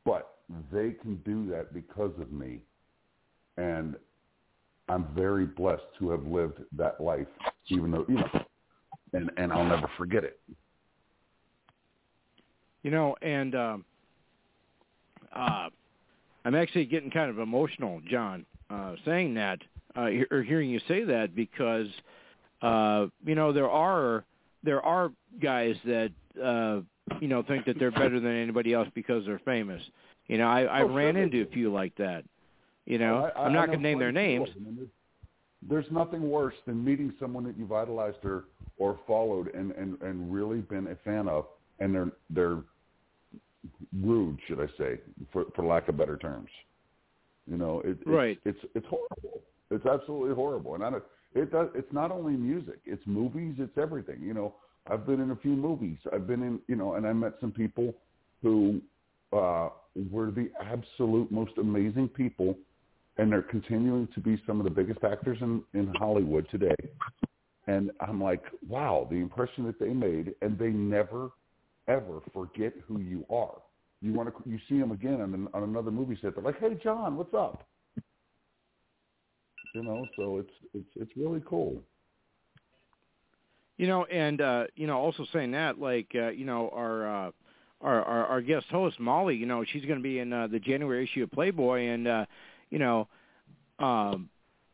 Speaker 12: But they can do that because of me. And I'm very blessed to have lived that life, even though, you know, and, and I'll never forget it.
Speaker 3: You know, and um, uh, I'm actually getting kind of emotional, John, uh, saying that uh, or hearing you say that because uh, you know there are there are guys that uh, you know think that they're better than anybody else because they're famous. You know, I, I
Speaker 12: Oh,
Speaker 3: ran
Speaker 12: sure.
Speaker 3: into a few like that. You know,
Speaker 12: I, I,
Speaker 3: I'm not going to name their
Speaker 12: quite a few
Speaker 3: names.
Speaker 12: of them, and there's- There's nothing worse than meeting someone that you've idolized or, or followed and, and, and really been a fan of, and they're they're rude, should I say, for for lack of better terms. You know, it, it's,
Speaker 3: Right.
Speaker 12: It's it's horrible. It's absolutely horrible, and I don't, it does. It's not only music; it's movies. It's everything. You know, I've been in a few movies. I've been in, you know, and I met some people who uh, were the absolute most amazing people, and they're continuing to be some of the biggest actors in in Hollywood today. And I'm like, wow, the impression that they made, and they never, ever forget who you are. You want to, you see them again on, an, on another movie set. They're like, hey, John, what's up? You know, so it's it's it's really cool.
Speaker 3: You know, and uh, you know, also saying that, like, uh, you know, our uh, our, our our guest host Molly. You know, she's going to be in uh, the January issue of Playboy, and uh, you know, um,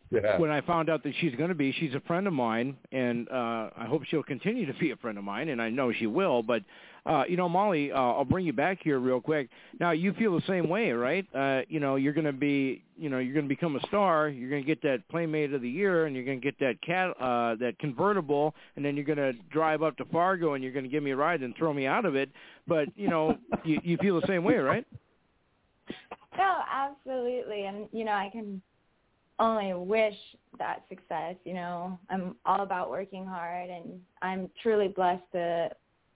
Speaker 12: Yeah.
Speaker 3: when I found out that she's going to be, she's a friend of mine, and uh, I hope she'll continue to be a friend of mine, and I know she will. But uh, you know, Molly, uh, I'll bring you back here real quick. Now, you feel the same way, right? Uh, you know, you're going to be, you know, you're going to become a star. You're going to get that Playmate of the Year, and you're going to get that cat, uh, that convertible, and then you're going to drive up to Fargo, and you're going to give me a ride and throw me out of it. But you know, you, you feel the same way, right?
Speaker 5: No, absolutely. And, you know, I can only wish that success. You know, I'm all about working hard and I'm truly blessed to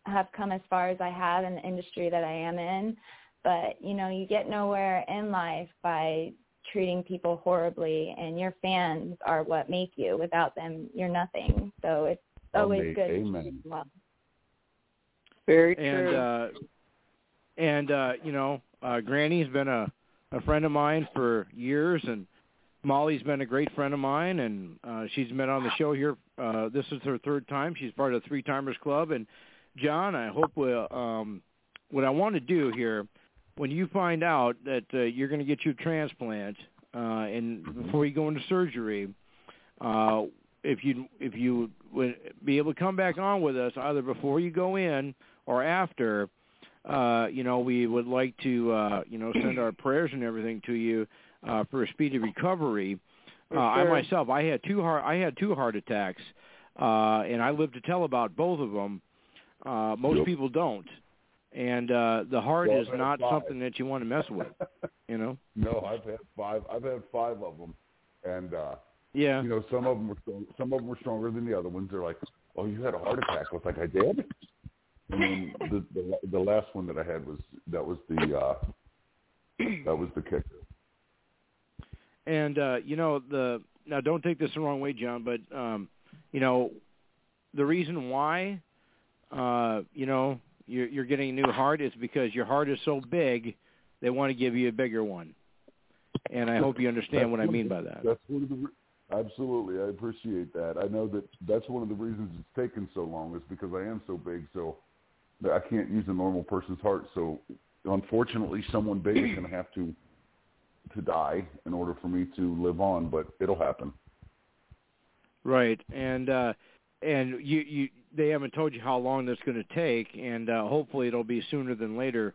Speaker 5: have come as far as I have in the industry that I am in. But, you know, you get nowhere in life by treating people horribly and your fans are what make you. Without them, you're nothing. So it's always
Speaker 12: Amen.
Speaker 5: good. to
Speaker 12: Amen.
Speaker 5: treat well.
Speaker 4: Very
Speaker 3: and
Speaker 4: true.
Speaker 3: uh and uh you know uh granny's been a a friend of mine for years and molly's been a great friend of mine and uh she's been on the show here uh this is her third time she's part of the three timers club and john i hope we'll um what i want to do here when you find out that uh, you're going to get your transplant uh and before you go into surgery uh if you if you would be able to come back on with us either before you go in or after, uh, you know, we would like to uh, you know send our prayers and everything to you uh, for a speedy recovery. Uh, I myself, I had two heart I had two heart attacks, uh, and I lived to tell about both of them. Uh, most
Speaker 12: Yep.
Speaker 3: people don't, and uh, the heart
Speaker 12: Well,
Speaker 3: is not
Speaker 12: five.
Speaker 3: something that you want to mess with. You know.
Speaker 12: no, I've had five. I've had five of them, and uh,
Speaker 3: Yeah.
Speaker 12: you know, some of them were strong, some of them were stronger than the other ones. They're like, "Oh, you had a heart attack." I was like, "I did." And then the the, the last one that I had was that was the uh, that was the kicker.
Speaker 3: And uh, you know the now don't take this the wrong way, John, but um, you know the reason why uh, you know you're, you're getting a new heart is because your heart is so big, they want to give you a bigger one. And I hope you understand
Speaker 12: That's
Speaker 3: what I mean by that.
Speaker 12: That's one of the. re- Absolutely, I appreciate that. I know that that's one of the reasons it's taken so long is because I am so big, so that I can't use a normal person's heart. So, unfortunately, someone big is going to have to to die in order for me to live on, but it'll happen.
Speaker 3: Right, and uh, and you you they haven't told you how long that's going to take, and uh, hopefully it'll be sooner than later.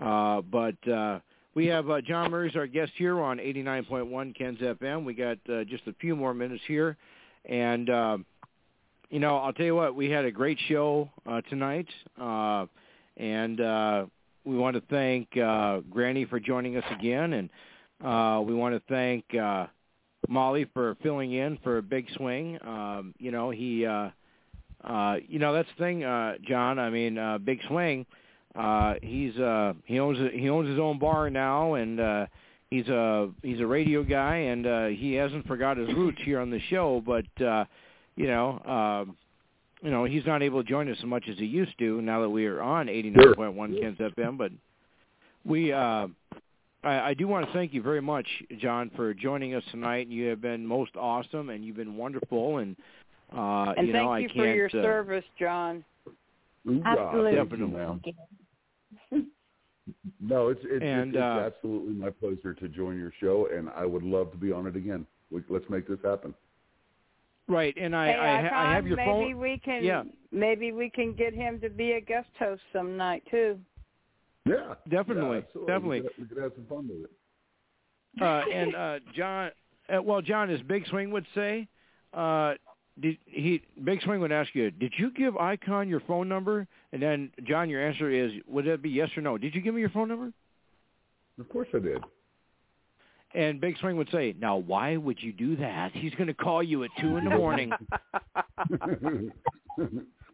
Speaker 3: Uh, but uh, we have uh, John Murray's our guest here on 89.1 Ken's FM. We got uh, just a few more minutes here, and uh, you know I'll tell you what we had a great show uh, tonight, uh, and uh, we want to thank uh, Granny for joining us again, and uh, we want to thank. Uh, Molly for filling in for a Big Swing. Um, you know, he uh uh you know that's the thing, uh John, I mean uh Big Swing, uh he's uh he owns he owns his own bar now and uh he's a he's a radio guy and uh he hasn't forgot his roots here on the show, but uh you know, um you know, he's not able to join us as much as he used to now that we are on 89.1 Ken's FM, but we uh I, I do want to thank you very much, John, for joining us tonight. You have been most awesome, and you've been wonderful. And uh,
Speaker 4: and
Speaker 3: you
Speaker 4: thank
Speaker 3: know,
Speaker 4: you
Speaker 3: I
Speaker 4: for
Speaker 3: can't.
Speaker 4: your
Speaker 3: uh,
Speaker 4: service, John.
Speaker 5: Absolutely.
Speaker 12: thank you. No, it's it's,
Speaker 3: And,
Speaker 12: it's, it's
Speaker 3: uh,
Speaker 12: absolutely my pleasure to join your show, and I would love to be on it again. We, let's make this happen.
Speaker 3: Right, and I
Speaker 4: hey,
Speaker 3: I, ha- I have your
Speaker 4: maybe
Speaker 3: phone.
Speaker 4: we can
Speaker 3: Yeah.
Speaker 4: maybe we can get him to be a guest host some night too.
Speaker 12: Yeah,
Speaker 3: Definitely,
Speaker 12: yeah,
Speaker 3: definitely.
Speaker 12: We could, we could have some fun with it.
Speaker 3: Uh, and uh, John, uh, well, John, as Big Swing would say, uh, did he? Big Swing would ask you, "Did you give Icon your phone number?" And then, John, your answer is, would that be yes or no? Did you give me your phone number?
Speaker 12: Of course, I did.
Speaker 3: And Big Swing would say, "Now, why would you do that? He's going to call you at two in the morning."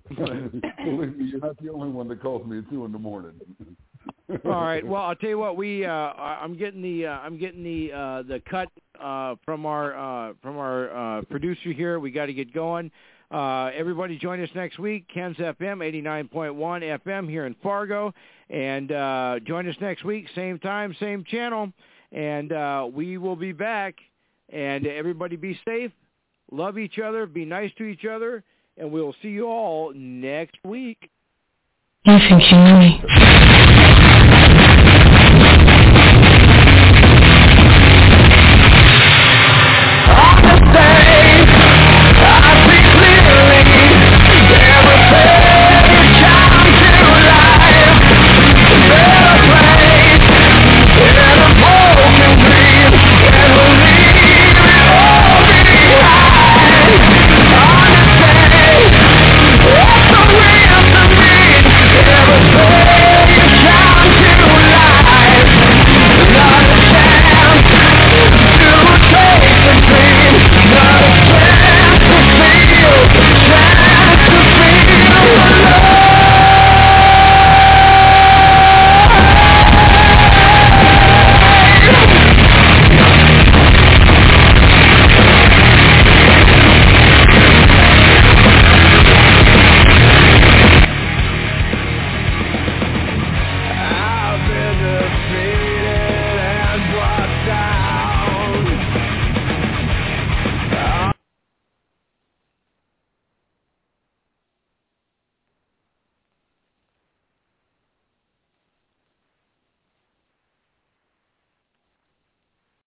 Speaker 12: Believe me, you're not the only one that calls me at two in the morning.
Speaker 3: All right. Well, I'll tell you what. We uh, I- I'm getting the uh, I'm getting the uh, the cut uh, from our uh, from our uh, producer here. We got to get going. Uh, everybody join us next week. Ken's FM 89.1 FM here in Fargo, and uh, join us next week, same time, same channel, and uh, we will be back. And everybody be safe, love each other, be nice to each other, and we'll see you all next week.
Speaker 13: You think you know me?